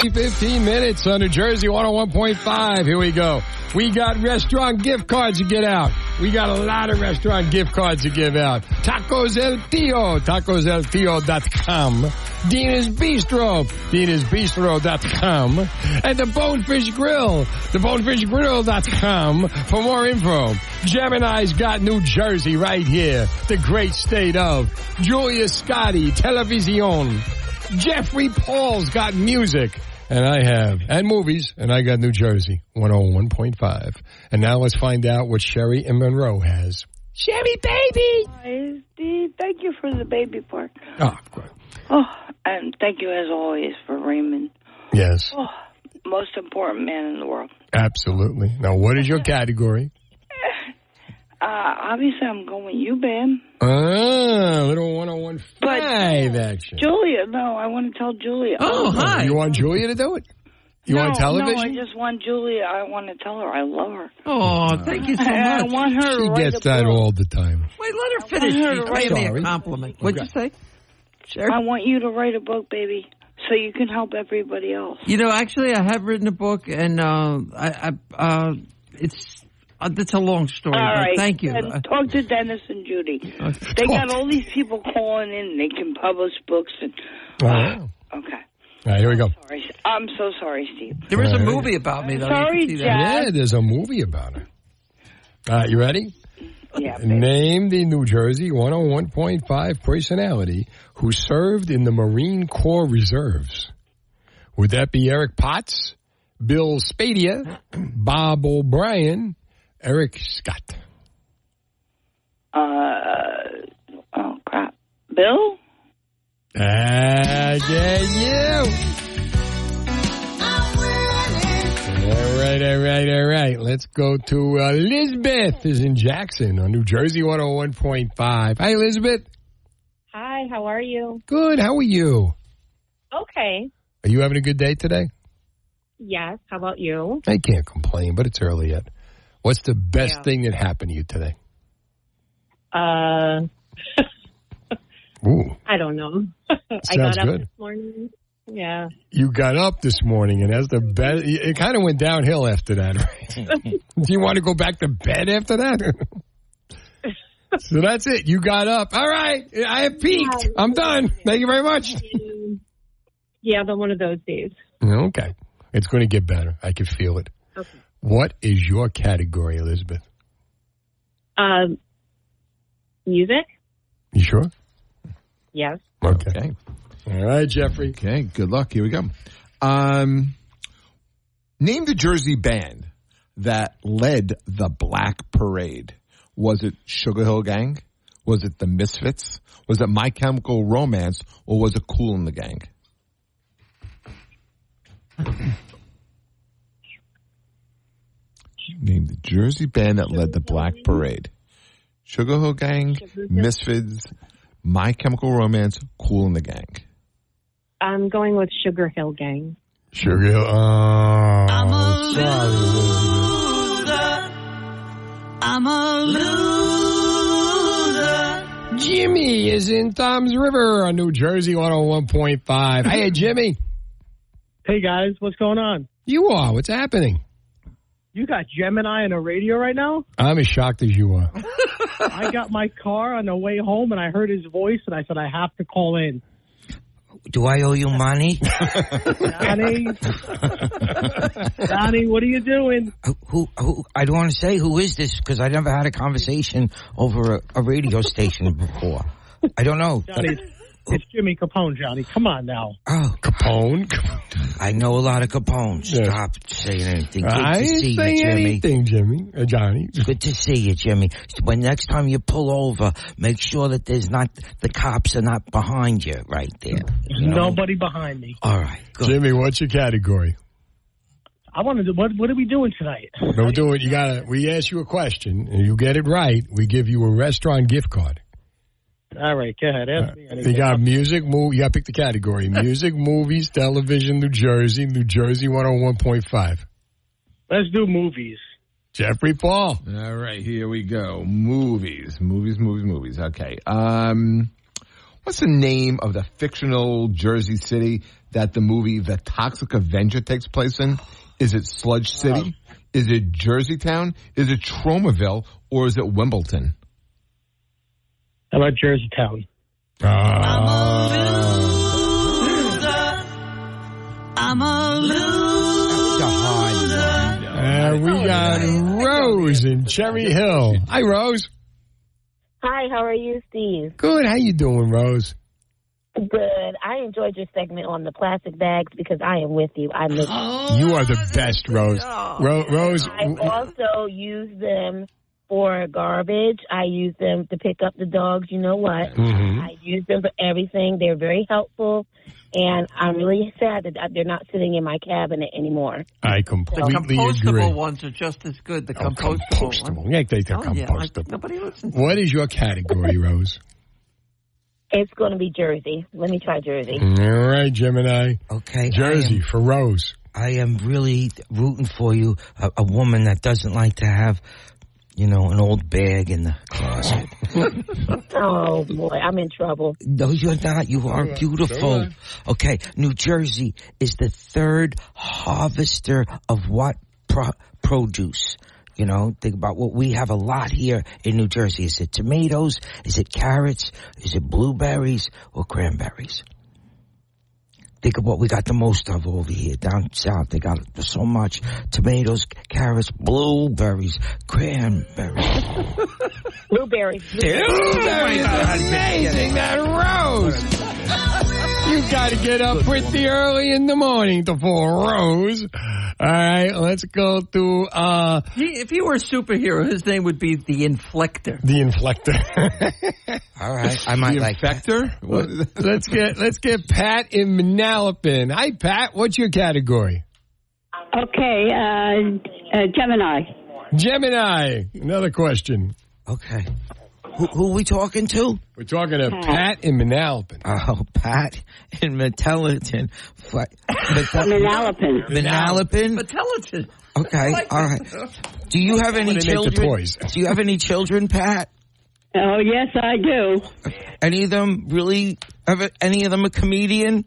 60, 15 minutes on New Jersey 101.5. Here we go. We got restaurant gift cards to get out. We got a lot of restaurant gift cards to give out. Tacos El Tio, tacoseltio.com. Dina's Bistro, dinasbistro.com. And the Bonefish Grill, thebonefishgrill.com for more info. Gemini's got New Jersey right here, the great state of Julia Scotti, Television. Jeffrey Paul's got music. And I have, and movies, and I got New Jersey, 101.5. And now let's find out what Sherry and Monroe has. Sherry, baby! Hi, Steve. Thank you for the baby part. Ah, oh, good. Oh, and thank you as always for Raymond. Yes, Oh, most important man in the world. absolutely. Now, what is your category? Uh, obviously, I'm going with you, Ben. Ah, little 101.5 action. Julia, no, I want to tell Julia. Oh, hi. You want Julia to do it? You no, want television? No, I just want Julia. I want to tell her I love her. Oh, thank you so much. I much. want her to She gets that book. all the time. Wait, let her I finish. her She to write me Sorry. a compliment. What'd you say? I want you to write a book, baby, so you can help everybody else. You know, actually, I have written a book, and uh, I, I uh, it's uh, it's a long story. All but right. thank you. Then Uh, talk to Dennis and Judy. Uh, They got all these people calling in. They can publish books and. All right. Okay. All right, here we go. Sorry. I'm so sorry, Steve. there is a movie about me, though. Sorry, you can see Jack. Yeah, there's a movie about her. All right, you ready? Yeah. Name the New Jersey 101.5 personality who served in the Marine Corps Reserves. Would that be Eric Potts, Bill Spadea, Bob O'Brien, Eric Scott? Uh. Oh crap. Bill. Ah, yeah, you. All right, all right, all right. Let's go to uh, Elizabeth is in Jackson on New Jersey 101.5. Hi, Elizabeth. Hi, how are you? Good. How are you? Okay. Are you having a good day today? Yes. How about you? I can't complain, but it's early yet. What's the best Yeah. thing that happened to you today? Uh, <laughs> Ooh, I don't know. <laughs> I got up good. this morning. Yeah. you got up this morning, and as the best. It kind of went downhill after that, <laughs> right? Do you want to go back to bed after that? so that's it. You got up. All right, I have peaked. I'm done. Thank you very much. Yeah, but one of those days. Okay, it's going to get better. I can feel it. Okay. What is your category, Elizabeth? Um, music? You sure? Yes. Okay. All right, Jeffrey. Okay, good luck. Here we go. Um, name the Jersey band that led the Black Parade. Was it Sugar Hill Gang? Was it the Misfits? Was it My Chemical Romance? Or was it Kool and the Gang? Name the Jersey band that led the Black Parade. Sugar Hill Gang, Misfits, My Chemical Romance, Kool and the Gang. I'm going with Sugar Hill Gang. Sugar Hill. Oh, I'm a sorry. I'm a loser. Jimmy is in Toms River on New Jersey 101.5. Hey, Jimmy. Hey guys, what's going on? You are. What's happening? You got Gemini on a radio right now? I'm as shocked as you are. <laughs> I got my car on the way home and I heard his voice and I said I have to call in. Do I owe you money? <laughs> Johnny, Johnny, what are you doing? who, who? I don't want to say who is this because I never had a conversation over a, a radio station before. I don't know. Johnny, it's Jimmy Capone, Johnny. Come on now. Oh, Capone. I know a lot of Capones. Stop saying anything. Good I to ain't see saying you, Jimmy. anything, Jimmy. Uh, Johnny. <laughs> Good to see you, Jimmy. When next time you pull over, make sure that there's not the cops are not behind you right there. You know? Nobody behind me. All right. Jimmy, what's your category? I want to. What, what are we doing tonight? No, do it. You gotta. We ask you a question, and you get it right. We give you a restaurant gift card. All right, go ahead. Ask me You got music, movie. You got to pick the category: <laughs> music, movies, television, New Jersey, New Jersey one hundred one point five. Let's do movies. Jeffrey Paul. All right, here we go. Movies, movies, movies, movies. Okay. Um, what's the name of the fictional Jersey city that the movie The Toxic Avenger takes place in? Is it Sludge City? Is it Jersey Town? Is it Tromaville? Or is it Wimbledon? How about Jersey Town? Ah. Am I'm a And we got Rose in Cherry Hill. Hi, Rose. Hi, how are you, Steve? Good. How you doing, Rose? Good. I enjoyed your segment on the plastic bags because I am with you. I miss You are the best, Rose. Ro- Rose, I also use them for garbage. I use them to pick up the dogs. You know what? Mhm. I use them for everything. They're very helpful, and I'm really sad that they're not sitting in my cabinet anymore. I completely The compostable agree. ones are just as good. The Oh, compostable, compostable. ones. Yeah, they- they're Oh, yeah, I- compostable. nobody listens. What is your category, Rose? It's going to be Jersey. Let me try Jersey. All right, Gemini. Okay. Jersey for Rose. I am really rooting for you, a, a woman that doesn't like to have, you know, an old bag in the closet. <laughs> oh boy, I'm in trouble. No, you're not. You are Yeah. beautiful. Okay, New Jersey is the third harvester of what pro- produce? You know, think about what we have a lot here in New Jersey. Is it tomatoes? Is it carrots? Is it blueberries or cranberries? Think of what we got the most of over here down south. They got so much tomatoes, carrots, blueberries, cranberries. <laughs> Blueberries. Blueberries are amazing. That Rose. <laughs> You got to get up pretty early in the morning to for Rose. All right, let's go to uh, He, if he were a superhero, his name would be the Inflector. the inflector. <laughs> All right, I might the like infector? let's get let's get Pat in Manalapan. Hi, Pat. What's your category? Okay, uh, uh, Gemini. Gemini. Another question. Okay. Who, who are we talking to? We're talking to Pat in Manalapan. Oh, Pat in Metelliton. Manalapan. Manalapan? Metelliton. Okay, all right. Do you have any When they make the children? toys. Do you have any children, Pat? Oh, yes, I do. Any of them really? Have any of them a comedian?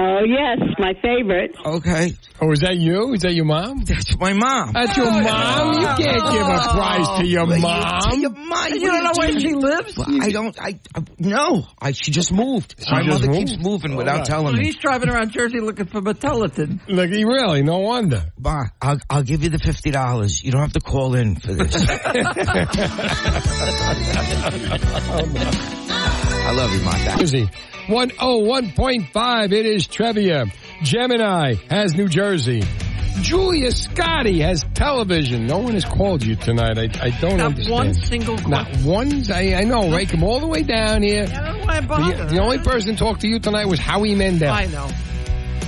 Oh, yes, my favorite. Okay. Oh, is that you? Is that your mom? That's my mom. That's your oh. mom? You can't give a oh. prize to your But you- mom. to your mom. You don't know where she lives? Well, I don't. I, I no. I she just moved. my just mother moved? keeps moving without Alright. telling So me. he's driving around Jersey looking for Metelliton. Look, he really, no wonder. Ma, I'll, I'll give you the fifty dollars. You don't have to call in for this. <laughs> <laughs> Oh, I love you, Mom. Jersey. 101.5. It is Trivia. Gemini has New Jersey. Julia Scotti has television. No one has called you tonight. I, I don't understand. Not understand. one single Not one. I, I know, right? Come all the way down here. I don't know why I The, bother. the only person to talk to you tonight was Howie Mandel. I know.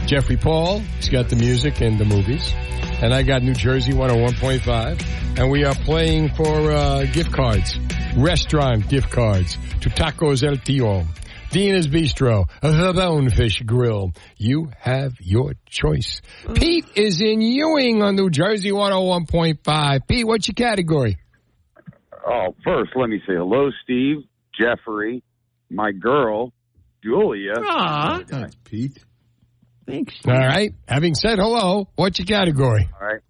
Jeffrey Paul. He's got the music and the movies. And I got New Jersey 101.5. And we are playing for uh, gift cards, restaurant gift cards to Tacos El Tio, Dina's Bistro, The Bonefish Grill. You have your choice. Pete is in Ewing on New Jersey 101.5. Pete, what's your category? Oh, first, let me say hello, Steve, Jeffrey, my girl, Julia. Aw. Pete. Thanks. All right. Having said hello, what's your category? All right.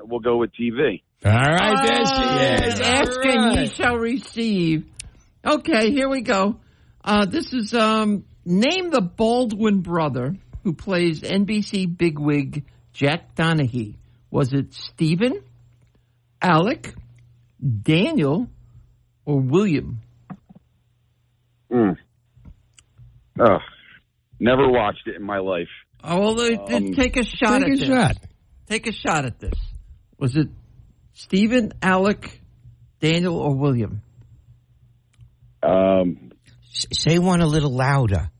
We'll go with TV. All right, there she is. Ask All and ye shall receive. Okay, here we go. Uh, this is um, name the Baldwin brother who plays NBC bigwig Jack Donaghy. Was it Stephen, Alec, Daniel, or William? Mm. Ugh. Never watched it in my life. Oh, well, Um, take a shot Take at a this. shot. Take a shot at this. Was it Stephen, Alec, Daniel, or William? Um, S- Say one a little louder.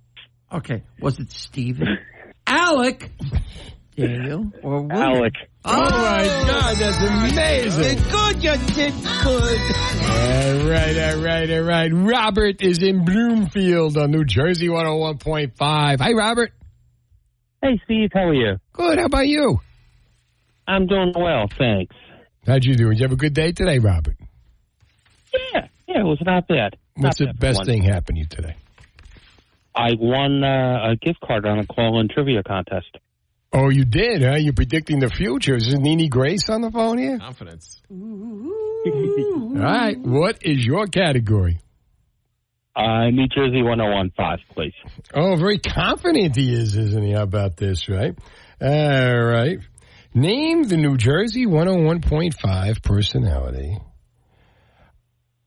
Okay, was it Stephen, Alec, Daniel, or William? Alec. Oh my God, that's amazing. Good, you did good. All right, all right, all right. Robert is in Bloomfield on New Jersey 101.5. Hi, Robert. Hey, Steve, how are you? Good. How about you? I'm doing well, thanks. How'd you do? Did you have a good day today, Robert? Yeah, yeah, it was not bad. What's Not the bad best thing happened to you today? I won uh, a gift card on a call-in trivia contest. Oh, you did, huh? You're predicting the future. Is Nene Grace on the phone here? Confidence. All right. What is your category? Uh, New Jersey 1015, please. Oh, very confident he is, isn't he? About this, right? All right. Name the New Jersey 101.5 personality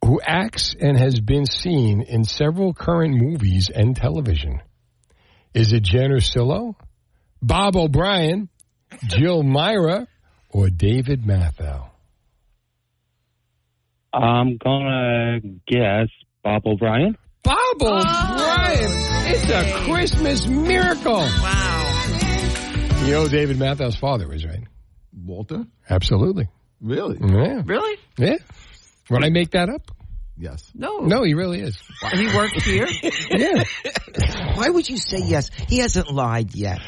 who acts and has been seen in several current movies and television. Is it Jen Ursillo, Bob O'Brien, Jill Myra, or David Matthau? I'm gonna guess Bob O'Brien. Bob oh. O'Brien! It's a Christmas miracle! Wow. You know David Matthau's father is, right? Walter? Absolutely. Really? Yeah. Really? Yeah. Would I make that up? Yes. No. No, he really is. He works here. <laughs> yeah. Why would you say yes? He hasn't lied yet.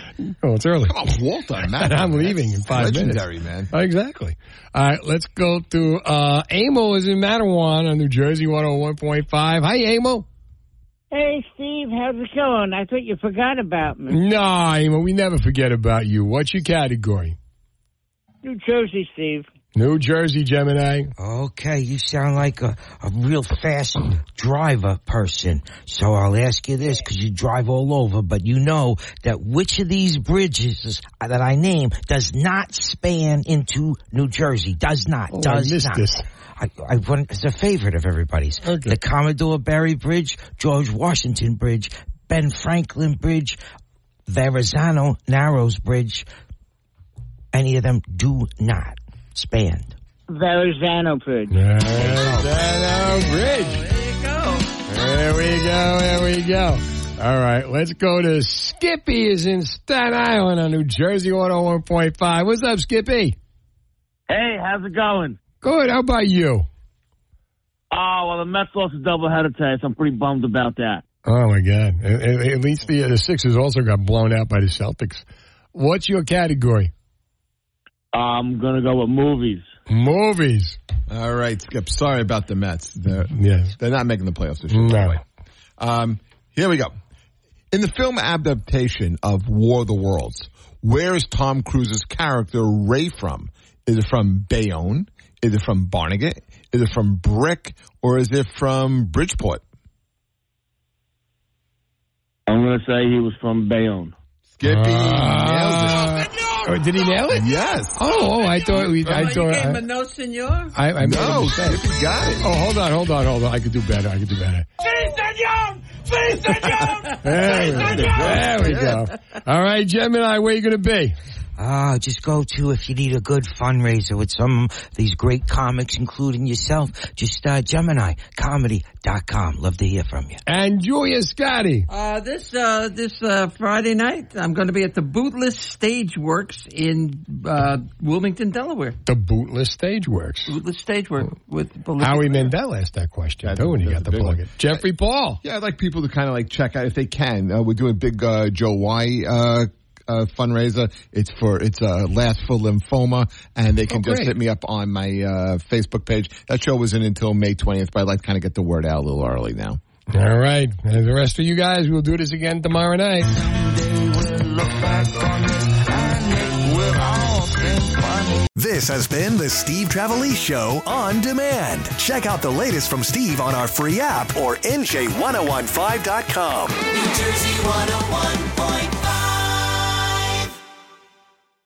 Oh, it's early. Come on, Walter. And Matt. I'm leaving in five Legendary, minutes. man. Exactly. All right, let's go to uh Amo is in Matawan on New Jersey 101.5. Hi, Amo. Hey, Steve, how's it going? I thought you forgot about me. No, Amo, we never forget about you. What's your category? New Jersey, Steve. New Jersey Gemini. Okay, you sound like a, a real fast driver person. So I'll ask you this because you drive all over, but you know that which of these bridges that I name does not span into New Jersey? Does not. Oh, I does missed not. this. I, I want, it's a favorite of everybody's. The Commodore Barry Bridge, George Washington Bridge, Ben Franklin Bridge, Verrazano Narrows Bridge. Any of them do not span. Verrazano Bridge. Verrazano Bridge. There you go. There we go. There we go. All right, let's go to Skippy is in Staten Island on New Jersey 101.5. What's up, Skippy? Hey, how's it going? Good. How about you? Oh, well, the Mets lost a doubleheader today, so I'm pretty bummed about that. Oh my God! At, at- at least the the Sixers also got blown out by the Celtics. What's your category? I'm going to go with movies. Movies. All right, Skip. Sorry about the Mets. They're, yes. they're not making the playoffs this year. by No. way. Um, here we go. In the film adaptation of War of the Worlds, where is Tom Cruise's character Ray from? Is it from Bayonne? Is it from Barnegat? Is it from Brick? Or is it from Bridgeport? I'm going to say he was from Bayonne. Skippy Uh, oh, did he nail it? Yes. Oh, oh I thought we. I you thought. gave him I, a no, senor? I, I made No, mistake. Skippy got it. Oh, hold on, hold on, hold on. I could do better. I could do better. There we go. There we go. All right, Gemini, where you going to be? Ah, just go to if you need a good fundraiser with some of these great comics, including yourself. Just uh, GeminiComedy.com. Love to hear from you. And Julia Scotti. Uh, this uh, this uh, Friday night, I'm going to be at the Bootless Stage Works in uh, Wilmington, Delaware. The Bootless Stage Works. Bootless Stage Work with Howie Mandel asked that question, too, when you got the plug in. Jeffrey Paul. Yeah, I'd like people to kind of like check out if they can. Uh, we're doing big uh, Joe Y uh, uh, fundraiser. It's for it's uh, last for lymphoma, and they can Oh, just hit me up on my uh, Facebook page. That show wasn't until May twentieth, but I'd like to kind of get the word out a little early now. All right. And the rest of you guys, we'll do this again tomorrow night. This has been the Steve Trevelise Show on demand. Check out the latest from Steve on our free app or NJ1015.com. New Jersey 101.5.